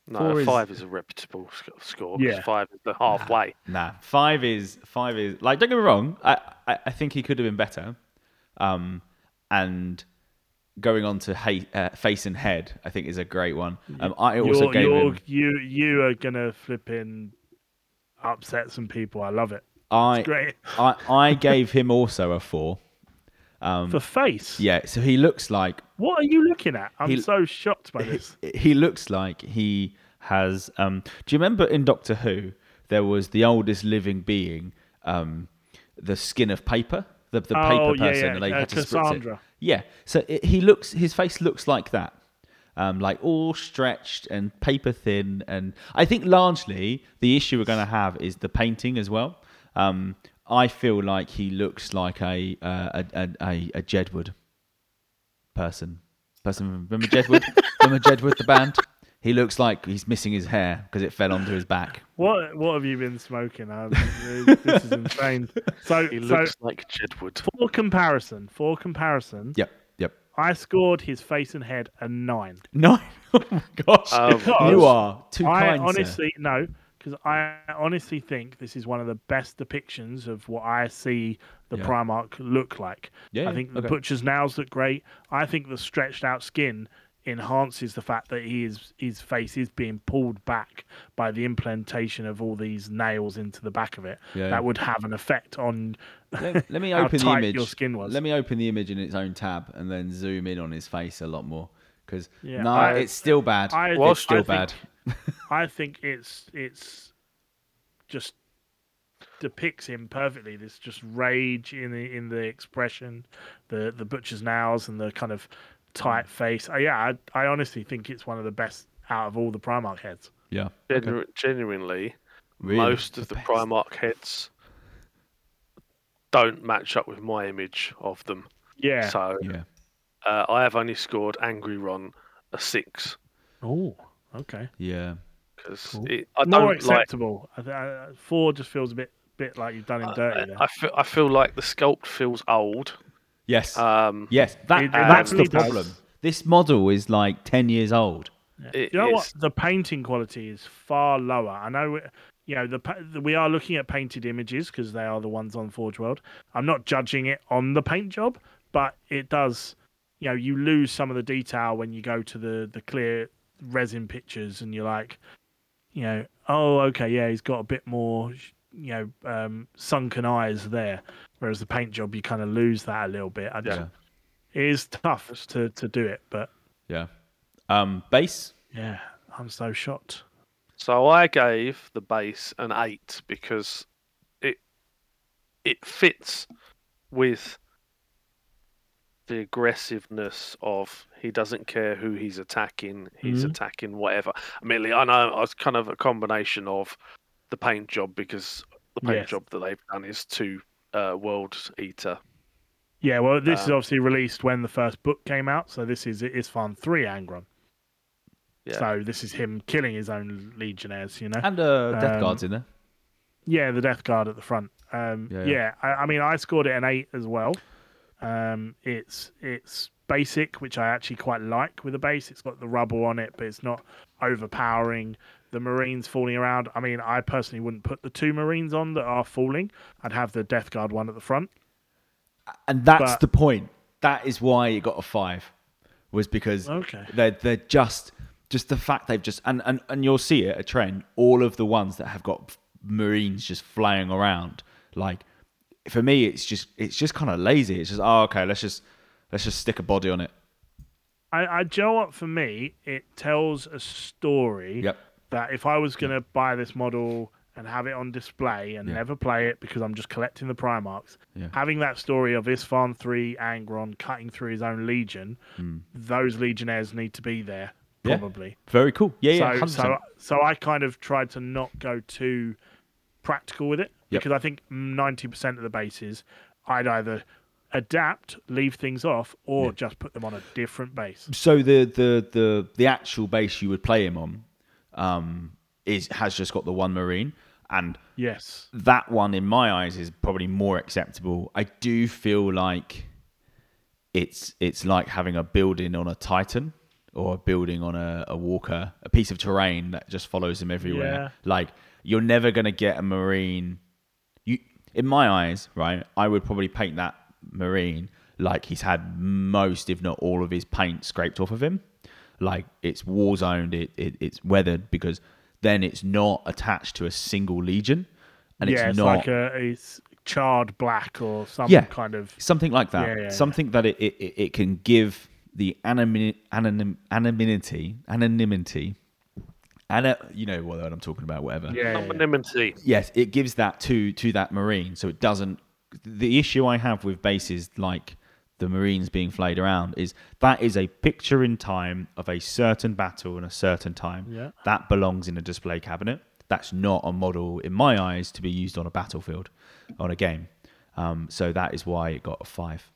No, four a is- five is a reputable sc- score. 'cause Yeah. five is the halfway. Nah, five is five is like. Don't get me wrong. I, I, I think he could have been better. Um, and going on to ha- uh, face and head, I think is a great one. Um, I also You're, gave you're, him. you you are gonna flip in, upset some people. I love it. I, Great I I gave him also a four. Um, for face. yeah, so he looks like What are you looking at? I'm He- so shocked by this. he looks like he has. Um, do you remember in Doctor Who there was the oldest living being, um, the skin of paper, the the Oh, paper person, yeah, and they uh, had to spritz it. Yeah, so it, he looks. His face looks like that. Um, like all stretched and paper thin, and I think largely the issue we're going to have is the painting as well. Um, I feel like he looks like a uh, a, a a Jedward person. Person, remember Jedward? remember Jedward, the band? He looks like he's missing his hair because it fell onto his back. What what have you been smoking? Um, this is insane. So He so looks like Jedward. for comparison, for comparison, Yep, yep. I scored his face and head a nine. Nine. oh my gosh, Um, you are too I kind. sir. honestly no, because I honestly think this is one of the best depictions of what I see the Yeah. Primarch look like. Yeah, I yeah, think the okay. butcher's nails look great. I think the stretched out skin enhances the fact that he is his face is being pulled back by the implantation of all these nails into the back of it. Yeah. That would have an effect on Let, let me how open the tight image. your skin was. Let me open the image in its own tab and then zoom in on his face a lot more. Because Yeah, no, I- it's still bad. I- it's I still think- bad. I think it's it's just depicts him perfectly. This just rage in the in the expression, the the butcher's nails, and the kind of tight face. Uh, yeah, I, I honestly think it's one of the best out of all the Primarch heads. Yeah. Genu- Genuinely, Really? most of the best. Primarch heads don't match up with my image of them. Yeah. So Yeah. uh, I have only scored Angry Ron a six Oh, okay. Yeah. because Cool. I More don't like. acceptable. I th- uh, four just feels a bit bit like you've done him dirty. I, there. I feel I feel like the sculpt feels old. Yes. Um, yes. That, It- it that's the definitely does. problem. This model is like 10 years old. it- you know what? The painting quality is far lower. I know, it- you know, the, the we are looking at painted images because they are the ones on Forge World. I'm not judging it on the paint job, but it does. You know, you lose some of the detail when you go to the the clear resin pictures, and you're like, you know, oh, okay, yeah, he's got a bit more, you know, um, sunken eyes there. Whereas the paint job, you kind of lose that a little bit. I just, Yeah. It is tough to to do it, but Yeah. Um, base. yeah, I'm so shocked. So I gave the base an eight because it it fits with the aggressiveness of he doesn't care who he's attacking, he's Mhm. attacking whatever. Admittedly, I know it's kind of a combination of the paint job because the paint Yes. job that they've done is to uh, World Eater. Yeah, well, this is Um, obviously released when the first book came out, so this is it's Isstvan three Angron. Yeah. So this is him killing his own legionnaires, you know. And uh, Death Um, Guard's in there. Yeah, the Death Guard at the front. Um, Yeah, yeah, yeah. I, I mean, I scored it an eight as well. Um, it's it's basic, which I actually quite like with the base. It's got the rubble on it, but it's not overpowering. The Marines falling around. I mean, I personally wouldn't put the two Marines on that are falling. I'd have the Death Guard one at the front. And that's but- the point. That is why it got a five, was because Okay. they're they're just just the fact they've just and and and you'll see it a trend. All of the ones that have got marines just flying around, like for me, it's just it's just kind of lazy. It's just oh okay, let's just let's just stick a body on it. I, I, you know what? For me, it tells a story Yep. That if I was going to buy this model and have it on display and Yeah. never play it because I'm just collecting the Primarchs, Yeah. having that story of Isstvan 3 Angron cutting through his own legion, those legionnaires need to be there, Hmm. Yeah. probably. Very cool. Yeah, yeah, so, 100%. so, so I kind of tried to not go too practical with it Yep. because I think 90% of the bases I'd either adapt, leave things off, or just put them on a different base. so the the the the actual base you would play him on um is has just got the one marine. And Yes. that one in my eyes is probably more acceptable. I do feel like it's it's like having a building on a titan or a building on a, a walker a piece of terrain that just follows him everywhere. Yeah. like you're never going to get a marine. You in my eyes right i would probably paint that marine like he's had most if not all of his paint scraped off of him like it's war zoned it, it it's weathered because then it's not attached to a single legion and yeah, it's it's not like a it's charred black or some Yeah. kind of something like that Yeah, yeah, yeah. something that it, it, it it can give the anonymity anonym, anonymity anonymity and you know what i'm talking about whatever yeah, yeah, yeah. Anonymity. yes it gives that to to that marine so it doesn't the issue i have with bases like the marines being flayed around is that is a picture in time of a certain battle in a certain time Yeah. that belongs in a display cabinet that's not a model in my eyes to be used on a battlefield on a game um, so that is why it got a five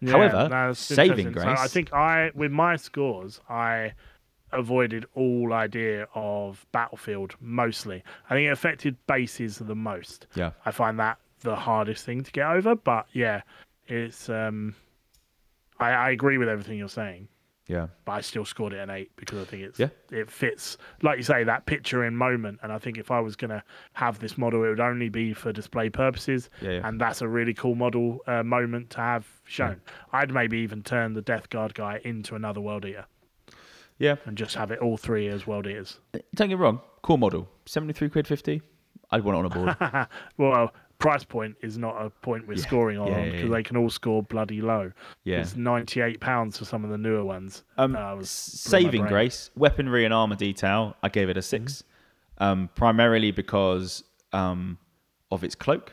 Yeah, However, saving interesting. So I think I, with my scores, I avoided all idea of battlefield mostly. I think it affected bases the most. yeah I find that the hardest thing to get over. But yeah, it's um, I, I agree with everything you're saying. Yeah. but I still scored it an eight because I think it's Yeah. it fits, like you say, that picture in moment. And I think if I was going to have this model, it would only be for display purposes. Yeah, yeah. And that's a really cool model uh, moment to have shown. I'd maybe even turn the Death Guard guy into another World Eater Yeah. and just have it all three as World Eaters. Don't get wrong. Cool model. 73 quid 50. I'd want it on a board. well, price point is not a point we're Yeah, scoring on because yeah, yeah. they can all score bloody low. Yeah. It's ninety eight pounds for some of the newer ones. Um, Uh, was s- blew my saving grace, weaponry and armor detail. I gave it a 6 um, primarily because um, of its cloak.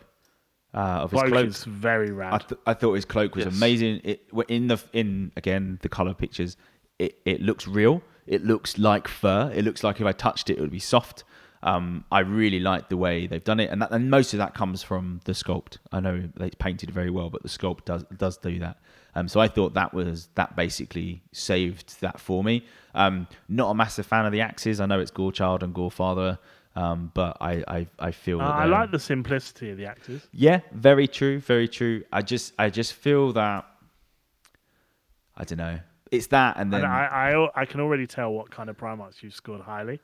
Uh, of his Cloak cloak. is very I, rad. th- I thought his cloak was Yes. amazing. It in the in again the color pictures. It it looks real. It looks like fur. It looks like if I touched it, it would be soft. Um, I really like the way they've done it, and that and most of that comes from the sculpt. I know they painted very well, but the sculpt does does do that. Um, so I thought that was that basically saved that for me. Um, not a massive fan of the axes. I know it's Gorechild and Gorefather, um, but I I, I feel Uh, that I like the simplicity of the axes. yeah, very true, very true. I just I just feel that I don't know. It's that and then And I, I I can already tell what kind of Primarchs you've scored highly.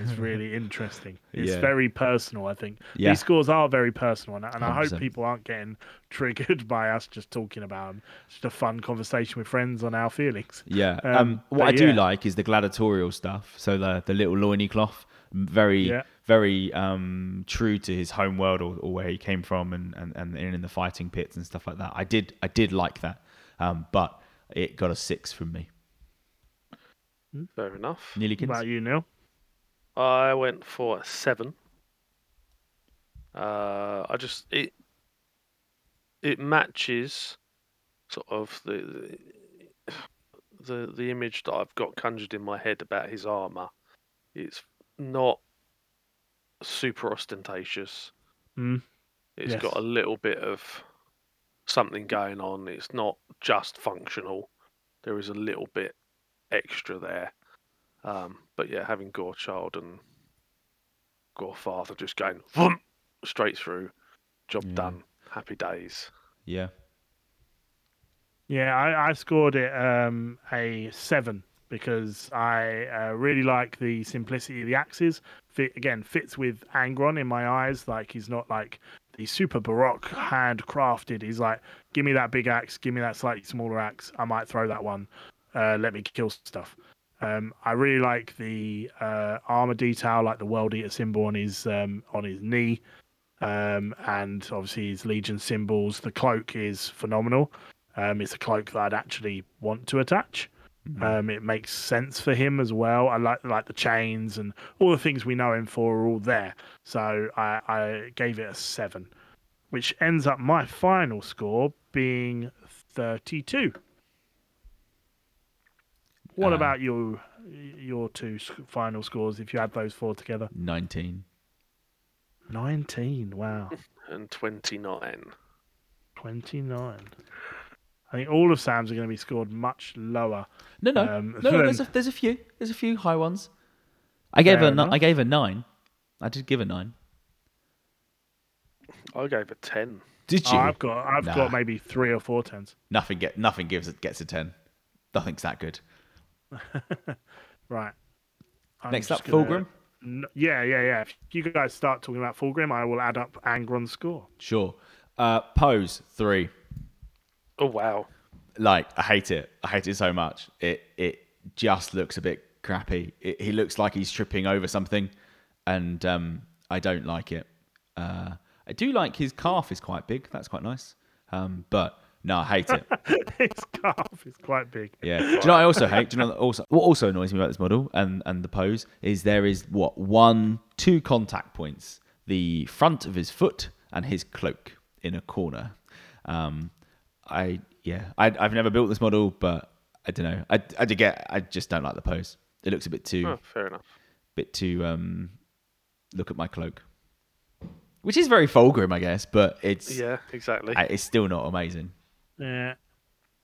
It's really interesting. It's Yeah. very personal, I think. Yeah. These scores are very personal, and, and I hope people aren't getting triggered by us just talking about them. It's just a fun conversation with friends on our feelings. yeah. Um, Um, what I do yeah. like is the gladiatorial stuff. So the the little loiny cloth, very very um true to his home world or, or where he came from and, and and in the fighting pits and stuff like that. I did I did like that. Um, but it got a six from me. Fair enough. What Nearly about you, Neil? I went for a seven. Uh, I just it it matches sort of the the the image that I've got conjured in my head about his armor. It's not super ostentatious. Mm. It's Yes. got a little bit of something going on. It's not just functional. There is a little bit extra there. Um, but yeah, having Gorechild and Gorefather just going vroom, straight through, job Yeah. done, happy days. Yeah. Yeah, I, I scored it um, a seven because I uh, really like the simplicity of the axes. Fit again fits with Angron in my eyes. Like he's not like the super baroque handcrafted. He's like, give me that big axe, give me that slightly smaller axe. I might throw that one. Uh, let me kill stuff. Um, I really like the uh, armor detail, like the world eater symbol on his um, on his knee, um, and obviously his legion symbols. The cloak is phenomenal. Um, it's a cloak that I'd actually want to attach. Um, it makes sense for him as well. I like like the chains and all the things we know him for are all there. So I, I gave it a seven, which ends up my final score being thirty-two. What Uh, about you? Your two final scores, if you add those four together, Nineteen. nineteen. Wow. And 29. 29. I think all of Sam's are going to be scored much lower. No, no, Um, no, no. There's a, there's a few. There's a few high ones. I gave Fair a enough. I gave a nine. I did give a nine. I gave a 10. Did Oh, you? I've got I've Nah. got maybe three or four tens. Nothing get nothing gives It gets a ten. Nothing's that good. Right. I'm Next up, gonna- Fulgrim. N- yeah, yeah, yeah. If you guys start talking about Fulgrim, I will add up Angron's score. Sure. Uh, pose three. Oh, wow. Like I hate it. I hate it so much. It it just looks a bit crappy. It, he looks like he's tripping over something, and um, I don't like it. Uh, I do like his calf is quite big. That's quite nice. Um, but no, I hate it. His calf is quite big. Yeah. Do you know what I also hate? Do you know what also what also annoys me about this model and and the pose is there is what one two contact points the front of his foot and his cloak in a corner. Um, I yeah I I've never built this model, but I don't know. I I did get I just don't like the pose. It looks a bit too Oh, fair enough. bit too um look at my cloak, which is very Fulgrim, I guess, but it's Yeah, exactly. I, it's still not amazing. Yeah.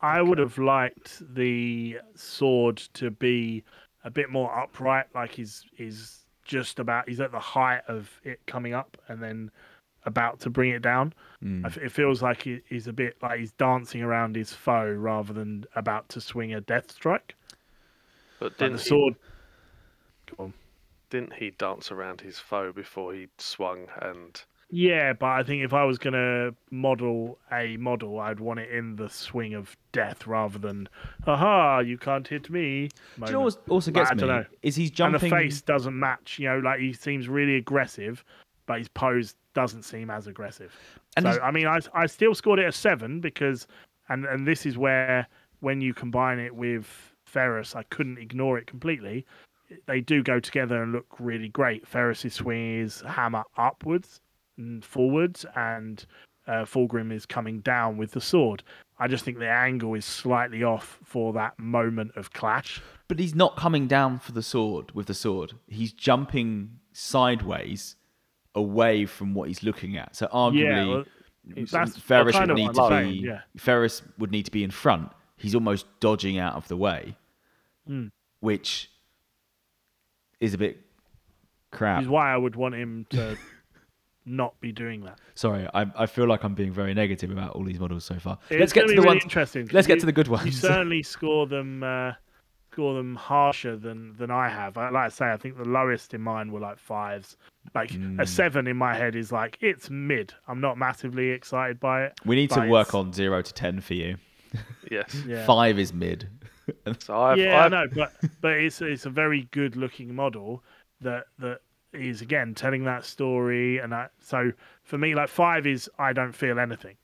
I would have liked the sword to be a bit more upright, like he's he's just about he's at the height of it coming up and then about to bring it down. Mm. It feels like he's a bit like he's dancing around his foe rather than about to swing a death strike. But Like didn't the he, sword. Go on. didn't he dance around his foe before he swung and Yeah, but I think if I was going to model a model, I'd want it in the swing of death rather than, aha, you can't hit me. Do you know what moment. also Like, gets I me? dunno. Is he's jumping? And the face doesn't match. You know, like he seems really aggressive, but his pose doesn't seem as aggressive. And so I mean, I I still scored it a seven because, and and this is where when you combine it with Ferrus, I couldn't ignore it completely. They do go together and look really great. Ferrus's swing is hammer upwards and forwards, and uh, Fulgrim is coming down with the sword. I just think the angle is slightly off for that moment of clash. But he's not coming down for the sword with the sword. He's jumping sideways away from what he's looking at. So arguably, well, that's Ferrus would need to be. yeah. Ferrus would need to be in front. He's almost dodging out of the way, Hmm. which is a bit crap. Which is why I would want him to not be doing that. Sorry, I, I feel like I'm being very negative about all these models so far. It's let's get gonna the really ones. interesting. let's get to the good ones. You certainly score them uh, score them harsher than than I have. I, like I say, I think the lowest in mine were like fives. Like Hmm. a seven in my head is like it's mid. I'm not massively excited by it. we need to work it's- on zero to ten for you. yes. Yeah. Five is mid. So I've, yeah, I I've know, but but it's it's a very good looking model that that is again telling that story, and I, so for me, like five is I don't feel anything.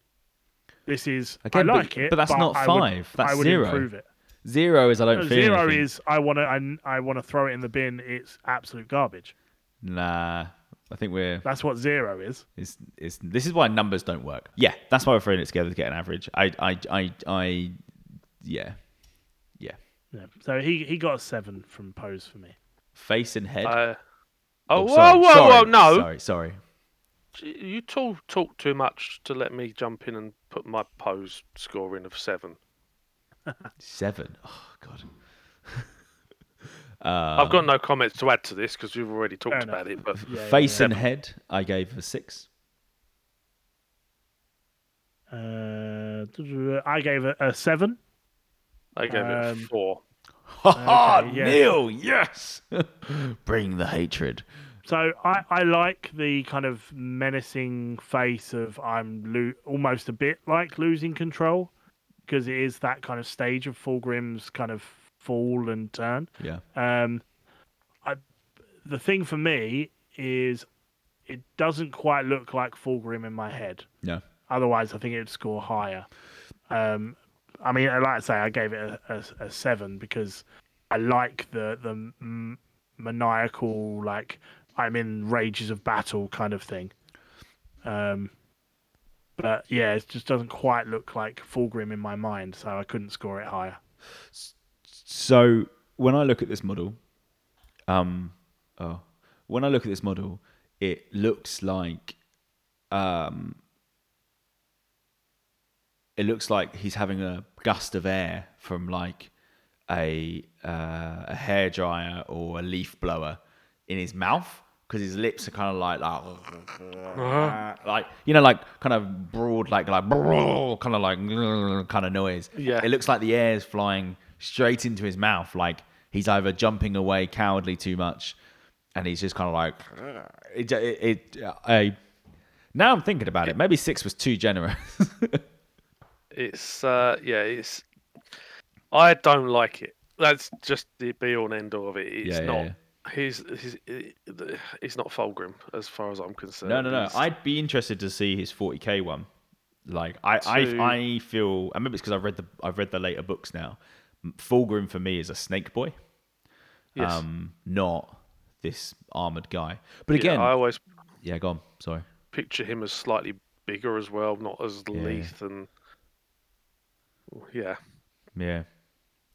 This is Again, I but- like it, but that's not I would- five, that's I would zero. improve it. Zero is I don't No, feel zero anything. is I want to I, I want to throw it in the bin. It's absolute garbage. Nah, I think we're. That's what zero is. It's, it's, this is why numbers don't work. Yeah, that's why we're throwing it together to get an average. I, I, I, I yeah, yeah. Yeah. So he he got a seven from pose for me. Face and head. uh, oh, whoa, sorry, whoa, sorry, whoa, no! Sorry, sorry. You talk talk too much to let me jump in and put my pose score in of seven. Seven. Oh God. uh, I've got no comments to add to this because we've already talked Fair about it. But Yeah, face yeah, and head. I gave a six. Uh, I gave it a seven. I gave it a Um, four. Ha ha! Okay, yeah. Neil, yes. Bring the hatred. So I, I like the kind of menacing face of I'm lo- almost a bit like losing control because it is that kind of stage of Fulgrim's kind of fall and turn. Yeah. Um, I, the thing for me is it doesn't quite look like Fulgrim in my head. No. Otherwise, I think it'd score higher. Um, I mean, like I say, I gave it a, a, a seven because I like the the m- maniacal, like I'm in rages of battle kind of thing. Um, but yeah, it just doesn't quite look like Fulgrim in my mind, so I couldn't score it higher. So when I look at this model, um, oh, when I look at this model, it looks like, um, it looks like he's having a gust of air from like a uh, a hair dryer or a leaf blower in his mouth because his lips are kind of like like like you know like kind of broad like like kind of like kind of noise. Yeah. it looks like the air is flying straight into his mouth. Like he's either jumping away cowardly too much, and he's just kind of like it. It. it I now I'm thinking about it. Maybe six was too generous. It's uh, yeah, it's. I don't like it. That's just the be all and end all of it. It's Yeah, yeah, not. yeah. He's, he's it's not Fulgrim as far as I'm concerned. No, no, no. He's- I'd be interested to see his 40k one. Like I, To- I, I feel. I maybe it's because I've read the I've read the later books now. Fulgrim for me is a snake boy, yes. um, not this armored guy. But Yeah, again, I always yeah, go on. Sorry. picture him as slightly bigger as well, not as Yeah. Leith and yeah. Yeah.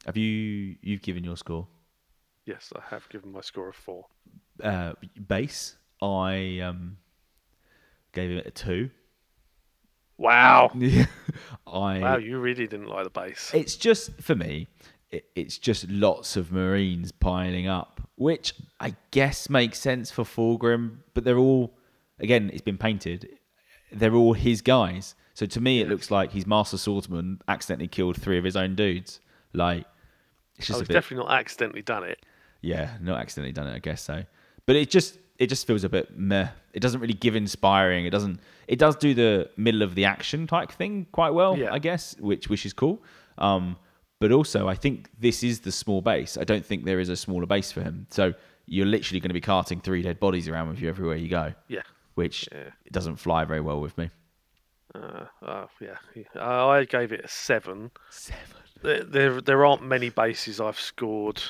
Have you you've given your score? Yes, I have given my score a four. Uh, base. I um gave it a two. Wow. I Wow, you really didn't like the base. It's just for me. It, it's just lots of Marines piling up, which I guess makes sense for Fulgrim, but they're all again. It's been painted. They're all his guys. So to me, it looks like his master swordsman accidentally killed three of his own dudes. Like It's just a was bit, definitely not accidentally done it. Yeah, not accidentally done it, I guess so. But it just it just feels a bit meh. It doesn't really give inspiring. It doesn't. It does do the middle of the action type thing quite well, Yeah. I guess, which which is cool. Um, but also, I think this is the small base. I don't think there is a smaller base for him. So you're literally going to be carting three dead bodies around with you everywhere you go, Yeah. which Yeah. it doesn't fly very well with me. Uh, uh, yeah. Uh, I gave it a seven. Seven. There, there, there aren't many bases I've scored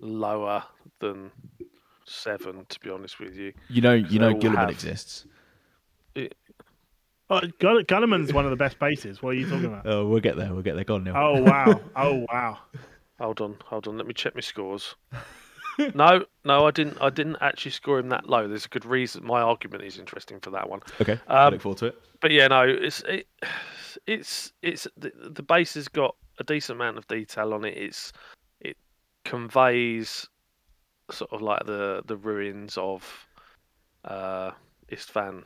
lower than seven. To be honest with you, You know, you know, they Guilliman have- exists. Oh, Gull- Guilliman's one of the best bases. What are you talking about? Oh, we'll get there. We'll get there. Go on, Neil. Oh wow! Oh wow! hold on, hold on. Let me check my scores. no, no, I didn't. I didn't actually score him that low. There's a good reason. My argument is interesting for that one. Okay, I Um, look forward to it. But yeah, no, it's it, it's it's the, the base has got a decent amount of detail on it. It's it conveys sort of like the the ruins of uh Isstvan.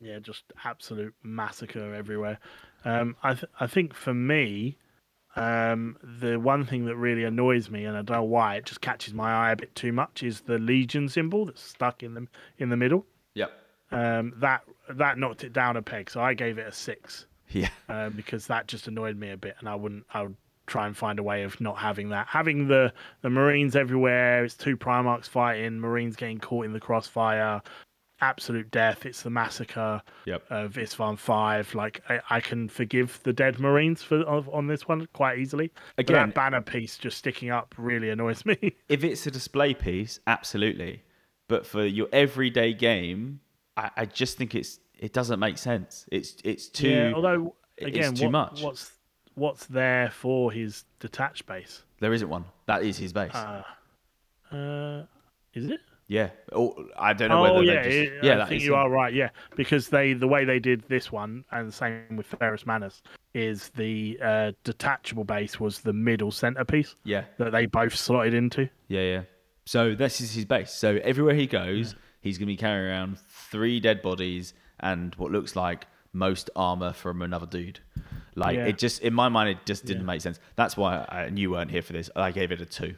Yeah, just absolute massacre everywhere. Um, I th- I think for me, um, the one thing that really annoys me, and I don't know why, it just catches my eye a bit too much, is the Legion symbol that's stuck in the in the middle. Yep. Um, that that knocked it down a peg, so I gave it a six Yeah. um, because that just annoyed me a bit, and I wouldn't. I would try and find a way of not having that. Having the the Marines everywhere. It's two Primarchs fighting. Marines getting caught in the crossfire. Absolute death. It's the massacre Yep. of Isstvan Five. Like I, I can forgive the dead Marines for on this one quite easily. But Again- that banner piece just sticking up really annoys me. If it's a display piece, absolutely. But for your everyday game, I, I just think it's it doesn't make sense. It's it's too. yeah. Although it's again, too what- much. What's what's there for his detached base? There isn't one. That is his base. Uh, uh, is it? yeah. Or, I don't know Oh whether yeah, yeah, just. Yeah, I think you him. are right. Yeah, because they the way they did this one, and the same with Ferrus Manus, is the uh, detachable base was the middle centerpiece Yeah. that they both slotted into. Yeah, yeah. So this is his base. So everywhere he goes, he's going to be carrying around three dead bodies and what looks like most armor from another dude. Like Yeah. it just in my mind, it just didn't Yeah. make sense. That's why I, and you weren't here for this. I gave it a two.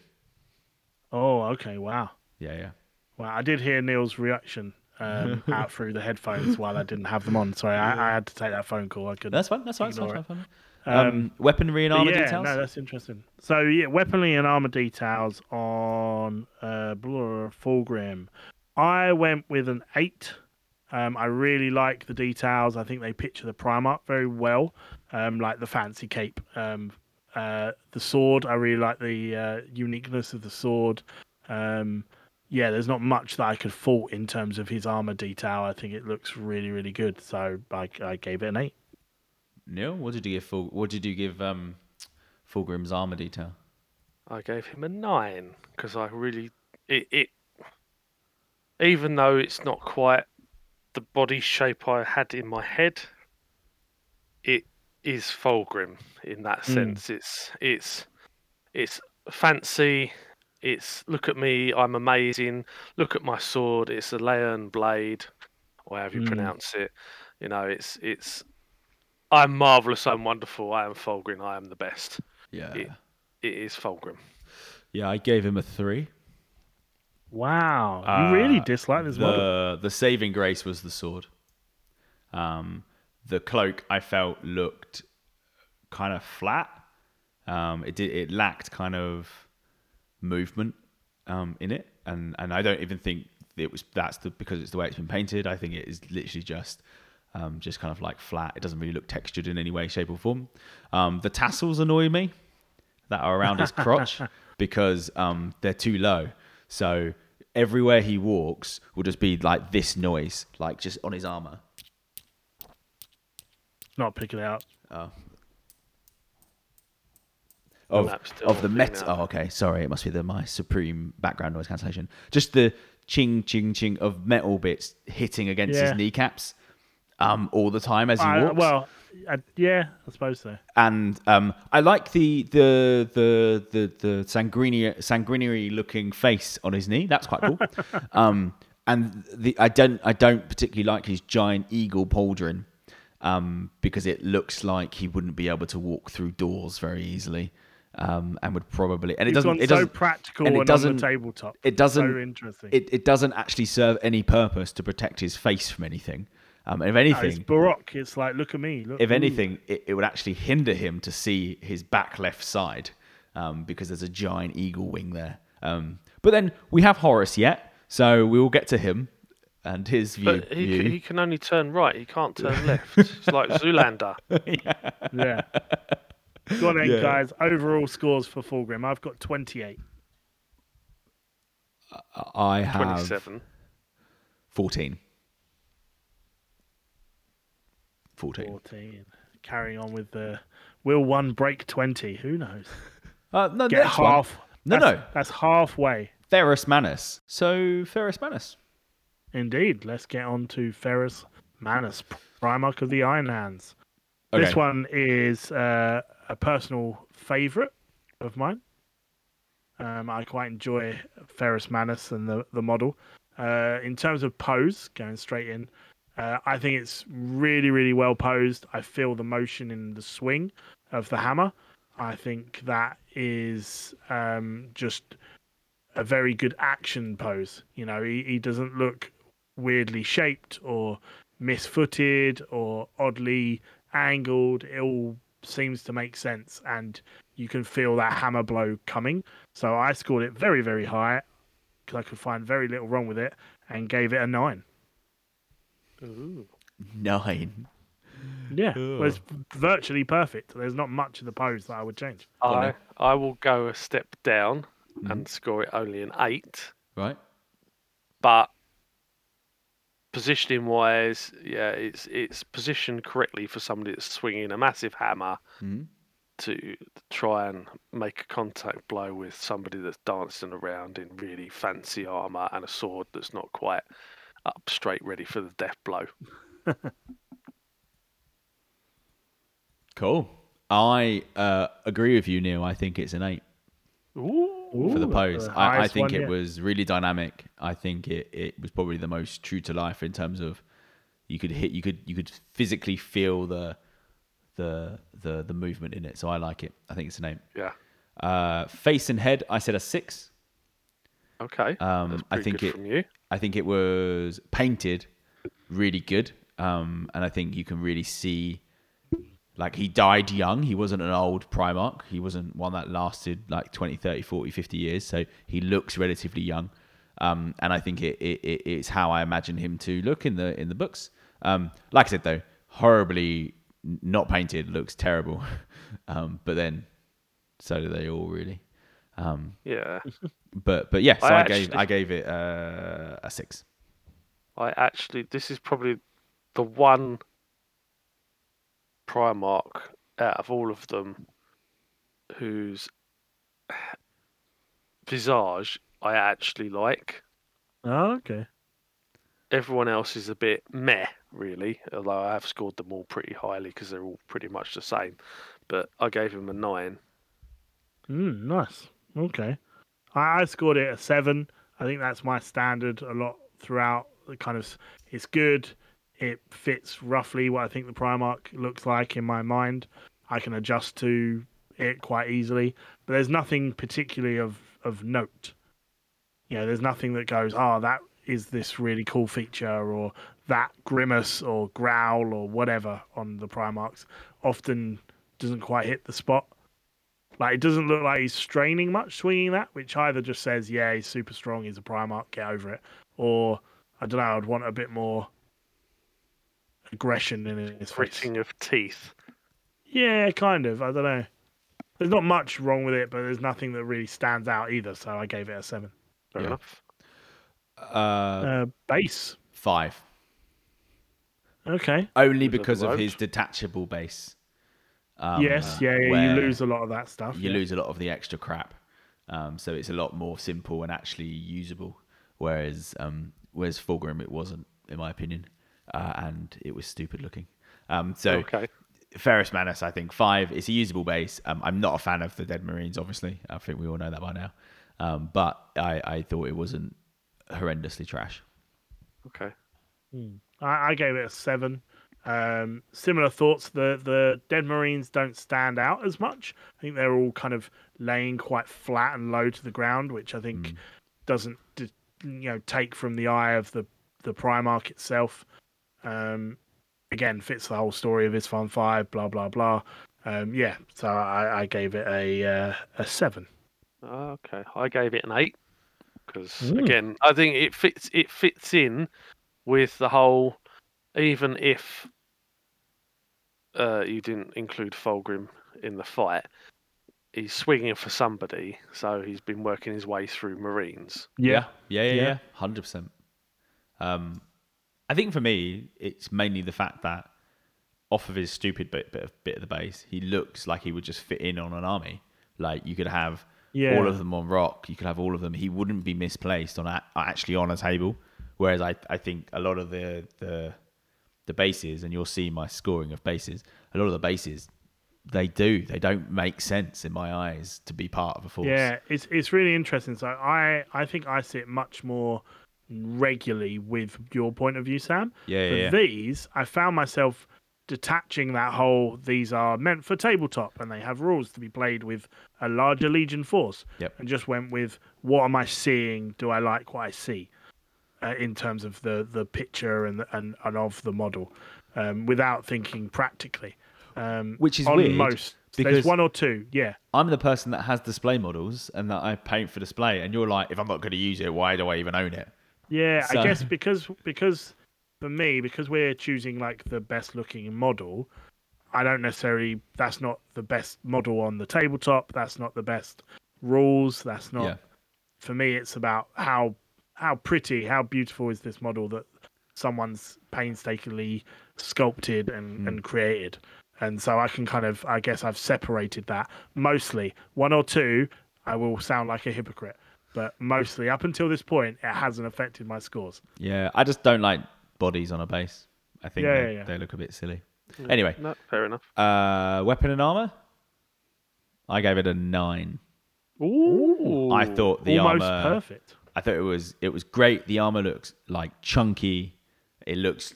Oh, okay, wow, Yeah, yeah. wow. I did hear Neil's reaction um, out through the headphones while I didn't have them on. Sorry, I, I had to take that phone call. I couldn't. That's fine. That's fine. That's fine. Fine. Um, Um, weaponry and armor yeah, details. No, that's interesting. So yeah, weaponry and armor details on uh Fulgrim. I went with an eight. Um, I really like the details. I think they picture the Primarch very well. Um, like the fancy cape. Um, uh, the sword. I really like the uh, uniqueness of the sword. Um, yeah, there's not much that I could fault in terms of his armor detail. I think it looks really, really good. So I, I gave it an eight. Neil, what did you give? Full, what did you give? Um, Fulgrim's armor detail. I gave him a nine because I really it, it even though it's not quite the body shape I had in my head, it is Fulgrim in that Mm. sense. It's it's it's fancy. It's look at me, I'm amazing. Look at my sword. It's a Leon blade, or however you Mm. pronounce it. You know, it's it's. I'm marvelous. I'm wonderful. I am Fulgrim. I am the best. Yeah. It- It is Fulgrim. Yeah, I gave him a three. Wow, you really Uh, dislike this model. the the saving grace was the sword. Um, the cloak I felt looked kind of flat. Um, it did it lacked kind of movement um, in it, and and I don't even think it was that's the because it's the way it's been painted. I think it is literally just. Um, just kind of like flat. It doesn't really look textured in any way, shape, or form. Um, the tassels annoy me that are around his crotch because um, they're too low. So everywhere he walks will just be like this noise, like just on his armor. Not picking it up. Oh. Of, of the thing met. Oh, okay. Sorry, it must be the my supreme background noise cancellation. Just the ching ching ching of metal bits hitting against Yeah. his kneecaps, um, all the time as he I- walks. well, I, yeah, I suppose so. and um, I like the the the the the sanguinary sanguinary looking face on his knee. That's quite cool. um, and the I don't I don't particularly like his giant eagle pauldron. Um, because it looks like he wouldn't be able to walk through doors very easily, um, and would probably and it He's doesn't it so doesn't practical and and, doesn't on the tabletop. it doesn't So interesting. it, it doesn't actually serve any purpose to protect his face from anything. Um, if No, it's baroque. It's like, look at me. Look, if anything, it, it would actually hinder him to see his back left side um, because there's a giant eagle wing there. Um, but then we have Horus yet, so we will get to him and his view. But he, view. c- he can only turn right. He can't turn left. It's like Zoolander. Yeah. Go on then, Yeah. guys. Overall scores for Fulgrim. I've got 28. I have 27. 14. 14. 14. Carrying on with the. Will one break 20? Who knows? Uh, no, Get next one. half. No, that's, no. That's halfway. Ferrus Manus. So, Ferrus Manus. Indeed. Let's get on to Ferrus Manus, Primarch of the Iron Hands. Okay. This one is uh, a personal favourite of mine. Um, I quite enjoy Ferrus Manus and the, the model. Uh, in terms of pose, going straight in, uh, I think it's really, really well posed. I feel the motion in the swing of the hammer. I think that is um, just a very good action pose. You know, he, he doesn't look weirdly shaped or misfooted or oddly angled. It all seems to make sense, and you can feel that hammer blow coming. So I scored it very, very high because I could find very little wrong with it, and gave it a nine. Ooh. Nine. Yeah, well, it's virtually perfect. There's not much of the pose that I would change. I. I will go a step down and mm-hmm. score it only an 8. Right? But positioning wise, yeah, it's it's positioned correctly for somebody that's swinging a massive hammer Mhm. to try and make a contact blow with somebody that's dancing around in really fancy armor and a sword that's not quite up straight, ready for the death blow. Cool. I uh, agree with you, Neil. I think it's an eight Ooh, for the pose. the I, I think one it yet. was really dynamic. I think it, it was probably the most true to life in terms of you could hit, you could you could physically feel the the the the movement in it. So I like it. I think it's a name. yeah. Uh, face and head, I said a six. Okay. Um, I think it- from you. I think it was painted really good. Um, and I think you can really see like he died young. He wasn't an old Primarch. He wasn't one that lasted like 20, 30, 40, 50 years. So he looks relatively young. Um, and I think it, it, it, it's how I imagine him to look in the in the books. Um, like I said though, horribly not painted, looks terrible. um, but then so do they all really. Um, Yeah. but but yeah, so I I, gave I gave it uh, a six. I actually, this is probably the one Primarch out of all of them whose visage I actually like. Oh, okay. Everyone else is a bit meh, really. Although I have scored them all pretty highly because they're all pretty much the same. But I gave him a nine. Mm, nice. Okay. I, I scored it a seven. I think that's my standard a lot throughout. The kind of it's good. It fits roughly what I think the Primarch looks like in my mind. I can adjust to it quite easily, but there's nothing particularly of of note. You know, there's nothing that goes, oh, that is this really cool feature, or that grimace or growl or whatever on the Primarchs. Often doesn't quite hit the spot. Like it doesn't look like he's straining much swinging that, which either just says, yeah, he's super strong, he's a Primarch, get over it, or I don't know, I'd want a bit more aggression in his face. Gritting of teeth. Yeah, kind of. I don't know. There's not much wrong with it, but there's nothing that really stands out either. So I gave it a seven. Fair Yeah. enough. Uh, Uh, base. five. Okay. Only Middle because of his detachable base. Um, yes. uh, Yeah. yeah you lose a lot of that stuff. You yeah. lose a lot of the extra crap. Um, so it's a lot more simple and actually usable. Whereas, um, whereas Fulgrim, it wasn't, in my opinion, uh, and it was stupid looking. Um, so Okay. Ferrus Manus, I think five. It's a usable base. Um, I'm not a fan of the Dead Marines, obviously. I think we all know that by now. Um, but I, I thought it wasn't horrendously trash. Okay. I, I gave it a seven. Um, similar thoughts. The the dead marines don't stand out as much. I think they're all kind of laying quite flat and low to the ground, which I think doesn't you know take from the eye of the the Primarch itself. Um, again, fits the whole story of Isstvan Five. Blah blah blah. Um, yeah, so I, I gave it a uh, a seven. Okay, I gave it an eight because again, I think it fits. It fits in with the whole. Even if uh, you didn't include Fulgrim in the fight, he's swinging for somebody, so he's been working his way through Marines. Yeah, yeah, yeah, Yeah. yeah, hundred percent. Um, I think for me, it's mainly the fact that off of his stupid bit, bit of bit of the base, he looks like he would just fit in on an army. Like you could have Yeah. all of them on rock, you could have all of them. He wouldn't be misplaced on a, actually on a table. Whereas I, I think a lot of the the the bases, and you'll see my scoring of bases. A lot of the bases, they do, they don't make sense in my eyes to be part of a force. Yeah, it's it's really interesting. So I I think I see it much more regularly with your point of view, Sam. Yeah, For yeah, yeah. these, I found myself detaching that whole these are meant for tabletop and they have rules to be played with a larger legion force. Yep. And just went with what am I seeing? Do I like what I see? Uh, in terms of the the picture and the, and, and of the model, um, without thinking practically. Um, Which is on weird, most. because- There's one or two, yeah. I'm the person that has display models and that I paint for display, and you're like, if I'm not going to use it, why do I even own it? Yeah, So- I guess because because for me, because we're choosing like the best looking model, I don't necessarily that's not the best model on the tabletop, that's not the best rules, that's not Yeah. for me it's about how how pretty, how beautiful is this model that someone's painstakingly sculpted and, Hmm. and created. And so I can kind of I guess I've separated that mostly. One or two, I will sound like a hypocrite. But mostly up until this point it hasn't affected my scores. Yeah, I just don't like bodies on a base. I think Yeah, they, yeah, yeah. they look a bit silly. Anyway, No, fair enough. uh, weapon and armor. I gave it a nine. Ooh, I thought the Almost armor. perfect. I thought it was it was great. The armor looks like chunky. It looks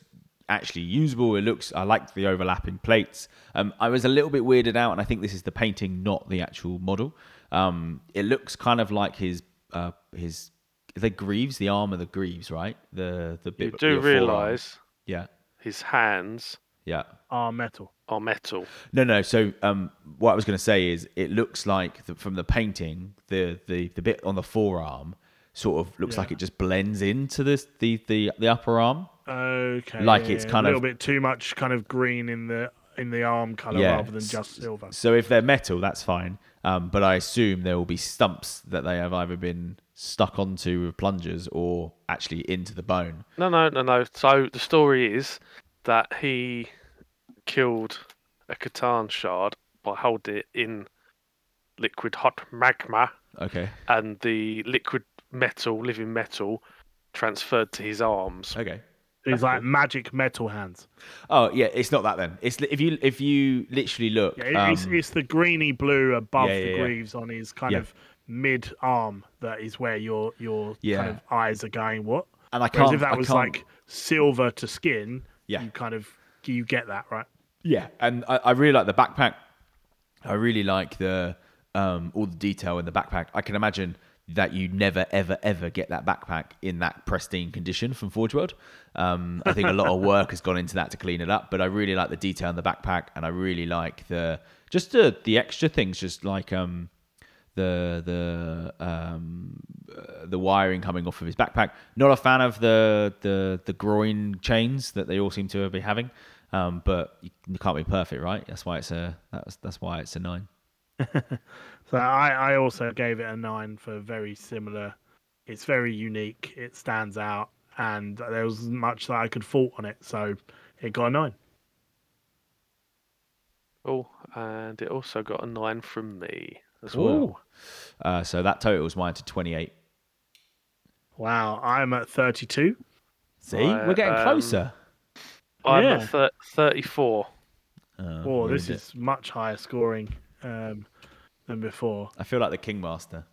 actually usable. It looks. I like the overlapping plates. Um, I was a little bit weirded out, and I think this is the painting, not the actual model. Um, it looks kind of like his uh, his the greaves, the arm of the greaves, right? The the bit. you do the forearm. realise Yeah, his hands yeah. Are metal. are metal. No, no. So, um, what I was going to say is, it looks like the, from the painting, the, the the bit on the forearm sort of looks Yeah. like it just blends into this the the the upper arm. Okay. Like yeah, it's kind a of- a little bit too much kind of green in the in the arm color Yeah. rather than just silver. So, if they're metal, that's fine. Um, but I assume there will be stumps that they have either been stuck onto with plungers or actually into the bone. No, no, no, no. So the story is that he killed a C'tan shard by holding it in liquid hot magma, Okay. and the liquid metal, living metal, transferred to his arms. Okay. He's like magic metal hands. Oh yeah, it's not that then. It's if you if you literally look. Yeah, it's, um, it's the greeny blue above Yeah, yeah, the greaves on his kind of mid arm. That is where your your kind of eyes are going. What? and I can't. if that I was can't- like silver to skin, Yeah. you kind of you get that right. Yeah, and I, I really like the backpack. I really like the um, all the detail in the backpack. I can imagine that you never, ever, ever get that backpack in that pristine condition from Forge World. Um, I think a lot of work has gone into that to clean it up, but I really like the detail in the backpack, and I really like the just the the extra things, just like um, the the um, uh, the wiring coming off of his backpack. Not a fan of the the the groin chains that they all seem to be having, um, but you, you can't be perfect, right? That's why it's a that's that's why it's a nine. So I, I also gave it a nine for very similar. It's very unique. It stands out, and there was much that I could fault on it, so it got a nine. Oh, and it also got a nine from me as Ooh. well. Uh, so that totals mine to twenty eight. Wow, I'm at thirty-two. See, I, we're getting um, closer. I'm Yeah. at thir- 34. Uh, Oh, this ruined it. is much higher scoring um, than before. I feel like the Kingmaster.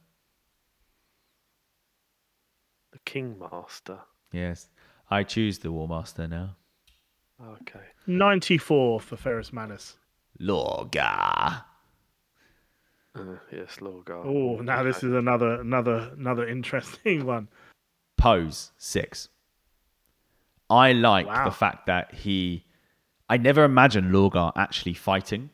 The Kingmaster. Yes, I choose the War Master now. Okay. 94 for Ferrus Manus. Lorgar. Uh, yes, Lorgar. Oh, now this is another another another interesting one. Pose six. I like Wow. the fact that he. I never imagined Lorgar actually fighting.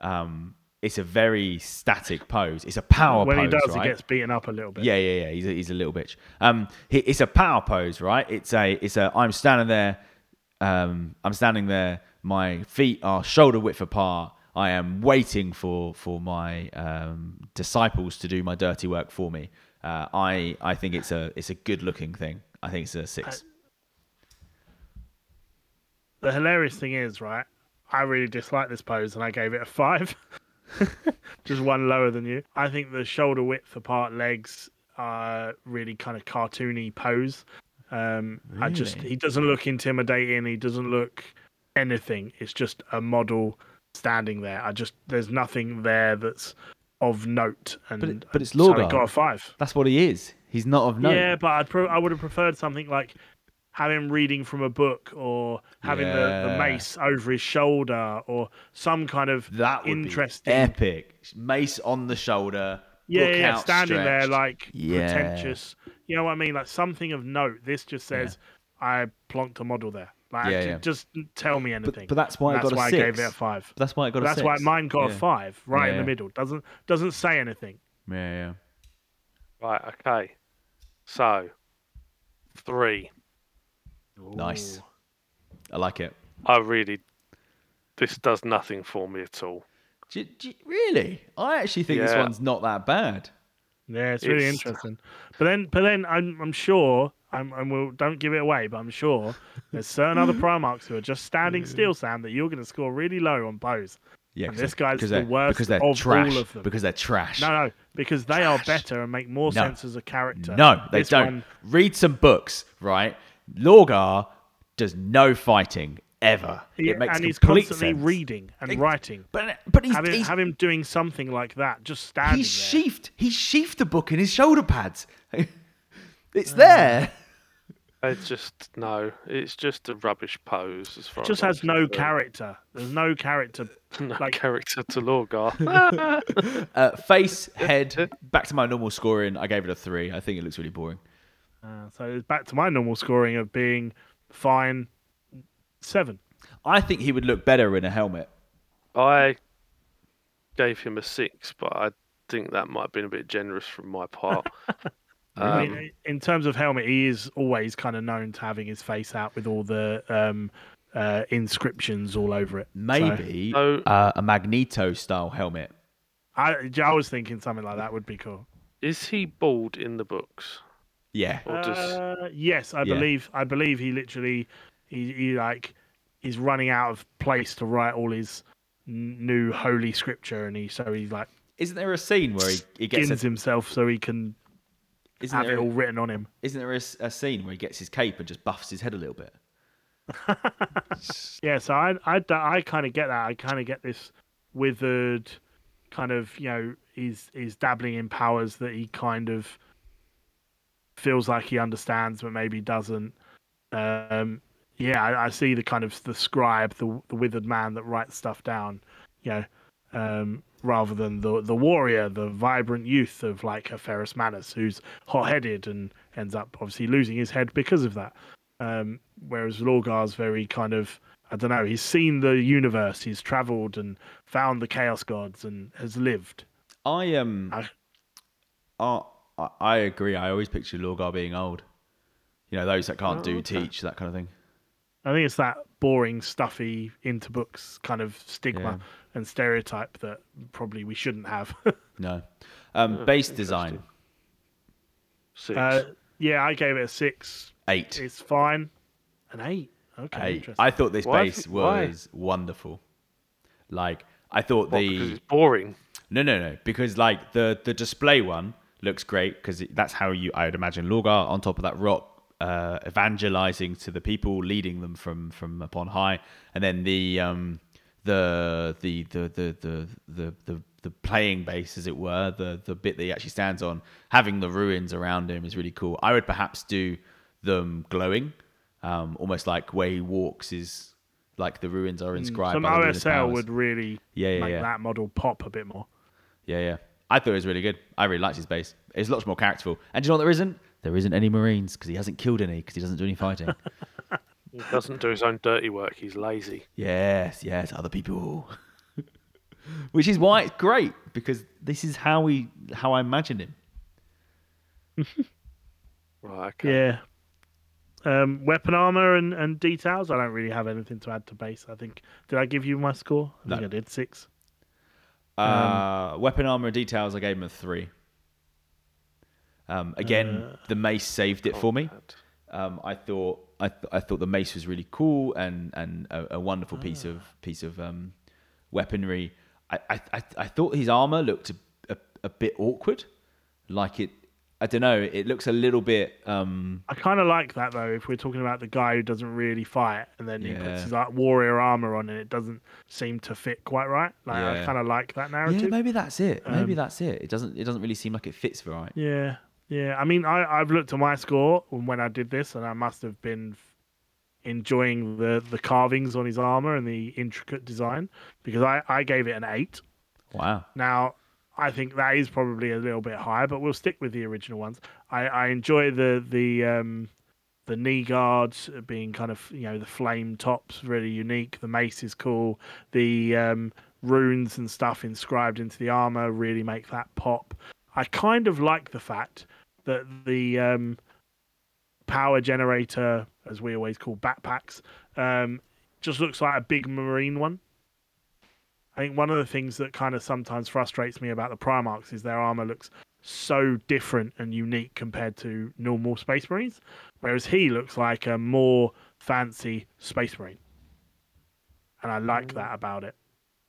Um, it's a very static pose. It's a power when pose, When he does, right? he gets beaten up a little bit. Yeah, yeah, yeah. He's a, he's a little bitch. Um, he, it's a power pose, right? It's a, it's a. I'm standing there. Um, I'm standing there. My feet are shoulder width apart. I am waiting for for my um, disciples to do my dirty work for me. Uh, I I think it's a it's a good looking thing. I think it's a six. The hilarious thing is, right? I really dislike this pose, and I gave it a five, just one lower than you. I think the shoulder width apart legs are really kind of cartoony pose. Um, I just he doesn't look intimidating. He doesn't look anything. It's just a model standing there. I just there's nothing there that's of note. And But it- but it's so I Lorgar. got a five. That's what he is. He's not of note. Yeah, but I'd pro- I would have preferred something like have him reading from a book or having the, the mace over his shoulder or some kind of that would interesting. be epic. Mace on the shoulder. yeah, yeah, standing there like Yeah. pretentious. You know what I mean? Like something of note. This just says I plonked a model there. Like Yeah, yeah. just tell me anything. but that's why I And got that's a why I gave it a five. That's why I got a That's six. why mine got Yeah. a five, right in Yeah. the middle. Doesn't doesn't say anything. Yeah, yeah. Right. Okay. So three. Nice. I like it. I really. This does nothing for me at all. Do, do, really? I actually think this one's not that bad. Yeah, it's really It's- interesting. But then, but then, I'm I'm sure. I'm, and we'll, don't give it away, but I'm sure there's certain other Primarchs who are just standing still, Sam, that you're going to score really low on pose. Yeah, And 'cause this they're- guy's because the they're, worst because they're of all trash. of them. Because they're trash. No, no, because they are better and make more No. sense as a character. No, they This don't. one- Read some books, right? Lorgar does no fighting ever. yeah, it makes and he's constantly sense. reading and Ex- writing. But but he's, Have him, he's, have him doing something like that, just standing he's there. sheathed. He's sheathed the book in his shoulder pads. it's Uh, there. It's just no. It's just a rubbish pose as far. It just as has no concerned. character. There's no character. No like- character to Lorgar. Uh, face, head. Back to my normal scoring. I gave it a three. I think it looks really boring. Uh, so it's back to my normal scoring of being fine seven. I think he would look better in a helmet. I gave him a six, but I think that might have been a bit generous from my part. I Um, mean, in terms of helmet, he is always kind of known to having his face out with all the um, uh, inscriptions all over it. Maybe So- uh, a Magneto style helmet. I, I was thinking something like that would be cool. is he bald in the books? Yeah. Or does Uh, yes, I Yeah. believe. I believe he literally, he, he like, he's running out of place to write all his new holy scripture, and he so he's like Isn't there a scene where he, he gets a, himself so he can isn't have there, it all written on him. isn't there a scene where he gets his cape and just buffs his head a little bit? Yeah, so I I, I kind of get that. I kind of get this withered kind of you know he's he's dabbling in powers that he kind of feels like he understands but maybe doesn't. Um, yeah, I, I see the kind of the scribe, the the withered man that writes stuff down. You know, um, rather than the the warrior, the vibrant youth of like a Ferrus Manus, who's hot headed and ends up obviously losing his head because of that. Um, whereas Lorgar's very kind of I don't know. He's seen the universe. He's travelled and found the chaos gods and has lived. I um, I- I, I I agree. I always picture Lorgar being old. You know, those that can't Oh, do okay. teach that kind of thing. I think it's that boring, stuffy into books kind of stigma Yeah. and stereotype that probably we shouldn't have. No, um, Oh, base design Six. uh, yeah, I gave it a six. eight. It's fine. An eight. Okay, Eight. I thought this Why base have you- why? was wonderful. Like I thought What, the because it's boring. No, no, no. Because like the the display one looks great because that's how you I would imagine Lorgar on top of that rock, uh, evangelizing to the people, leading them from from upon high, and then the um the the the the the the the, the playing base, as it were, the the bit that he actually stands on, having the ruins around him is really cool. I would perhaps do them glowing, um, almost like where he walks is like the ruins are inscribed. Some by the ruinous OSL would really Yeah, yeah, make yeah. that model pop a bit more. Yeah, yeah. I thought it was really good. I really liked his base. It's lots more characterful. And do you know what there isn't? There isn't any Marines because he hasn't killed any because he doesn't do any fighting. He doesn't do his own dirty work. He's lazy. yes, yes, other people. Which is why it's great because this is how we how I imagine him. Right. Okay. Yeah. Um, weapon armor and, and details. I don't really have anything to add to base. I think. Did I give you my score? I think No. I did six. Uh, weapon armor and details, I gave him a three. Um, again, Uh, the mace saved it for me. Um, I thought I, th- I thought the mace was really cool and and a, a wonderful piece of piece of um, weaponry. I, I, I, I thought his armor looked a, a, a bit awkward, like it. I don't know. It looks a little bit. Um, I kind of like that though. If we're talking about the guy who doesn't really fight, and then he puts his like warrior armor on, and it doesn't seem to fit quite right. Like I kind of like that narrative. yeah, maybe that's it. Maybe Um, that's it. It doesn't. It doesn't really seem like it fits right. Yeah, yeah. I mean, I I've looked at my score when I did this, and I must have been enjoying the the carvings on his armor and the intricate design because I I gave it an eight. Wow. Now, I think that is probably a little bit higher, but we'll stick with the original ones. I, I enjoy the the um, the knee guards being kind of you know the flame tops really unique. The mace is cool. The um, runes and stuff inscribed into the armor really make that pop. I kind of like the fact that the um, power generator, as we always call backpacks, um, just looks like a big marine one. I think one of the things that kind of sometimes frustrates me about the Primarchs is their armor looks so different and unique compared to normal Space Marines, whereas he looks like a more fancy Space Marine. And I like that about it.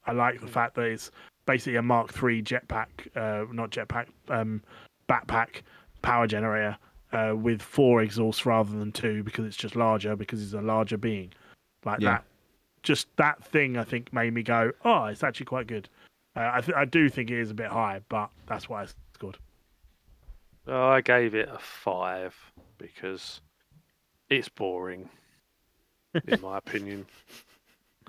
I like the fact that it's basically a Mark III jetpack, uh, not jetpack, um, backpack power generator uh, with four exhausts rather than two because it's just larger because he's a larger being. Like Yeah. that just that thing I think made me go, oh, it's actually quite good. Uh, I th- I do think it is a bit high, but that's why I scored. Oh, I gave it a five because it's boring, in my opinion.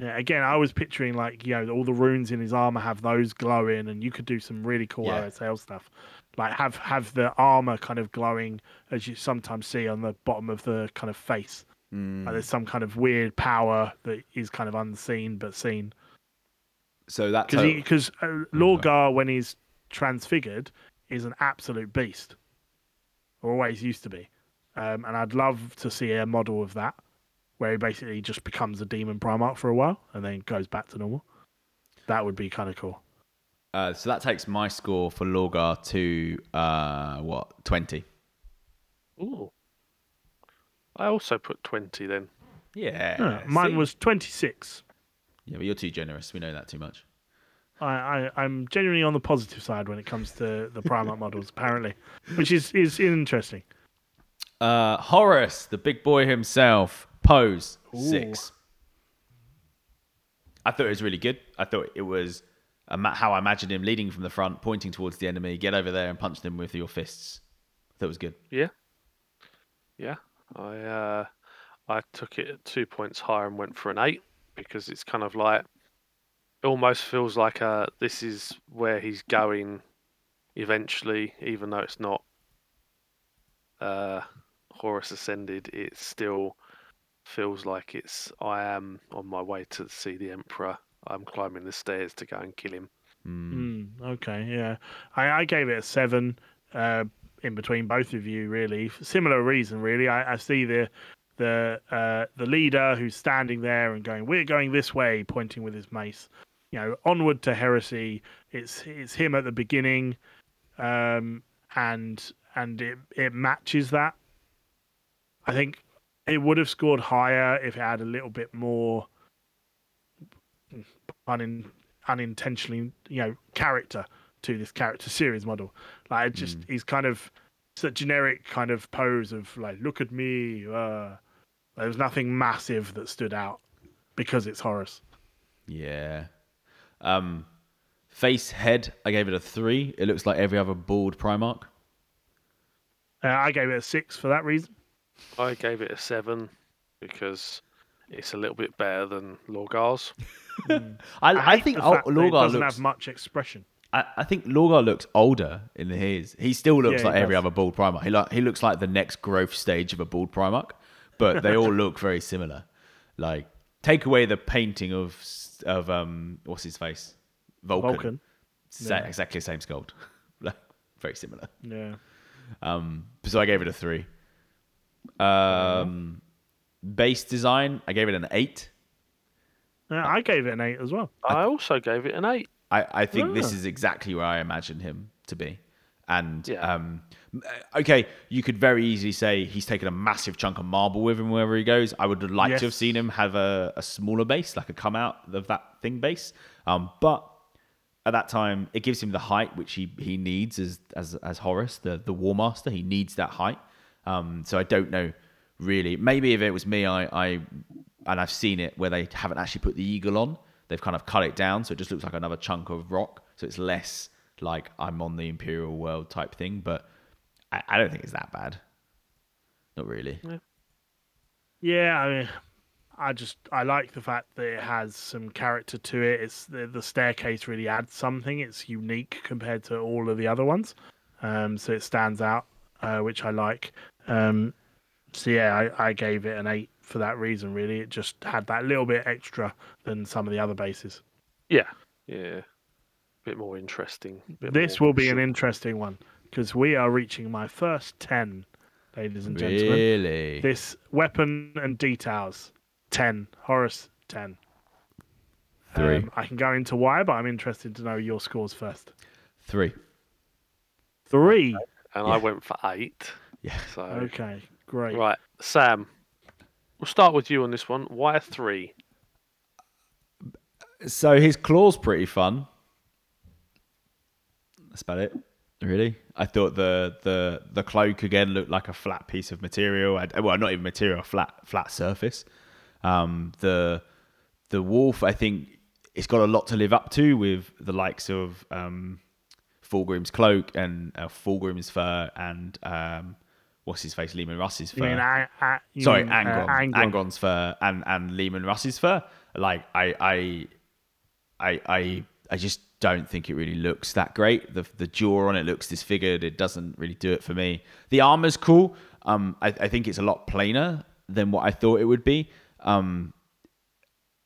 Yeah, again, I was picturing like you know all the runes in his armor have those glowing, and you could do some really cool Yeah. OSL stuff, like have have the armor kind of glowing as you sometimes see on the bottom of the kind of face. Like there's some kind of weird power that is kind of unseen but seen. So that Because total- because uh, Lorgar when he's transfigured is an absolute beast, always used to be, um, and I'd love to see a model of that, where he basically just becomes a demon Primarch for a while and then goes back to normal. That would be kind of cool. Uh, so that takes my score for Lorgar to uh, what twenty. Ooh. I also put 20 then. Yeah, Yeah, mine see? was 26. Yeah, but you're too generous. We know that too much. I, I, I'm genuinely on the positive side when it comes to the Primarch models, apparently, which is, is interesting. Uh, Horus, the big boy himself, pose six. I thought it was really good. I thought it was a how I imagined him leading from the front, pointing towards the enemy. Get over there and punch them with your fists. I thought it was good. Yeah. Yeah. I uh I took it two points higher and went for an eight because it's kind of like it almost feels like uh this is where he's going eventually, even though it's not uh Horus Ascended, it still feels like it's I am on my way to see the Emperor. I'm climbing the stairs to go and kill him. Mm, okay, yeah. I, I gave it a seven uh, in between both of you, really. For Similar reason, really. I, I see the the uh, the leader who's standing there and going, "We're going this way," pointing with his mace. You know, onward to heresy. It's it's him at the beginning, um, and and it it matches that. I think it would have scored higher if it had a little bit more unin, unintentionally, you know, character to this character series model. Like, it just he's kind of it's a generic kind of pose of like, look at me. Uh, there was nothing massive that stood out because it's Horus. Yeah. Um, face head, I gave it a three. It looks like every other bald Primarch. Uh, I gave it a six for that reason. I gave it a seven because it's a little bit better than Lorgar's. I, I, hate think the oh, fact that it Lorgar doesn't looks. have much expression. I, I think Lorgar looks older in his. He still looks Yeah, like every does. other bald Primarch. He like he looks like the next growth stage of a bald Primarch, but they all look very similar. Like take away the painting of of um what's his face, Vulcan. Vulcan. Sa- exactly the same sculpt. Like, very similar. Yeah. Um, so I gave it a three. Um, base design, I gave it an eight. Yeah, I gave it an eight as well. I also gave it an eight. I, I think this Ah. is exactly where I imagine him to be. And Yeah. um, okay, you could very easily say he's taken a massive chunk of marble with him wherever he goes. I would like to have seen him have a, a smaller base, like a come out of that thing base. Um, but at that time, it gives him the height which he, he needs as as as Horus, the the War Master. He needs that height. Um, so I don't know really. Maybe if it was me, I, I and I've seen it where they haven't actually put the eagle on. They've kind of cut it down, so it just looks like another chunk of rock. So it's less like I'm on the Imperial world type thing. But I, I don't think it's that bad. Not really. Yeah, I mean, I just I like the fact that it has some character to it. It's the, the staircase really adds something. It's unique compared to all of the other ones, um, so it stands out, uh, which I like. Um, so yeah, I, I gave it an eight for that reason. Really, it just had that little bit extra than some of the other bases. Yeah, yeah, a bit more interesting. bit This more will be an interesting one because we are reaching my first ten, ladies and gentlemen. Really? This weapon and details, ten. Horus, ten. Three. Um, I can go into why, but I'm interested to know your scores first. Three. Three. and I went for eight. Yeah. So Okay, great. right, Sam, we'll start with you on this one. Why three? So his claw's pretty fun. That's about it. Really, I thought the the the cloak again looked like a flat piece of material. I, well, not even material, flat flat surface. Um, the the wolf, I think, it's got a lot to live up to with the likes of um, Fulgrim's cloak and uh, Fulgrim's fur and um, what's his face, Leman Russ's fur. A- you Sorry, mean, uh, Angron. Angron. Angron's fur and and Leman Russ's fur. Like I I I I I just don't think it really looks that great. The the jaw on it looks disfigured. It doesn't really do it for me. The armor's cool. Um, I, I think it's a lot plainer than what I thought it would be. Um,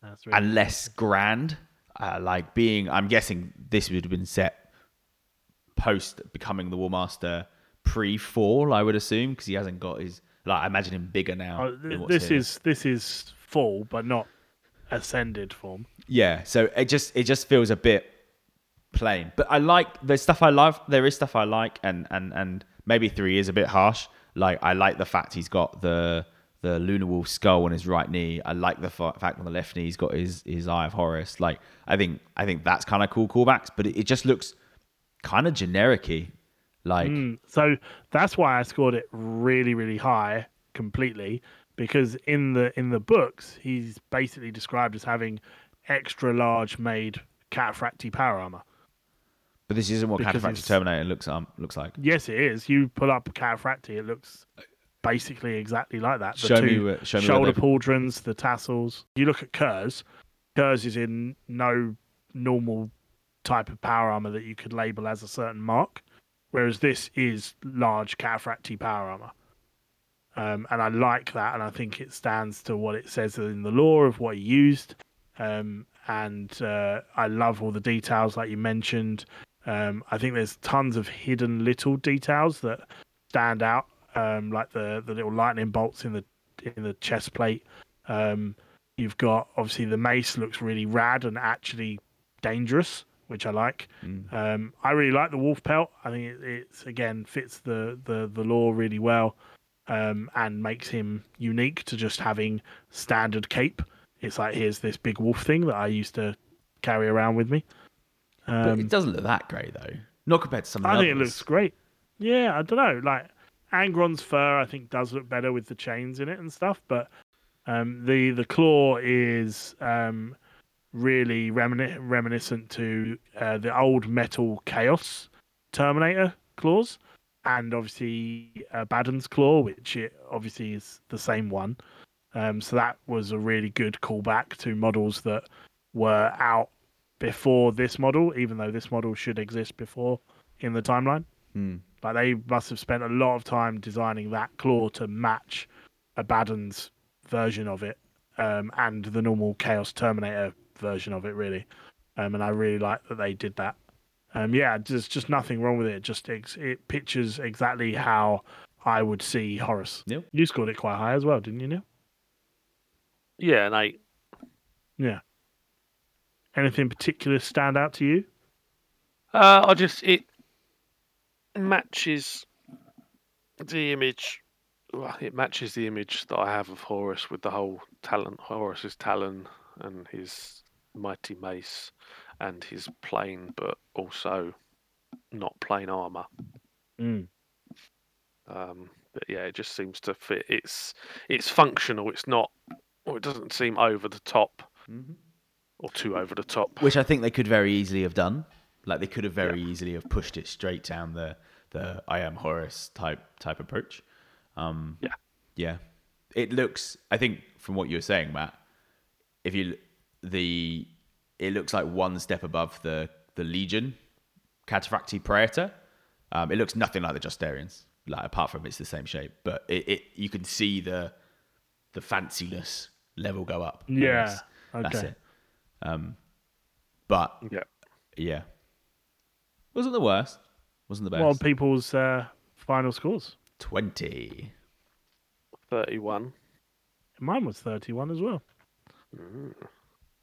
really and less grand. Uh, like being, I'm guessing this would have been set post becoming the War Master pre fall. I would assume because he hasn't got his. Like I imagine him bigger now. Oh, than th- this here. is this is full, but not ascended form. Yeah, so it just it just feels a bit plain. But I like there's stuff I love. There is stuff I like, and and and maybe three is a bit harsh. Like I like the fact he's got the the Lunar Wolf skull on his right knee. I like the fa- fact on the left knee he's got his his Eye of Horus. Like I think I think that's kind of cool callbacks. But it, it just looks kind of generic-y. Like Mm, so that's why I scored it really, really high completely because in the in the books he's basically described as having extra large made cataphractii power armor. but this isn't what Because Cataphractii Terminator looks um looks like. Yes, it is. You pull up cataphractii, it looks basically exactly like that. The Show me two where- show me where shoulder they've- pauldrons, the tassels. You look at Curze. Curze is in no normal type of power armor that you could label as a certain mark, whereas this is large cataphractii power armor. Um, and I like that, and I think it stands to what it says in the lore of what he used. Um, and uh, I love all the details, like you mentioned. Um, I think there's tons of hidden little details that stand out, um, like the the little lightning bolts in the in the chest plate. Um, you've got obviously the mace looks really rad and actually dangerous, which I like. Um, I really like the wolf pelt. I think it, it's again fits the the the lore really well, um, and makes him unique to just having standard cape. It's like here's this big wolf thing that I used to carry around with me. But Um, it doesn't look that great though. Not compared to some of I the think it looks great. Yeah, I don't know. Like Angron's fur, I think does look better with the chains in it and stuff. But um, the the claw is um, really remini- reminiscent to uh, the old metal Chaos Terminator claws, and obviously uh, Baden's claw, which it obviously is the same one. Um, so that was a really good callback to models that were out before this model, even though this model should exist before in the timeline. Hmm. Like they must have spent a lot of time designing that claw to match Abaddon's version of it um, and the normal Chaos Terminator version of it, really. Um, and I really like that they did that. Um, yeah, there's just nothing wrong with it. Just ex- it pictures exactly how I would see Horus. Neil? You scored it quite high as well, didn't you, Neil? Yeah, an eight. Yeah. Anything particular stand out to you? Uh, I just it matches the image. Well, it matches the image that I have of Horus with the whole talent, Horus's talon and his mighty mace, and his plain but also not plain armor. Mm. Um, but yeah, it just seems to fit. It's it's functional. It's not. Or it doesn't seem over the top or too over the top. which I think they could very easily have done. Like they could have very easily have pushed it straight down the the I am Horus type type approach. Um, Yeah. yeah. It looks. I think from what you were saying, Matt, if you the it looks like one step above the the Legion Cataphractii Praetor. Um, it looks nothing like the Justaerins. Like apart from it's the same shape, but it, it you can see the the fanciness level go up. Yeah, guess. that's okay. it. Um, but Yeah. yeah. Wasn't the worst. Wasn't the best. What people's uh, final scores? 20. 31. Mine was 31 as well.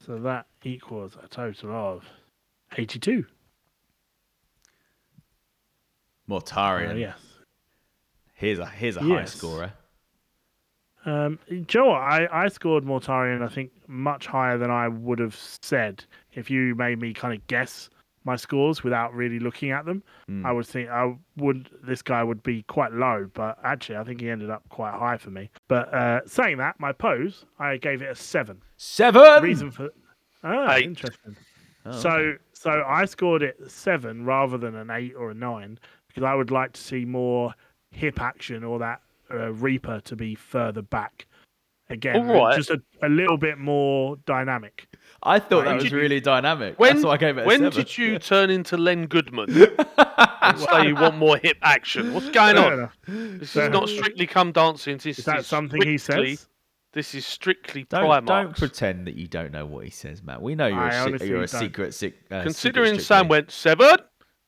So that equals a total of 82. Uh, Mortarion. yes. Here's a here's a high scorer. Um, Joe, I, I scored Mortarion, I think, much higher than I would have said if you made me kind of guess my scores without really looking at them. I would think I would this guy would be quite low, but actually I think he ended up quite high for me. But uh, saying that, my pose, I gave it a seven. Seven. Reason for ah, Eight. interesting. Oh, so so I scored it seven rather than an eight or a nine because I would like to see more hip action or that uh, Reaper to be further back again, All right. just a, a little bit more dynamic. I thought that was did you- really dynamic. When, That's why I gave it a when seven. did you turn into Len Goodman and say you want more hip action? What's going Fair on? enough. This Fair is not enough. strictly come dancing. This Is that something he strictly- says? This is strictly Don't, Primark. don't pretend that you don't know what he says, Matt. We know you're, I a, se- honestly you're a don't. secret. Sick, uh, Considering secret Sam strictly. went seven,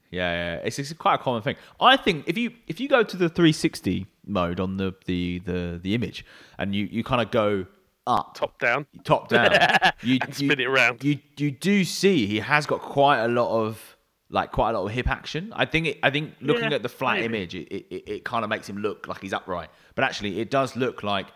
Yeah, yeah, it's, it's quite a common thing. I think if you if you go to the 360 mode on the the the, the image and you, you kind of go up top down, top down, you, and spin it around. you you do see he has got quite a lot of like quite a lot of hip action. I think it, I think looking Yeah, at the flat maybe. image, it, it, it, kind of makes him look like he's upright, but actually it does look like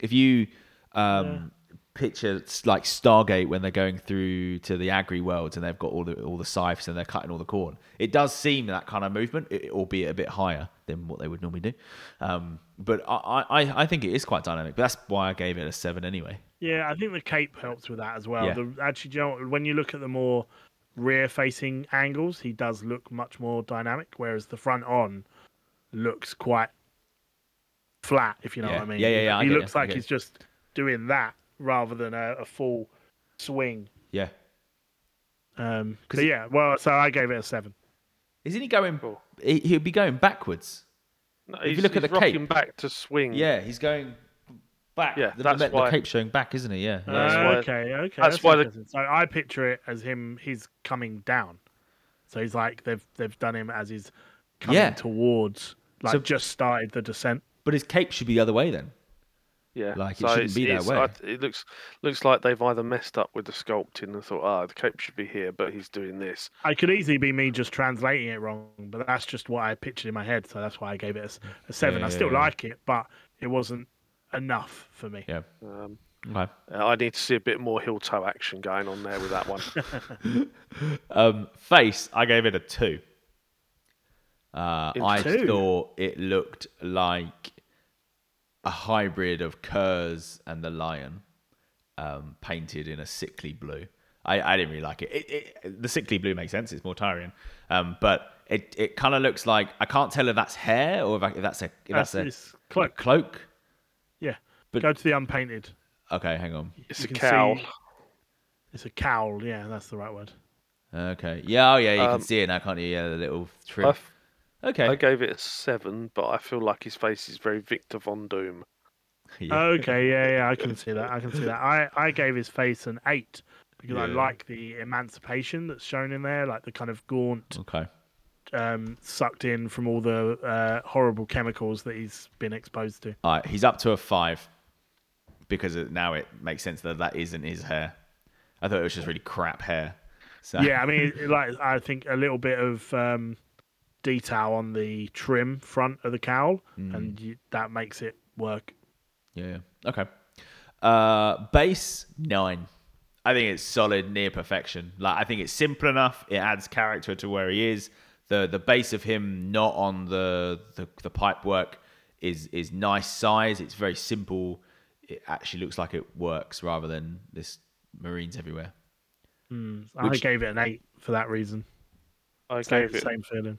if you um, picture it's like Stargate when they're going through to the agri worlds and they've got all the all the scythes and they're cutting all the corn. It does seem that kind of movement, it, albeit a bit higher than what they would normally do. Um, but I, I, I think it is quite dynamic. But that's why I gave it a seven anyway. Yeah, I think the cape helps with that as well. Yeah. The, actually, you know, when you look at the more rear-facing angles, he does look much more dynamic, whereas the front on looks quite flat. If you know Yeah. what I mean. Yeah, yeah, yeah, I He looks you, like he's just doing that rather than a, a full swing. Yeah. Um, 'Cause but he- yeah, well, so I gave it a seven. Isn't he going? Cool. He, he'll be going backwards. No, you he's- look at he's the cape- rocking back to swing. Yeah, he's going back. Yeah, the, that's the, why- the cape's showing back, isn't he? Yeah. yeah. That's Uh, why- okay, okay. that's why the- So I picture it as him. He's coming down. So he's like they've they've done him as he's coming Yeah. towards, like So- just started the descent. But his cape should be the other way then. Yeah, Like, it so shouldn't be that way. I- it looks looks like they've either messed up with the sculpting and thought, ah, the cape should be here, but he's doing this. I could easily be me just translating it wrong, but that's just what I pictured in my head. So that's why I gave it a seven. Yeah, I still yeah. like it, but it wasn't enough for me. Yeah. Um, Okay. uh, I need to see a bit more heel toe action going on there with that one. Um, face, I gave it a two. Uh, In I two? thought it looked like a hybrid of Curze and the lion, um, painted in a sickly blue. I, I didn't really like it. It, it. The sickly blue makes sense. It's Mortarion, um, but it, it kind of looks like I can't tell if that's hair or if, I, if that's a if that's, That's a his cloak. cloak. Yeah, But- Go to the unpainted. Okay, hang on. It's You a can cowl. see- It's a cowl. Yeah, that's the right word. Okay. Yeah, oh yeah, you Um, can see it now, can't you? Yeah, the little I, trim. f- Okay. I gave it a seven, but I feel like his face is very Victor Von Doom. Yeah. Okay, yeah, yeah, I can see that. I can see that. I, I gave his face an eight because I like the emancipation that's shown in there, like the kind of gaunt, Okay. um, sucked in from all the uh, horrible chemicals that he's been exposed to. All right, he's up to a five because now it makes sense that that isn't his hair. I thought it was just really crap hair. So Yeah, I mean, like I think a little bit of um, detail on the trim front of the cowl, Mm. and you, that makes it work. Yeah. yeah. Okay. Uh, base nine. I think it's solid, near perfection. Like I think it's simple enough. It adds character to where he is. The the base of him not on the the, the pipe work is is nice size. It's very simple. It actually looks like it works rather than this marines everywhere. I Which- gave it an eight for that reason. I Same, gave it. same feeling.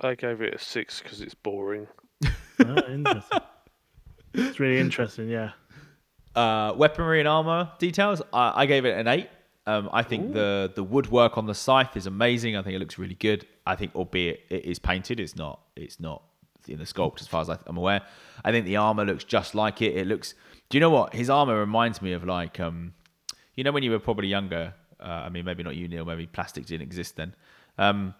I gave it a six because it's boring. Oh, interesting. it's really interesting. Yeah. Uh, weaponry and armor details. I, I gave it an eight. Um, I think the the woodwork on the scythe is amazing. I think it looks really good. I think, albeit it is painted, it's not it's not in the sculpt as far as I- I'm aware. I think the armor looks just like it. It looks. Do you know what his armor reminds me of? Like, um, you know, when you were probably younger. Uh, I mean, maybe not you, Neil. Maybe plastic didn't exist then. Um,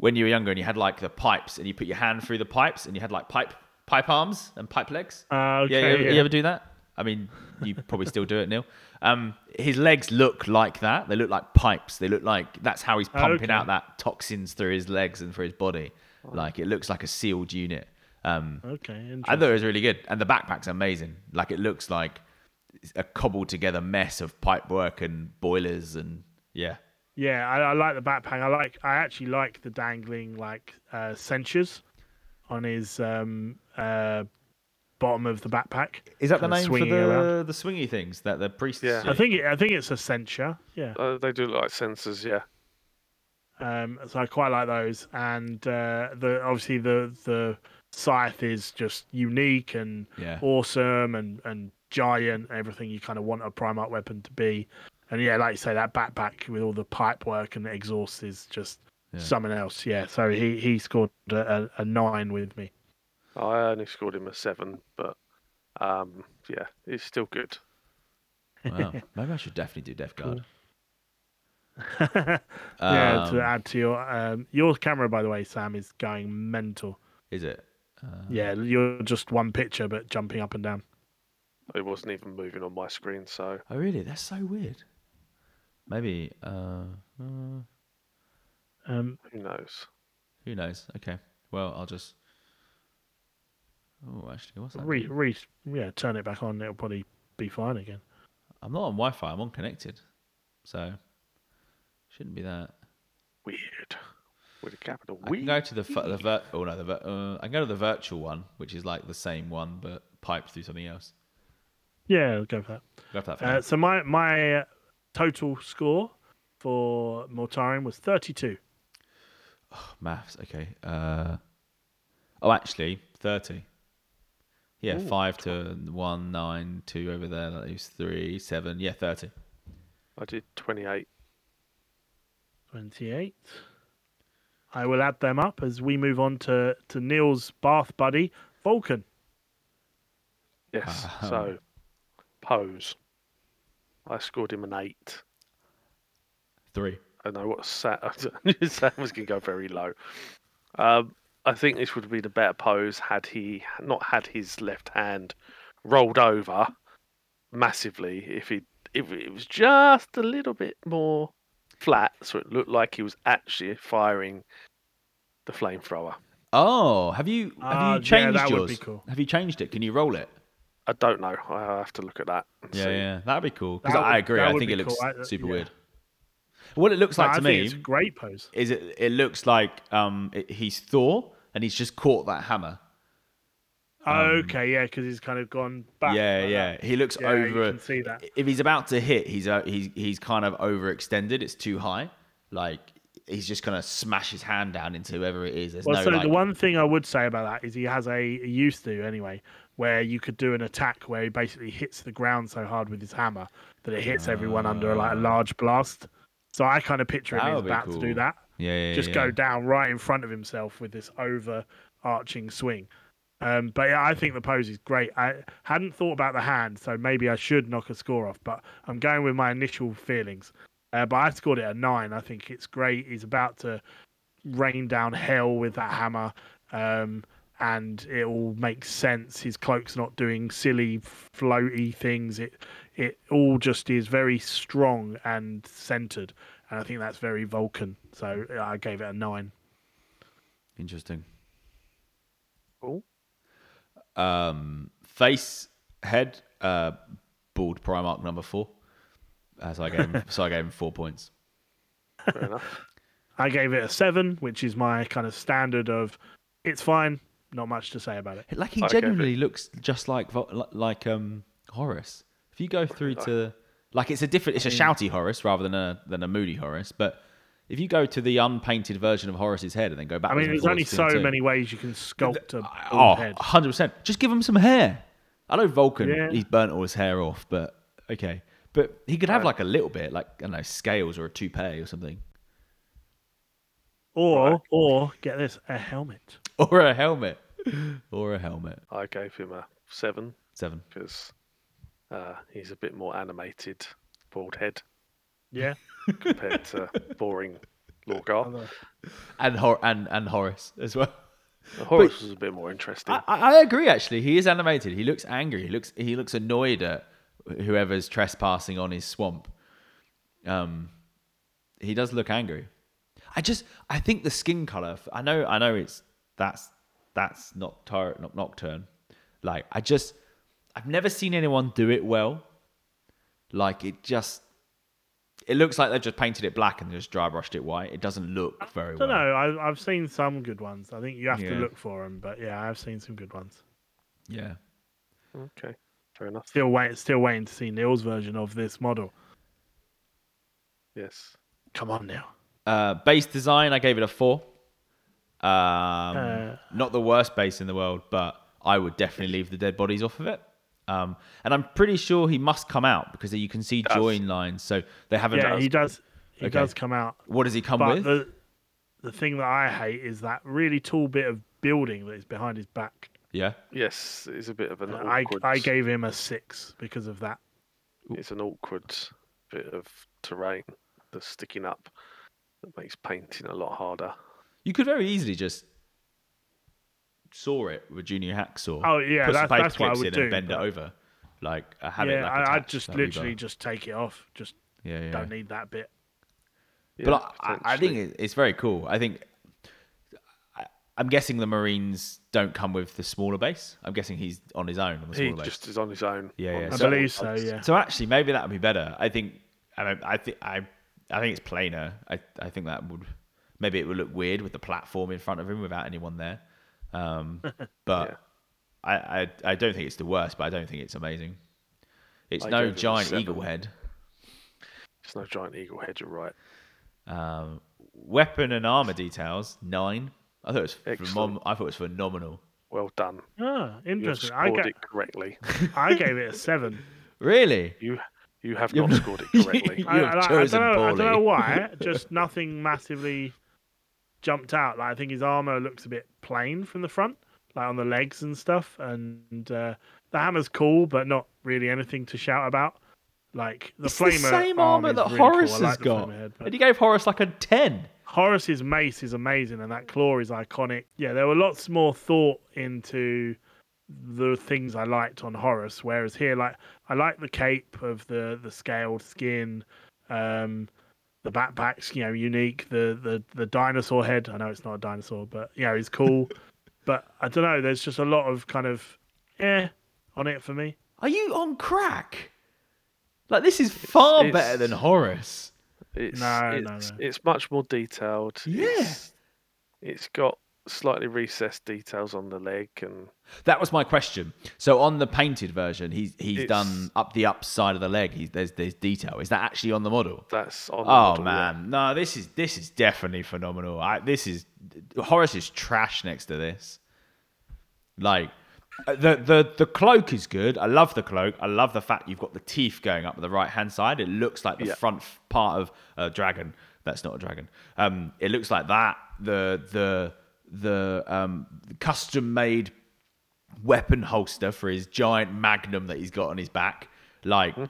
when you were younger and you had like the pipes and you put your hand through the pipes and you had like pipe pipe arms and pipe legs. Uh, Yeah, you, ever, yeah. you ever do that? I mean, you probably still do it, Neil. Um, his legs look like that. They look like pipes. They look like that's how he's pumping Okay. out that toxins through his legs and through his body. Like it looks like a sealed unit. Um, Okay. I thought it was really good, and the backpack's amazing. Like it looks like a cobbled together mess of pipe work and boilers and yeah, Yeah, I, I like the backpack. I like. I actually like the dangling like uh, censures on his um, uh, bottom of the backpack. is that the name for the around. the swingy things that the priests? Yeah. I think. It, I think it's a censure. Yeah. Uh, they do look like sensors, yeah. Um, so I quite like those, and uh, the obviously the the scythe is just unique and Yeah. awesome and and giant. Everything you kind of want a Primarch weapon to be, and yeah, like you say, that backpack with all the pipe work and the exhaust is just Yeah. something else. Yeah, so he he scored a, a, a nine with me. I only scored him a seven, but um, yeah, it's still good. Wow. Maybe I should definitely do Death Guard. yeah, Um, to add to your um, your camera, by the way, Sam is going mental. Is it? Uh, Yeah, you're just one picture, but jumping up and down. It wasn't even moving on my screen, so Oh, really? That's so weird. Maybe. Uh, uh, Um, who knows? who knows? Okay. Well, I'll just. Oh, actually, what's that? re, re, yeah, turn it back on. It'll probably be fine again. I'm not on Wi-Fi. I'm on connected, so shouldn't be that. Weird. With a capital I we. can go to the the vir- oh no the vir- uh, I can go to the virtual one, which is like the same one but piped through something else. Yeah, I'll go for that. Go for that. For Uh, so my my uh, total score for Mortarion was 32. Oh, Maths. Okay. Uh, oh, actually, thirty. Yeah, five to one, nine, two over there. That leaves three, seven. Yeah, thirty. I did 28. 28. I will add them up as we move on to, to Neil's bath buddy, Vulkan. Yes. So, pose. I scored him an eight. Three. I know what Sam, Sam was going to go very low. Um, I think this would have been a better pose had he not had his left hand rolled over massively. If he if it was just a little bit more flat, so it looked like he was actually firing the flamethrower. Oh, have you have yeah, you changed that would yours? be cool. Have you changed it? Can you roll it? I don't know. I have to look at that. Yeah, see. yeah, that'd be cool. Because I agree. I think be it looks cool. I- super yeah. weird. What it looks No, like I to think me it's a great pose. is it. It looks like um it, he's Thor and he's just caught that hammer. okay, yeah, because he's kind of gone back. Um, yeah, like yeah. that. He looks Yeah, you over. can see that. If he's about to hit, he's uh, he's he's kind of overextended. It's too high. Like he's just gonna smash his hand down into whoever it is. There's Well, no so like, the one thing I would say about that is he has a he used to anyway, where you could do an attack where he basically hits the ground so hard with his hammer that it hits everyone under like a large blast. So I kind of picture him as about to do that. yeah, yeah, just yeah. go down right in front of himself with this overarching swing. Um, but yeah, I think the pose is great. I hadn't thought about the hand, so maybe I should knock a score off. But I'm going with my initial feelings. Uh, but I scored it a nine. I think it's great. He's about to rain down hell with that hammer, um, and it all makes sense. His cloak's not doing silly, floaty things. It it all just is very strong and centered, and I think that's very Vulkan. So I gave it a nine. Interesting. Cool. Um, face, head, uh, bald Primarch number four. Uh, so I gave him, so I gave him four points. Fair enough. I gave it a seven, which is my kind of standard of it's fine, not much to say about it. Like he I gave genuinely looks just like Vo- like um Horus. If you go through to like it's a different, it's a shouty Horus rather than a than a moody Horus. But if you go to the unpainted version of Horus's head and then go back, I mean, there's only so many ways you can sculpt a Oh, bald head. 100 percent. Just give him some hair. I know Vulkan, Yeah. he's burnt all his hair off, but okay. But he could have like a little bit, like I don't know, scales or a toupee or something, Or, or get this, a helmet. or a helmet, or a helmet. I gave him a seven Seven. because uh, he's a bit more animated, bald head Yeah. compared to boring Lorgar. And Hor- and and Horus as well. Horus was a bit more interesting. I, I I agree. Actually, he is animated. He looks angry. He looks he looks annoyed at whoever's trespassing on his swamp. Um, he does look angry. I just I think the skin color. I know I know it's that's that's not tar- not nocturne. Like I just I've never seen anyone do it well. Like it just it looks like they've just painted it black and just dry brushed it white. It doesn't look very I don't well. know. I, I've seen some good ones. I think you have Yeah. to look for them. But yeah, I've seen some good ones. Yeah. okay, fair enough. Still wait, still waiting to see Neil's version of this model. Yes. Come on, Neil. Uh, base design, I gave it a four. Um, Uh. not the worst base in the world, but I would definitely leave the dead bodies off of it. Um, and I'm pretty sure he must come out because you can see Does. join lines. So they haven't. Yeah, he does. He Okay. does come out. What does he come But with? the the thing that I hate is that really tall bit of building that is behind his back. Yeah. Yes, it's a bit of an I awkward. I gave him a six because of that. It's an awkward bit of terrain that's sticking up that makes painting a lot harder. You could very easily just saw it with a junior hacksaw. Oh yeah, put some that's, paper that's what I would in do. and bend but- it over. Like I have yeah, it like I, I'd just literally just take it off. Just yeah, yeah. don't need that bit. but Yeah, I, I think it's very cool. I think I, I'm guessing the Marines don't come with the smaller base. I'm guessing he's on his own on the he smaller base. just is on his own. Yeah, yeah. I So- believe so. Yeah. So actually, maybe that would be better. I think. I don't, I think I. I think it's plainer. I. I think that would. Maybe it would look weird with the platform in front of him without anyone there. Um, but Yeah. I, I. I don't think it's the worst, but I don't think it's amazing. It's I no gave it giant eagle head. It's no giant eagle head. You're right. Um, weapon and armor details nine. I thought it was phenom- I thought it was phenomenal. Well done. Ah, You interesting. I, scored ga- it correctly. I gave it a seven. Really? You you have You've not not- scored it correctly. I, You I, have I, don't know, I don't know why. Just nothing massively jumped out. Like I think his armor looks a bit plain from the front, like on the legs and stuff. And uh, the hammer's cool, but not really anything to shout about. Like the It's the same armor that really. Horus I like has the got. head, but- And he gave Horus like a ten. Horus's mace is amazing, and that claw is iconic. Yeah, there were lots more thought into the things I liked on Horus, whereas here, like I like the cape of the the scaled skin, um, the backpacks, you know, unique. The the the dinosaur head. I know it's not a dinosaur, but you know, it's cool. but I don't know. There's just a lot of kind of eh on it for me. Are you on crack? Like this is far it's- better than Horus. It's, No, it's, no, no. it's much more detailed. Yeah. It's, it's got slightly recessed details on the leg and That was my question. So on the painted version, he's he's It's- done up the upside of the leg. He's, there's there's detail. Is that actually on the model? that's on. the Oh model, yeah. man, no, this is this is definitely phenomenal. I, this is Horus is trash next to this. Like the the the cloak is good. I love the cloak. I love the fact you've got the teeth going up the right hand side. It looks like the Yeah. front part of a dragon. That's not a dragon. Um, it looks like that. The the the um custom made weapon holster for his giant magnum that he's got on his back like uh,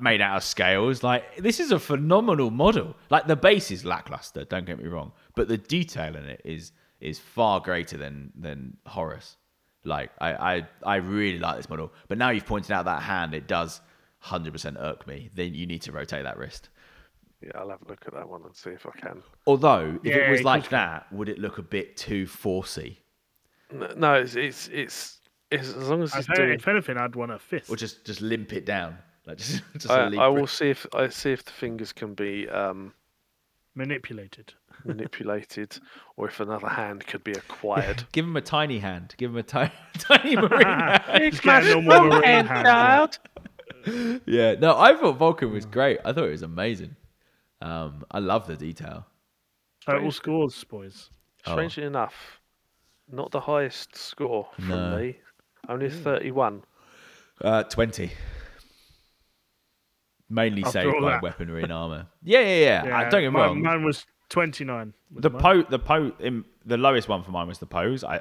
made out of scales like this is a phenomenal model like the base is lackluster don't get me wrong but the detail in it is is far greater than than horus like i i, I really like this model but now you've pointed out that hand it does 100% irk me then you need to rotate that wrist Yeah, I'll have a look at that one and see if I can. although if Yeah, it was like that would it look a bit too forcey No, no it's it's it's, it's as long as I doing. if anything, I'd want a fist. or just just limp it down like just, just I, a limp I will see if I see if the fingers can be um, manipulated. Manipulated, or if another hand could be acquired. Give him a tiny hand. Give him a tiny, tiny marine hand. Just get a normal marine hand. Yeah, no, I thought Vulkan was great. I thought it was amazing. Um, I love the detail. Total scores, boys. Oh. Strangely enough, not the highest score from No. me. Only a thirty-one. Uh, 20. Mainly After saved by that. weaponry and armor. Yeah, yeah, yeah. I don't get me wrong. Mine was 29. the po, the po, in, the lowest one for mine was the pose. I,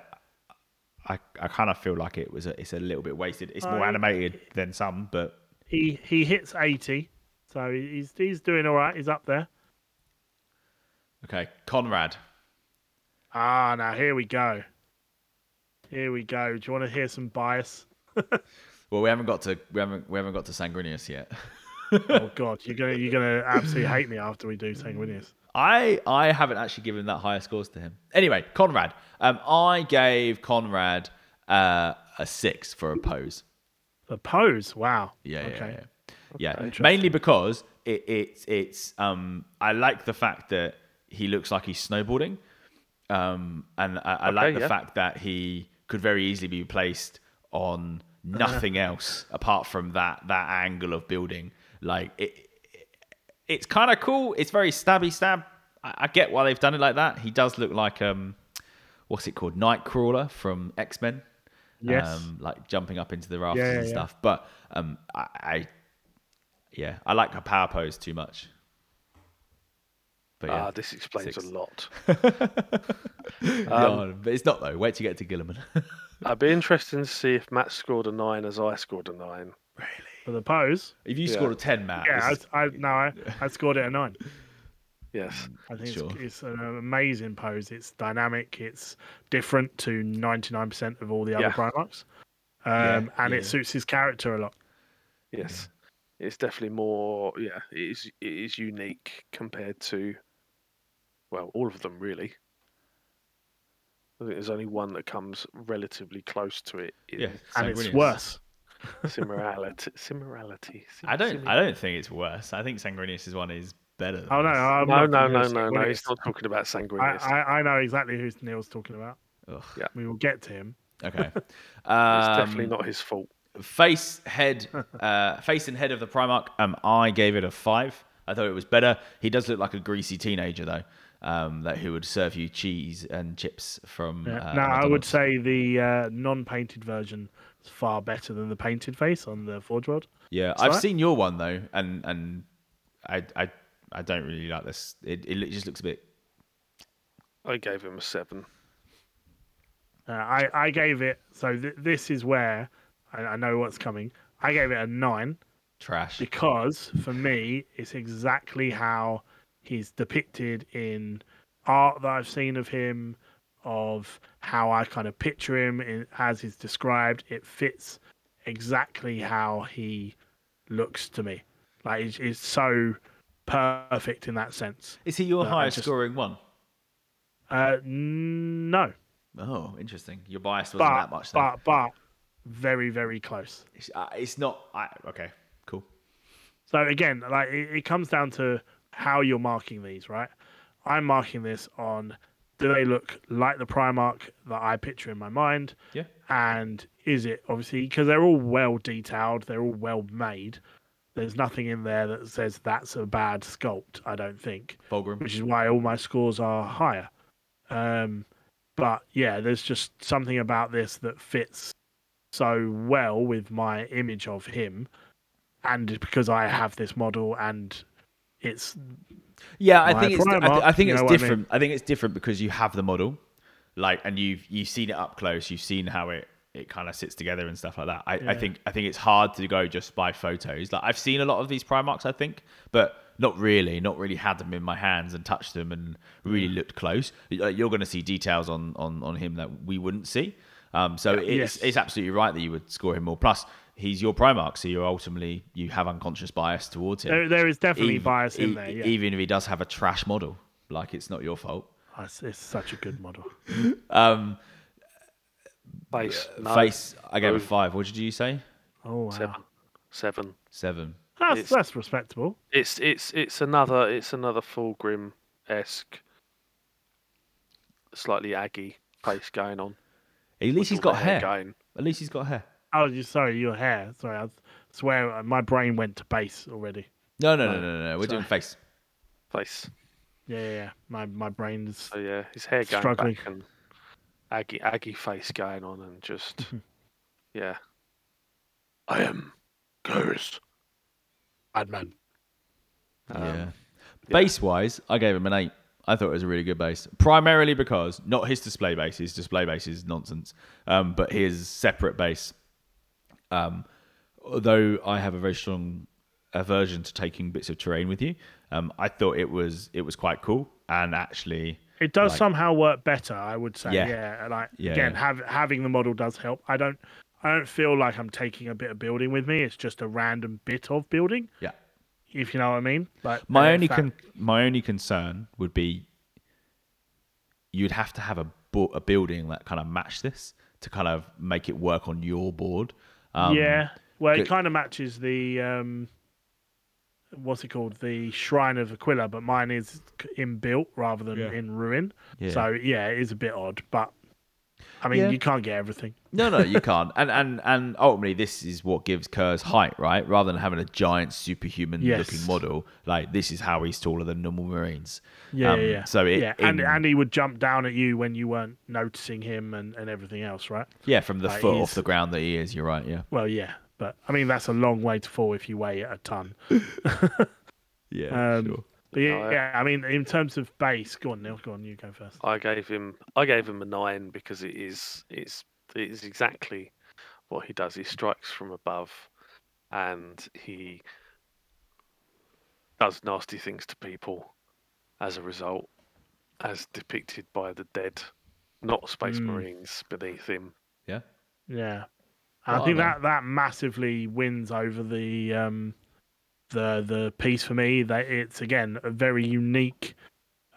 I, I kind of feel like it was a, it's a little bit wasted. It's more I- animated than some, but He he hits 80, so he's he's doing all right. He's up there. okay. Konrad. Ah, now here we go. Here we go. Do you want to hear some bias? Well, we haven't got to we haven't we haven't got to Sanguinius yet. oh God, you're gonna you're gonna absolutely hate me after we do Sanguinius. I I haven't actually given that higher scores to him. Anyway, Konrad. Um, I gave Konrad uh, a six for a pose. A pose, wow. Yeah, yeah, Okay. yeah. Yeah, mainly because it, it's it's um I like the fact that he looks like he's snowboarding, um and I, I like the yeah. fact that he could very easily be placed on nothing else apart from that that angle of building. Like it it's kind of cool. It's very stabby stab. I, I get why they've done it like that. He does look like um what's it called Nightcrawler from X Men Yes. um, like jumping up into the rafters Yeah, and yeah, yeah. stuff. But um, I, I, yeah, I like her power pose too much. But yeah, Ah, this explains six. a lot. No, but it's not though. Wait till you get to Guilliman. I'd be interested to see if Matt scored a nine as I scored a nine. For the pose, if you Yeah. scored a ten, Matt, yeah, is- I, I no, I, I scored it a nine. Yes. I think Sure. it's, it's an amazing pose. It's dynamic. It's different to 99% of all the other Yeah. Primarchs. Um, Yeah, and yeah. it suits his character a lot. Yes. It's definitely more yeah, it is it is unique compared to well, all of them really. I think there's only one that comes relatively close to it yeah, And it's Sanguinius. worse. Similarity similarity. I don't. I don't think it's worse. I think Sanguinius' one is better. Than Oh, no. this. I'm no, no, no, no, no. He's not talking about I, Sanguinius. I, I know exactly who Neil's talking about. Ugh. Yeah. We will get to him. Okay. it's Um, definitely not his fault. face head uh face and head of the primarch um i gave it a five i thought it was better he does look like a greasy teenager though um that who would serve you cheese and chips from Yeah. uh, no, I would say the uh, non-painted version is far better than the painted face on the Forge World. yeah i've that? seen your one though and and i i i don't really like this it, it just looks a bit I gave him a seven. Uh, I, I gave it, so th- this is where I, I know what's coming. I gave it a nine trash because for me, it's exactly how he's depicted in art that I've seen of him, of how I kind of picture him in, as he's described. It fits exactly how he looks to me. Like, it's, it's so perfect in that sense. is he your highest just- scoring one? Uh, n- no, Oh, interesting. Your bias wasn't but, that much. Then. but, but very, very close. it's, uh, it's not. I, okay, cool. So again, like it, it comes down to how you're marking these, right? I'm marking this on do they look like the Primarch that I picture in my mind? Yeah. And is it obviously because they're all well detailed, they're all well made. There's nothing in there that says that's a bad sculpt. I don't think, Fulgrim. which is why all my scores are higher. Um, but yeah, there's just something about this that fits so well with my image of him, and because I have this model and it's Yeah, I think it's. I, th- Primarch, I think it's what I mean? different. I, think it's different because you have the model, like, and you've you've seen it up close. You've seen how it it kind of sits together and stuff like that. I, I think I think it's hard to go just by photos. Like I've seen a lot of these Primarchs, I think, but not really. Not really had them in my hands and touched them and really looked close. You're going to see details on on on him that we wouldn't see. Um, so it's Yes. it's absolutely right that you would score him more. Plus, he's your Primarch, so you're ultimately you have unconscious bias towards him. there, there is definitely Even- bias in e- there. Yeah, Even if he does have a trash model, like it's not your fault. Oh, it's, it's such a good model. Um, Face. No. face, I gave No. a five. What did you say? Oh wow, Seven. Seven. Seven. that's It's- that's respectable. It's it's it's another it's another Fulgrim esque, slightly aggy face going on. At least with he's all got the hair. Going. At least he's got hair. Oh, you sorry, your hair. Sorry, I swear uh, my brain went to base already. No, no, no, no, no. We're doing face. Face. Yeah, yeah, yeah. My my brain's So yeah, his hair going Struggling. back and aggy aggy face going on and just yeah. I am Curze. bad man. Um, yeah. Base wise, I gave him an eight. I thought it was a really good base, primarily because not his display base. His display base is nonsense, um, but his separate base. Um, although I have a very strong aversion to taking bits of terrain with you, um, I thought it was it was quite cool and actually It does Like- somehow work better, I would say. Yeah. Yeah, like Yeah, again, yeah. have, having the model does help. I don't, I don't feel like I'm taking a bit of building with me. It's just a random bit of building, yeah. if you know what I mean. Like My uh, only that- con- my only concern would be you'd have to have a bu- a building that kind of match this to kind of make it work on your board. Um, yeah. Well, it kind of matches the um, what's it called, the Shrine of Aquila, but mine is inbuilt rather than Yeah. in ruin. Yeah. So yeah, it is a bit odd, but I mean, Yeah. you can't get everything. No, no, you can't. And and and ultimately, this is what gives Curze's height, right? Rather than having a giant superhuman Yes. looking model, like this is how he's taller than normal Marines. Yeah, Um, yeah, yeah. So it, yeah, and in- and he would jump down at you when you weren't noticing him and, and everything else, right? yeah, from the like, foot he's- off the ground that he is. You're right. Yeah. Well, yeah, but I mean that's a long way to fall if you weigh a ton. Yeah. Um, But yeah, No, I- yeah, I mean in terms of base, go on, Neil, go on, you go first. I gave him I gave him a nine because it is it's it is exactly what he does. He strikes from above and he does nasty things to people as a result, as depicted by the dead, not space Mm. marines beneath him. Yeah. Yeah, I Well, think then. that that massively wins over the um the the piece for me. That it's again a very unique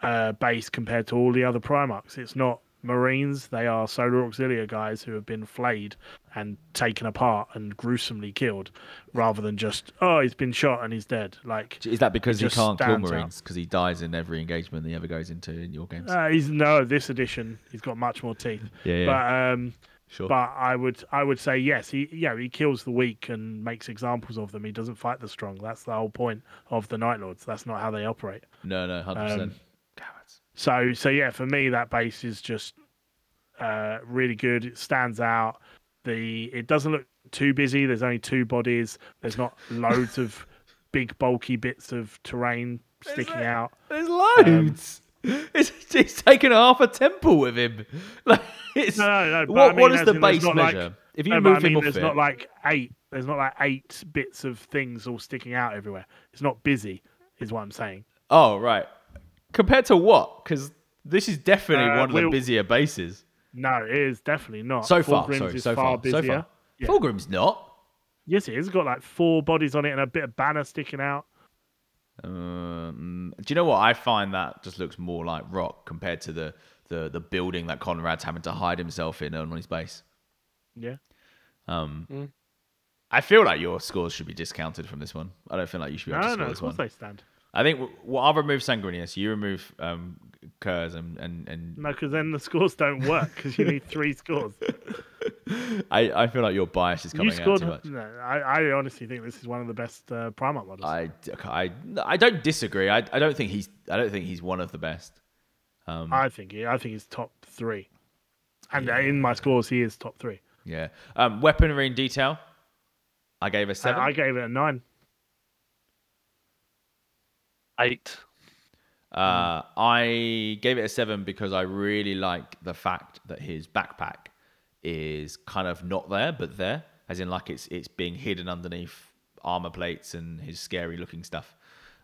uh base compared to all the other Primarchs. It's not Marines; they are Solar Auxilia guys who have been flayed and taken apart and gruesomely killed, rather than just oh he's been shot and he's dead. Like Is that because he can't kill. Marines? Because he dies in every engagement he ever goes into in your games. uh, he's no this edition he's got much more teeth. yeah. Yeah. But um sure. But I would I would say yes. He yeah he kills the weak and makes examples of them. He doesn't fight the strong. That's the whole point of the Night Lords. That's not how they operate. no, no, hundred percent. Um, So so yeah, for me that base is just uh, really good. It stands out. The it doesn't look too busy. There's only two bodies. There's not loads of big bulky bits of terrain sticking out. There's loads. it's, it's taken half a temple with him. Like, it's, No, no, no. what, I mean, what is the base not like- measure? if you No, move I mean, him there's it, not like eight. There's not like eight bits of things all sticking out everywhere. It's not busy, is what I'm saying. oh right. Compared to what? Because this is definitely Uh, one of the we'll- busier bases No, it is definitely not. so far. Fulgrim's Sorry, so far busier. so far. Yeah. Fulgrim's not. Yes, it is. It's got like four bodies on it and a bit of banner sticking out. Um, do you know what? I find that just looks more like rock compared to the the, the building that Konrad's having to hide himself in on his base. Yeah. Um, Mm. I feel like your scores should be discounted from this one. I don't feel like you should be able No, to score no, of course they stand. I think w- well, I'll remove Sanguinius. You remove um, Curze and and, and No, because then the scores don't work because you need three scores. I, I feel like your bias is You coming scored. out too much. No, I, I honestly think this is one of the best uh, Primarch models. I, I, I don't disagree. I, I don't think he's I don't think he's one of the best. Um, I think he, I think he's top three, and uh in my scores he is top three. yeah. Um, weaponry and detail. I gave a seven. I gave it a nine. Eight. Uh, I gave it a seven because I really like the fact that his backpack is kind of not there, but there, as in like it's it's being hidden underneath armor plates and his scary looking stuff.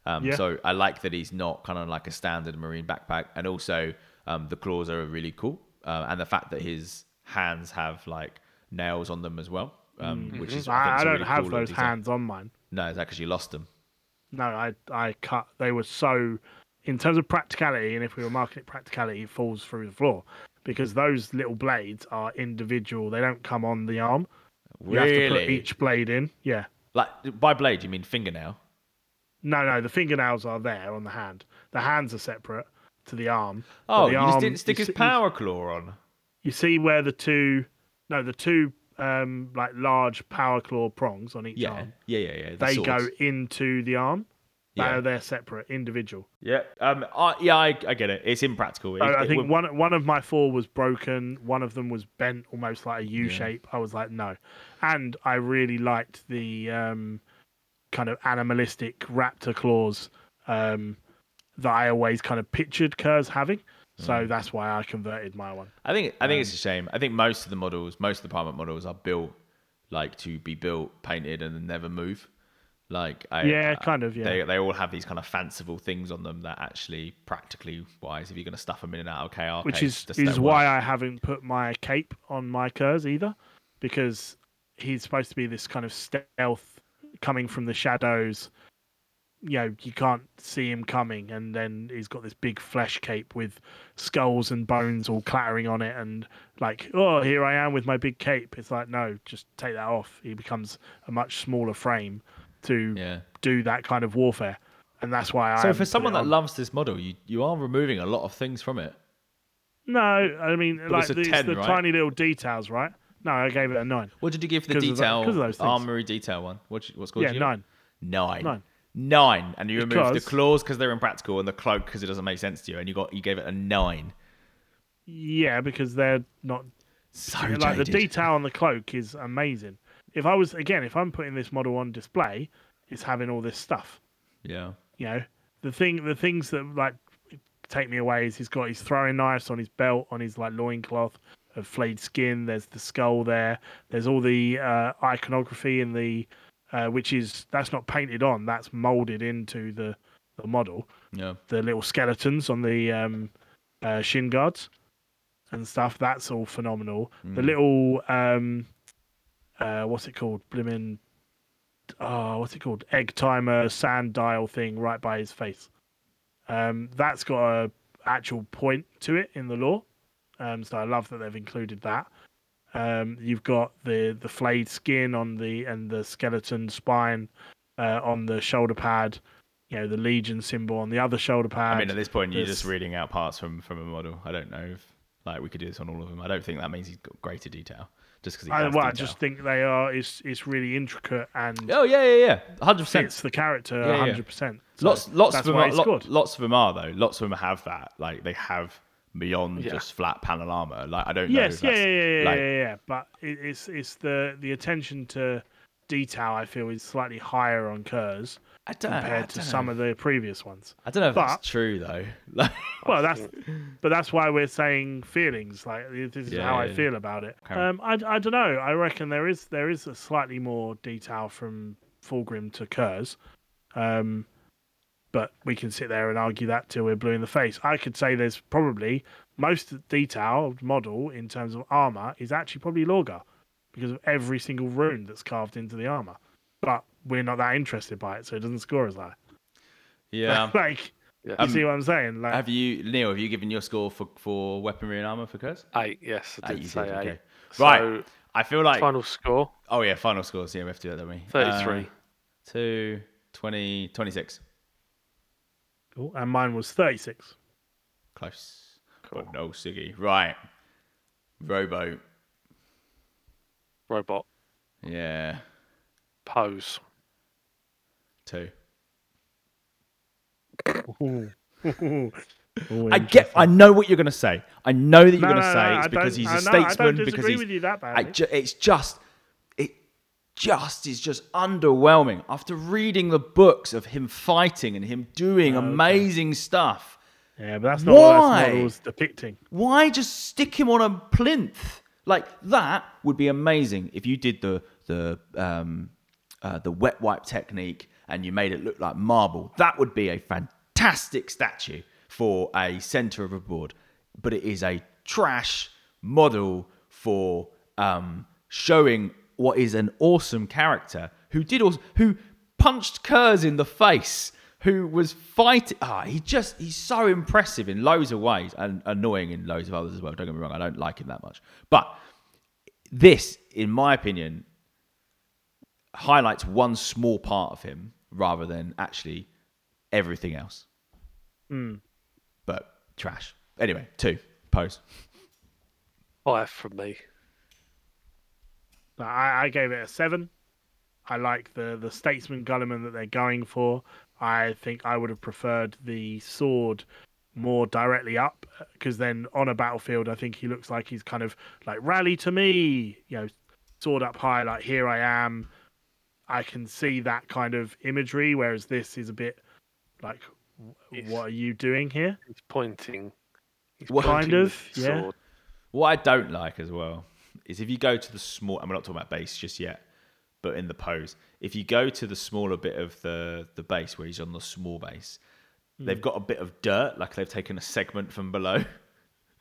Um, Yeah. So I like that he's not kind of like a standard marine backpack, and also um, the claws are really cool, uh, and the fact that his hands have like nails on them as well, um, which is I. I, I don't really have cool those hands on mine. No, is that because you lost them? No, I I cut. They were so, in terms of practicality, and if we were marketing practicality, it falls through the floor because those little blades are individual. They don't come on the arm. You have to put Really? each blade in. Yeah. Like by blade, you mean fingernail? No, no, the fingernails are there on the hand. The hands are separate to the arm. Oh, the you just didn't stick his see- power claw on. You see where the two, no, the two um like large power claw prongs on each Yeah, arm. yeah, yeah, yeah. the They swords. go into the arm. Yeah. They're, they're separate, individual. Yeah, um, I, yeah, I, I get it. It's impractical. It- I, I think would- one one of my four was broken. One of them was bent, almost like a U shape. I was like, no. And I really liked the um, kind of animalistic raptor claws um, that I always kind of pictured Curze having. So Mm. that's why I converted my one. I think I think Um, it's a shame. I think most of the models, most of the Parliament models, are built like to be built, painted, and then never move. Like, I, Yeah, I- kind of, yeah. They they all have these kind of fanciful things on them that actually, practically wise, if you're going to stuff them in and out of KR, which is is why work. I haven't put my cape on my Curze either, because he's supposed to be this kind of stealth coming from the shadows. You know, you can't see him coming, and then he's got this big flesh cape with skulls and bones all clattering on it, and like, oh, here I am with my big cape. It's like, no, just take that off. He becomes a much smaller frame to Yeah. do that kind of warfare, and that's why I. So for someone that loves this model, you you are removing a lot of things from it. No, I mean, like a these 10, the right? tiny little details, right? No, I gave it a nine. What did you give for the 'Cause of that- those armory detail one? What what score Yeah, you nine. Nine. Nine. Nine. And you removed the claws because they're impractical and the cloak because it doesn't make sense to you, and you got you gave it a nine. Yeah, because they're not So like the detail on the cloak is amazing. If I was again, if I'm putting this model on display, it's having all this stuff. Yeah. You know, the thing, the things that like take me away is he's got his throwing knives on his belt, on his like loincloth of flayed skin. There's the skull there. There's all the uh, iconography in the, uh, which is that's not painted on. That's molded into the the model. Yeah. the little skeletons on the um, uh, shin guards and stuff. That's all phenomenal. The little um, uh, what's it called? Blimmin' oh, what's it called? Egg timer sand dial thing right by his face. Um, that's got a actual point to it in the lore. Um, so I love that they've included that. Um, you've got the the flayed skin on the and the skeleton spine uh, on the shoulder pad. You know the legion symbol on the other shoulder pad. I mean, at this point, you're just reading out parts from from a model. I don't know if like we could do this on all of them. I don't think that means he's got greater detail just because I, well, I just think they are. It's it's really intricate and Oh yeah, yeah, yeah, hundred percent. fits the character Yeah, yeah. hundred percent. Lots, lots of them. Are, it's good. lots of them are though. Lots of them have that. Like they have beyond Yeah. just flat panel armor. Like I don't know. Yes, yeah, yeah, yeah, yeah, like, yeah, yeah. But it's it's the the attention to detail. I feel is slightly higher on Curze I don't know, I compared to don't some know. of the previous ones. I don't know if but- that's true though. Well, that's but that's why we're saying feelings. Like this is Yeah, how I yeah, yeah. feel about it. Okay. Um, I, I don't know. I reckon there is there is a slightly more detail from Fulgrim to Curze. Um, but we can sit there and argue that till we're blue in the face. I could say there's probably most detailed model in terms of armor is actually probably Lorgar because of every single rune that's carved into the armor. But we're not that interested by it, so it doesn't score as high. yeah. like Yeah. you see what I'm saying? Like have you, Neil? Have you given your score for for weaponry and armor for Curze? Eight, yes, I did you say did, eight. okay. So, Right. I feel like. final score Oh yeah, final scores. Yeah, we have to do that, don't we? 33. Uh, two, 20, 26. Cool. and mine was 36. Close. But no Siggy. Right. Robo. Robot Yeah. pose. Two. Ooh, I get. I know what you're going to say. I know that you're No, going to no, say no, it's I because he's a I know- I don't statesman. because he's. with you that I badly. ju- it's just. It just is just underwhelming after reading the books of him fighting and him doing amazing stuff. Yeah, but that's not what Why? that model's depicting. Why just stick him on a plinth? Like that would be amazing if you did the the um, uh, the wet wipe technique and you made it look like marble. That would be a fantastic statue for a center of a board. But it is a trash model for um, showing what is an awesome character who did also who punched Curze in the face who was fighting. Ah, he just he's so impressive in loads of ways and annoying in loads of others as well. Don't get me wrong, I don't like him that much, but this, in my opinion, highlights one small part of him rather than actually everything else. Hmm. But trash. Anyway, two pose. Oh, Five from me. I, I gave it a seven. I like the the statesman Guilliman that they're going for. I think I would have preferred the sword more directly up because then on a battlefield, I think he looks like he's kind of like rally to me, you know, sword up high, like here I am. I can see that kind of imagery, whereas this is a bit like, Yes. what are you doing here? He's pointing. He's What- Kind pointing of, the yeah. sword. What I don't like as well is if you go to the small, and we're not talking about base just yet, but in the pose, if you go to the smaller bit of the the base where he's on the small base, hmm. they've got a bit of dirt, like they've taken a segment from below.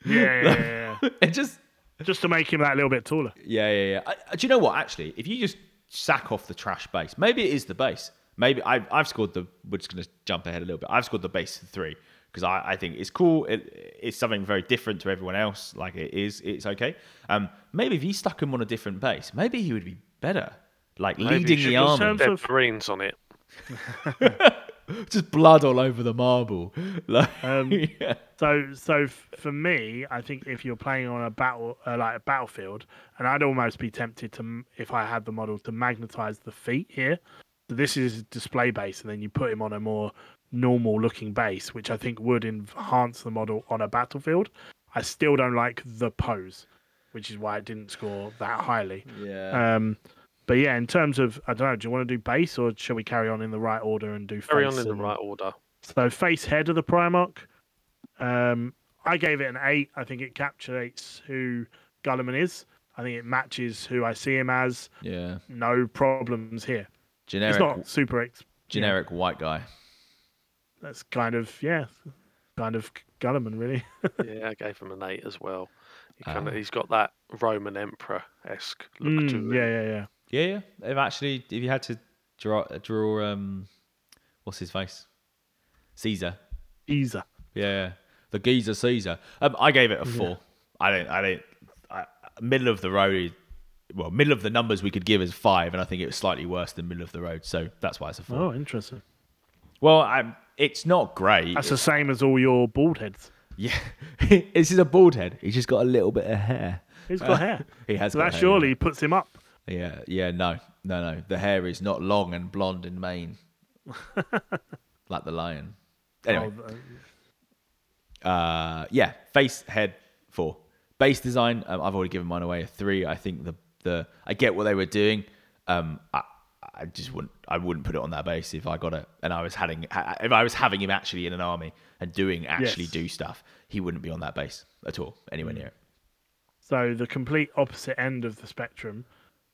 Yeah, yeah, yeah, yeah. it just, just to make him that little bit taller. yeah, yeah, yeah. I, I- do you know what? Actually, if you just sack off the trash base, maybe it is the base. Maybe I've, I've scored the. We're just going to jump ahead a little bit. I've scored the base three because I, I think it's cool. It, it's something very different to everyone else. Like it is, it's okay. Um, maybe if you stuck him on a different base, maybe he would be better. Like Maybe leading you the should army, terms of- Marines on it. just blood all over the marble. Like, Um, yeah. So, so f- for me, I think if you're playing on a battle, uh, like a battlefield, and I'd almost be tempted to, if I had the model, to magnetize the feet here. So this is display base, and then you put him on a more normal-looking base, which I think would enhance the model on a battlefield. I still don't like the pose, which is why it didn't score that highly. yeah. Um, but yeah, in terms of, I don't know, do you want to do base or shall we carry on in the right order and do face? Carry on in the right order. so face head of the Primarch. Um, I gave it an eight. I think it captures who Guilliman is. I think it matches who I see him as. yeah. No problems here. Generic, It's not super. Ex- generic white guy. that's kind of yeah, kind of Guilliman really. yeah, I gave him an eight as well. He Ah. kind of, he's got that Roman emperor esque look to Mm, him. yeah, yeah, yeah. Yeah, yeah. They've actually, if you had to draw, draw, um, what's his face? Caesar. Caesar. Yeah, the geezer Caesar. Um, I gave it a four. I don't. I don't. I, middle of the road. Well, middle of the numbers we could give is five, and I think it was slightly worse than middle of the road, so that's why it's a four. Oh, interesting. Well, i it's not great. That's the same as all your bald heads. yeah, this is a bald head. He's just got a little bit of hair. He's got hair. He has. So got that hair, surely puts him up. Yeah, yeah. No, no, no. The hair is not long and blonde in mane, like the lion. Anyway. Oh, uh, uh, yeah, face, head, four. Base design, um, I've already given mine away a three. I think the the I get what they were doing. Um, I, I just wouldn't I wouldn't put it on that base if I got it and I was having if I was having him actually in an army and doing actually Yes. do stuff. He wouldn't be on that base at all, anywhere near it. So the complete opposite end of the spectrum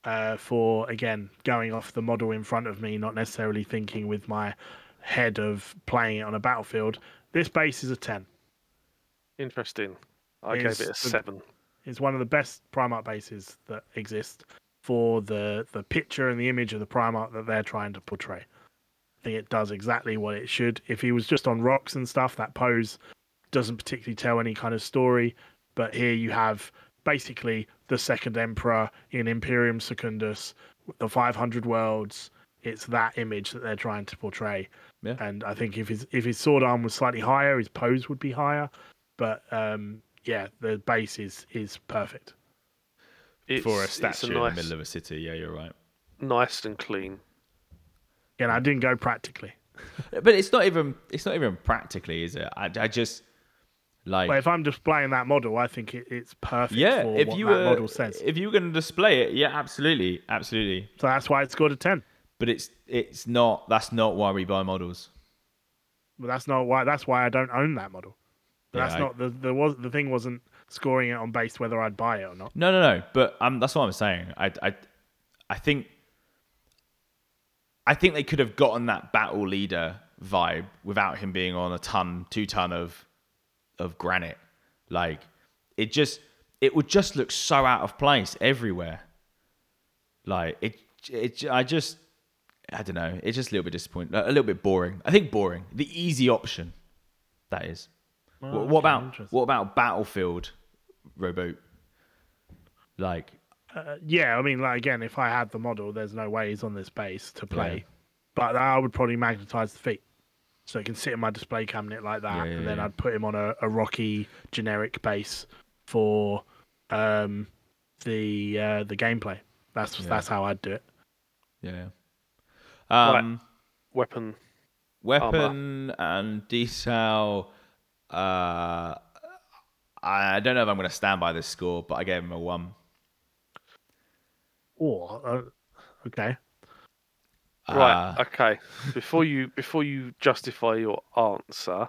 uh, for again going off the model in front of me, not necessarily thinking with my head of playing it on a battlefield. This base is a ten. Interesting. I gave it a the- seven. It's one of the best Primarch bases that exist for the the picture and the image of the Primarch that they're trying to portray. I think it does exactly what it should. If he was just on rocks and stuff, that pose doesn't particularly tell any kind of story. But here you have basically the second emperor in Imperium Secundus, the 500 worlds. It's that image that they're trying to portray. Yeah. And I think if his if his sword arm was slightly higher, his pose would be higher. but um, yeah, the base is is perfect. It's, For a it's statue nice, in the middle of a city, yeah, you're right. nice and clean. And I didn't go practically. But it's not even it's not even practically, is it? I, I just like But if I'm displaying that model, I think it, it's perfect yeah. for If what you that were model says. if you were going to display it, yeah, absolutely, absolutely. So that's why it scored a ten. But it's it's not. That's not why we buy models. But that's not why. That's why I don't own that model. But Yeah, that's I- not the the was the thing wasn't scoring it on base whether I'd buy it or not. No, no, no. But um, that's what I'm saying. I, I, I think, I think they could have gotten that battle leader vibe without him being on a ton, two ton of, of granite. Like, it just, it would just look so out of place everywhere. Like it, it. I just, I don't know. It's just a little bit disappointing, a little bit boring. I think boring. The easy option, that is. Oh, what, what about what about Battlefield Roboute? Like, Uh, yeah, I mean, like again, if I had the model, there's no way he's on this base to play. Yeah. But I would probably magnetize the feet, so he can sit in my display cabinet like that, Yeah, yeah, and then yeah. I'd put him on a, a rocky generic base for um, the uh, the gameplay. That's Yeah. that's how I'd do it. yeah. Right. Um, Weapon. weapon and detail. Uh, I don't know if I'm going to stand by this score, but I gave him a one. Or uh, okay, Right. Uh, okay. Before you before you justify your answer,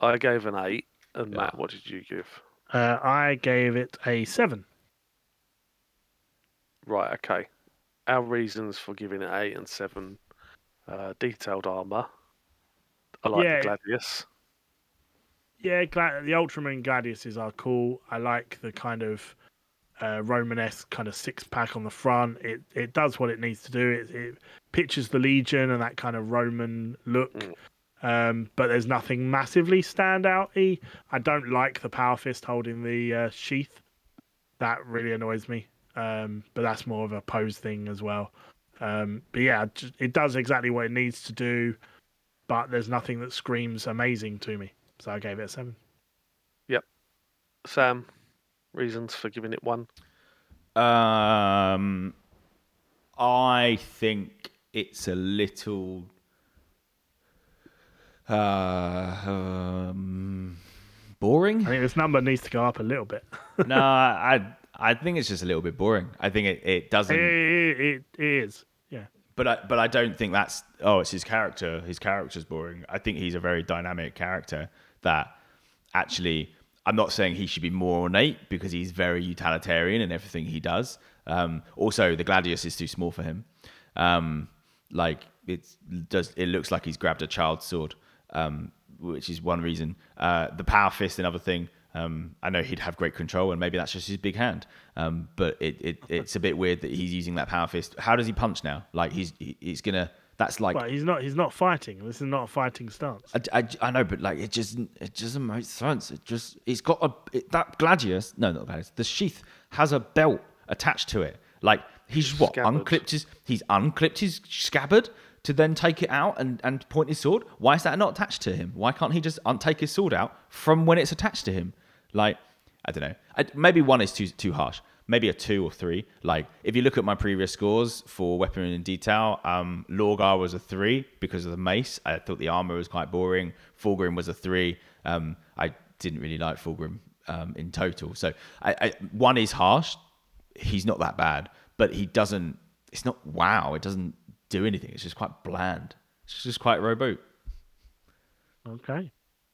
I gave an eight, and Yeah. Matt, what did you give? uh, I gave it a seven. Right. Okay. Our reasons for giving it eight and seven: uh, detailed armor. I like Yeah. the gladius. Yeah, Gla- the Ultramarine Gladiuses are cool. I like the kind of uh, Romanesque kind of six pack on the front. It it does what it needs to do. It, it pictures the Legion and that kind of Roman look. Mm. Um, but there's nothing massively standouty. I don't like the Power Fist holding the uh, sheath. That really annoys me. Um, but that's more of a pose thing as well. Um, but yeah, it- it does exactly what it needs to do. But there's nothing that screams amazing to me. So I gave it a seven. Yep. Sam, reasons for giving it one. Um, I think it's a little. Uh, um, boring. I think this number needs to go up a little bit. no, I I think it's just a little bit boring. I think it, it doesn't. it, it, it is. Yeah. But I, but I don't think that's oh it's his character. His character's boring. I think he's a very dynamic character that actually I'm not saying he should be more ornate because he's very utilitarian in everything he does. Um, also, the gladius is too small for him. Um, like it's does it looks like he's grabbed a child's sword, um, which is one reason. Uh, the power fist, another thing. Um, I know he'd have great control, and maybe that's just his big hand. Um, but it, it it's a bit weird that he's using that power fist. How does he punch now? Like he's he- he's gonna. That's like But he's not. He's not fighting. This is not a fighting stance. I, I, I know, but like it just it doesn't make sense. It just it's got a it, that gladius. No, not gladius. The sheath has a belt attached to it. Like he's what Scabbard. unclipped his he's unclipped his scabbard to then take it out and and point his sword. Why is that not attached to him? Why can't he just un- take his sword out from when it's attached to him? Like I don't know. I, maybe one is too too harsh. Maybe a two or three. Like if you look at my previous scores for weaponry and detail, um, Lorgar was a three because of the mace. I thought the armor was quite boring. Fulgrim was a three. Um, I didn't really like Fulgrim um, in total. So I, I, one is harsh. He's not that bad, but he doesn't. It's not wow. It doesn't do anything. It's just quite bland. It's just quite rowboat. Okay.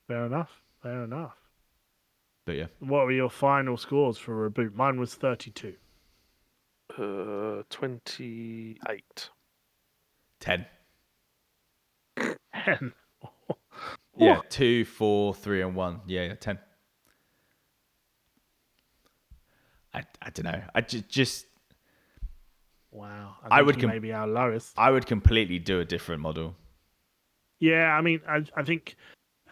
Fair enough. Fair enough. But yeah, What were your final scores for Roboute? Mine was thirty-two. Uh, twenty-eight. ten. Ten. Yeah, two, four, three, and one. Yeah, yeah ten. I, I don't know. I just, just Wow. I think would he com- may be our lowest. I would completely do a different model. Yeah, I mean, I, I think,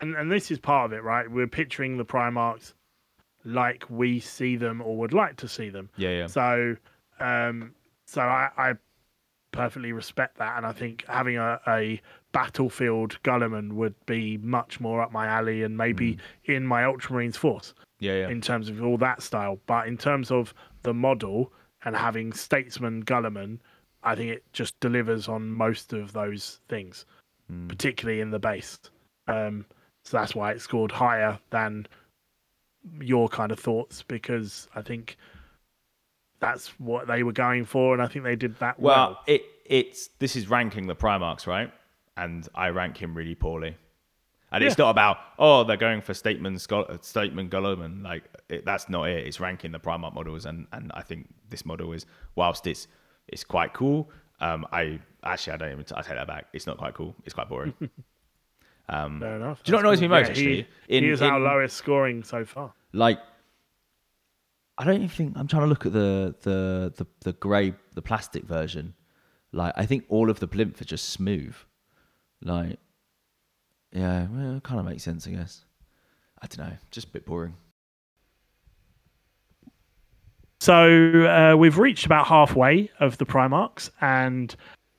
and, and this is part of it, right? We're picturing the Primarchs like we see them or would like to see them. Yeah, yeah. So, um, so I, I, perfectly respect that, and I think having a, a battlefield Guilliman would be much more up my alley, and maybe in my Ultramarines force Yeah, yeah. in terms of all that style. But in terms of the model and having Statesman Guilliman, I think it just delivers on most of those things, particularly in the base. Um, so that's why it scored higher than your kind of thoughts because I think that's what they were going for, and I think they did that well. Well, it it's this is ranking the Primarchs, right? And I rank him really poorly. And it's not about oh they're going for statement Scot- statement Guilliman like it, that's not it. It's ranking the Primarch models, and and I think this model is whilst it's it's quite cool. Um, I actually I don't even I take that back. It's not quite cool. It's quite boring. um, Fair enough. Do you know what annoys me most, Yeah, actually? He, In- he is our lowest scoring so far. like I don't even think I'm trying to look at the the the, the grey the plastic version. Like I think all of the plinth are just smooth. Like yeah, well, it kind of makes sense, I guess. I don't know, just a bit boring. So uh, we've reached about halfway of the Primarchs, and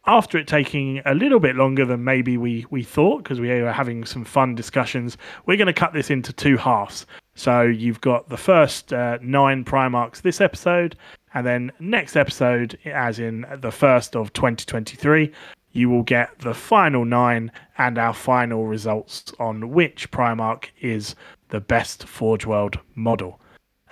after it taking a little bit longer than maybe we, we thought, because we were having some fun discussions, we're going to cut this into two halves. So you've got the first uh, nine Primarchs this episode, and then next episode, as in the first of 2023, you will get the final nine and our final results on which Primarch is the best Forge World model.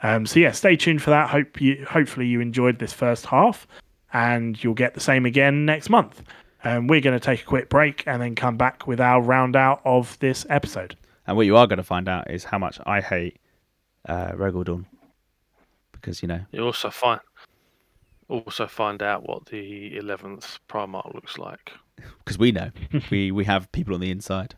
Um, so yeah, stay tuned for that. Hope you, hopefully you enjoyed this first half, and you'll get the same again next month. And we're going to take a quick break and then come back with our round out of this episode. And what you are going to find out is how much I hate uh, Regaldon. Because, you know, You also find also find out what the eleventh Primarch looks like. because we know. we, we have people on the inside.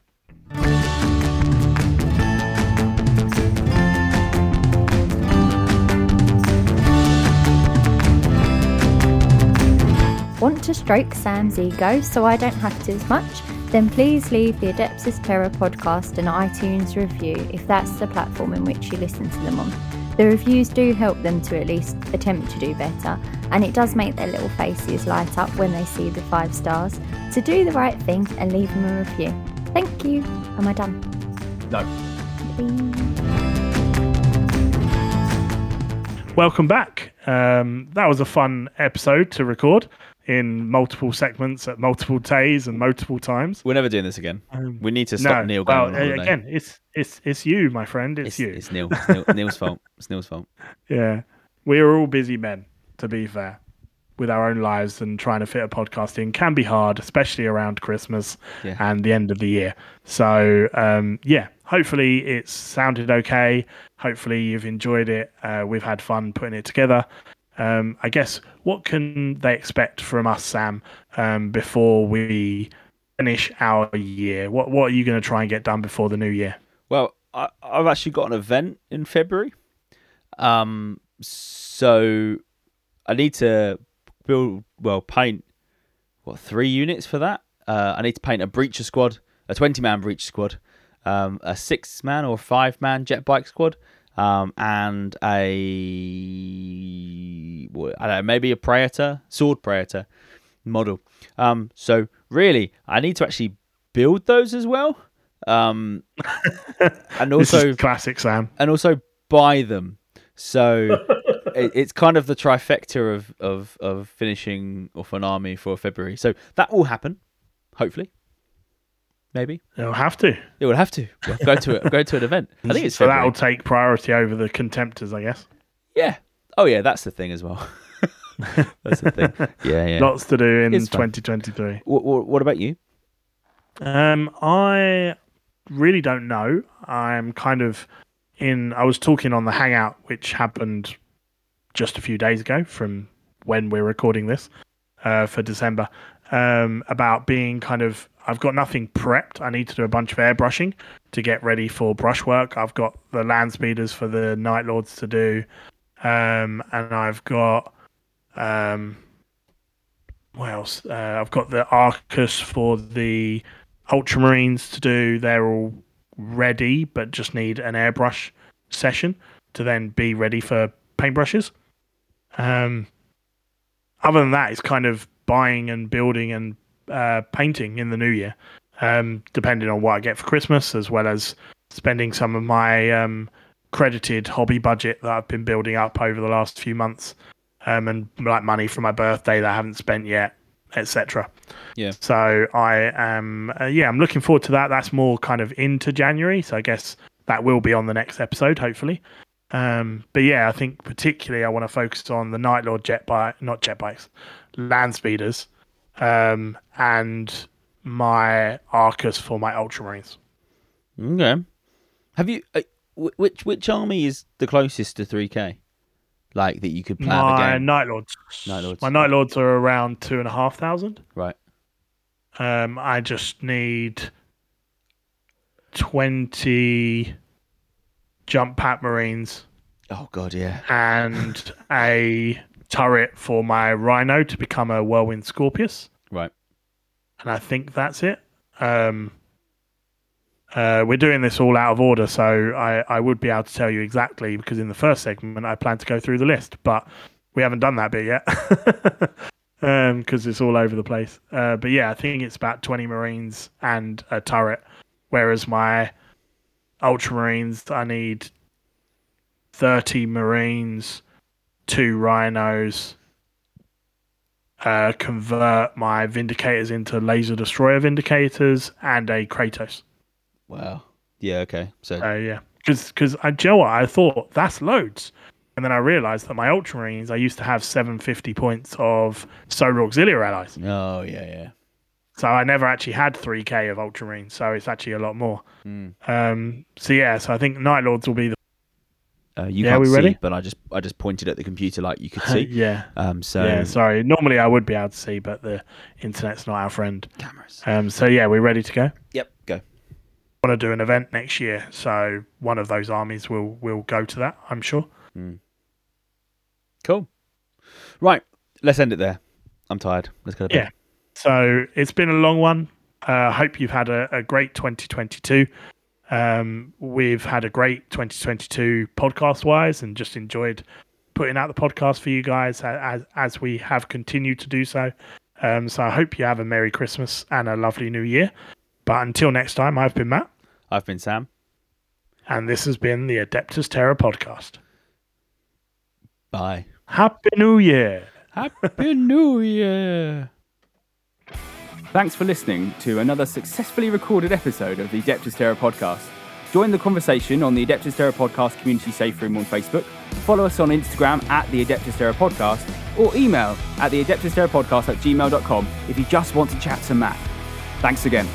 Want to stroke Sam's ego so I don't have to as much? Then please leave the Adeptus Terra podcast an iTunes review if that's the platform in which you listen to them on. The reviews do help them to at least attempt to do better, and it does make their little faces light up when they see the five stars. So do the right thing and leave them a review. Thank you. Am I done? No. Welcome back. Um, that was a fun episode to record in multiple segments at multiple days and multiple times. We're never doing this again. Um, we need to stop Neil well, going on holiday. again, it's it's it's you, my friend. It's, it's, you. It's Neil. It's Neil. Neil's fault. It's Neil's fault. Yeah, we are all busy men. To be fair, with our own lives and trying to fit a podcast in can be hard, especially around Christmas Yeah. and the end of the year. So um, yeah, hopefully it's sounded okay. Hopefully you've enjoyed it. Uh, we've had fun putting it together. Um, I guess what can they expect from us, Sam, um, before we finish our year? What what are you going to try and get done before the new year? Well, I, I've actually got an event in February. Um, so I need to build, well, paint, what, three units for that? Uh, I need to paint a breacher squad, a 20 man breacher squad, um, a six man or five man jet bike squad, um, and a, I don't know, maybe a Praetor, sword Praetor model. Um, so really, I need to actually build those as well. Um, and also classic, Sam. and also buy them. So it, it's kind of the trifecta of, of, of finishing off an army for February. So that will happen, hopefully. Maybe You'll have to. it will have to We'll go to it. Go to an event. I think it's so February. that'll take priority over the contemptors, I guess. Yeah. Oh yeah, that's the thing as well. that's the thing. Yeah, yeah. Lots to do in 2023. What, what, what about you? Um, I really don't know. I'm kind of in. I was talking on the Hangout, which happened just a few days ago from when we're recording this uh, for December, um, about being kind of. I've got nothing prepped. I need to do a bunch of airbrushing to get ready for brushwork. I've got the land speeders for the Night Lords to do, um, and I've got. Um, what else? Uh, I've got the Arcus for the Ultramarines to do. They're all ready, but just need an airbrush session to then be ready for paintbrushes. Um, other than that, it's kind of buying and building and uh, painting in the new year, um, depending on what I get for Christmas, as well as spending some of my um, credited hobby budget that I've been building up over the last few months, um, and like money for my birthday that I haven't spent yet, etc. Yeah. So I am, uh, yeah, I'm looking forward to that. That's more kind of into January, so I guess that will be on the next episode, hopefully. Um, but yeah, I think particularly I want to focus on the Night Lord jet bike, not jet bikes, land speeders, um, and my Arcus for my Ultramarines. Okay. Have you? Uh, which which army is the closest to three K? Like that you could plan the My game. Night Lords, Night Lords. my Night Lords are around two and a half thousand. Right. Um, I just need twenty jump pack Marines Oh god, yeah. and a turret for my Rhino to become a Whirlwind Scorpius. Right. and I think that's it. Um, uh, we're doing this all out of order, so I, I would be able to tell you exactly because in the first segment I plan to go through the list, but we haven't done that bit yet because it's all over the place. Uh, but yeah, I think it's about 20 Marines and a turret, whereas my Ultramarines, I need 30 Marines, two Rhinos, uh, convert my Vindicators into Laser Destroyer Vindicators, and a Kratos. Wow. Yeah. Okay. So So yeah, because because I Joe, I thought that's loads, and then I realised that my Ultramarines I used to have 750 points of Solar Auxiliary allies, Oh yeah, yeah. so I never actually had 3k of Ultramarines, so it's actually a lot more. Mm. Um, so yeah, so I think Night Lords will be the Uh, you Yeah, can't we see, ready? but I just I just pointed at the computer like you could see. yeah. Um. So yeah, sorry. Normally I would be able to see, but the internet's not our friend. cameras. Um, so yeah, we're ready to go. Yep. Go. want to do an event next year, so one of those armies will will go to that. I'm sure. Cool. Right. Let's end it there. I'm tired. Let's go. Yeah. So it's been a long one. I uh, hope you've had a, a great 2022. Um, we've had a great 2022 podcast wise, and just enjoyed putting out the podcast for you guys as as we have continued to do so. Um, so I hope you have a merry Christmas and a lovely New Year. But until next time, I've been Matt, I've been Sam. and this has been the Adeptus Terra podcast. Bye. Happy New Year! Happy New Year. Thanks for listening to another successfully recorded episode of the Adeptus Terra podcast. Join the conversation on the Adeptus Terra podcast community safe room on Facebook. Follow us on Instagram at the Adeptus Terra podcast or email at the Adeptus Terra podcast at gmail.com if you just want to chat to Matt. Thanks again.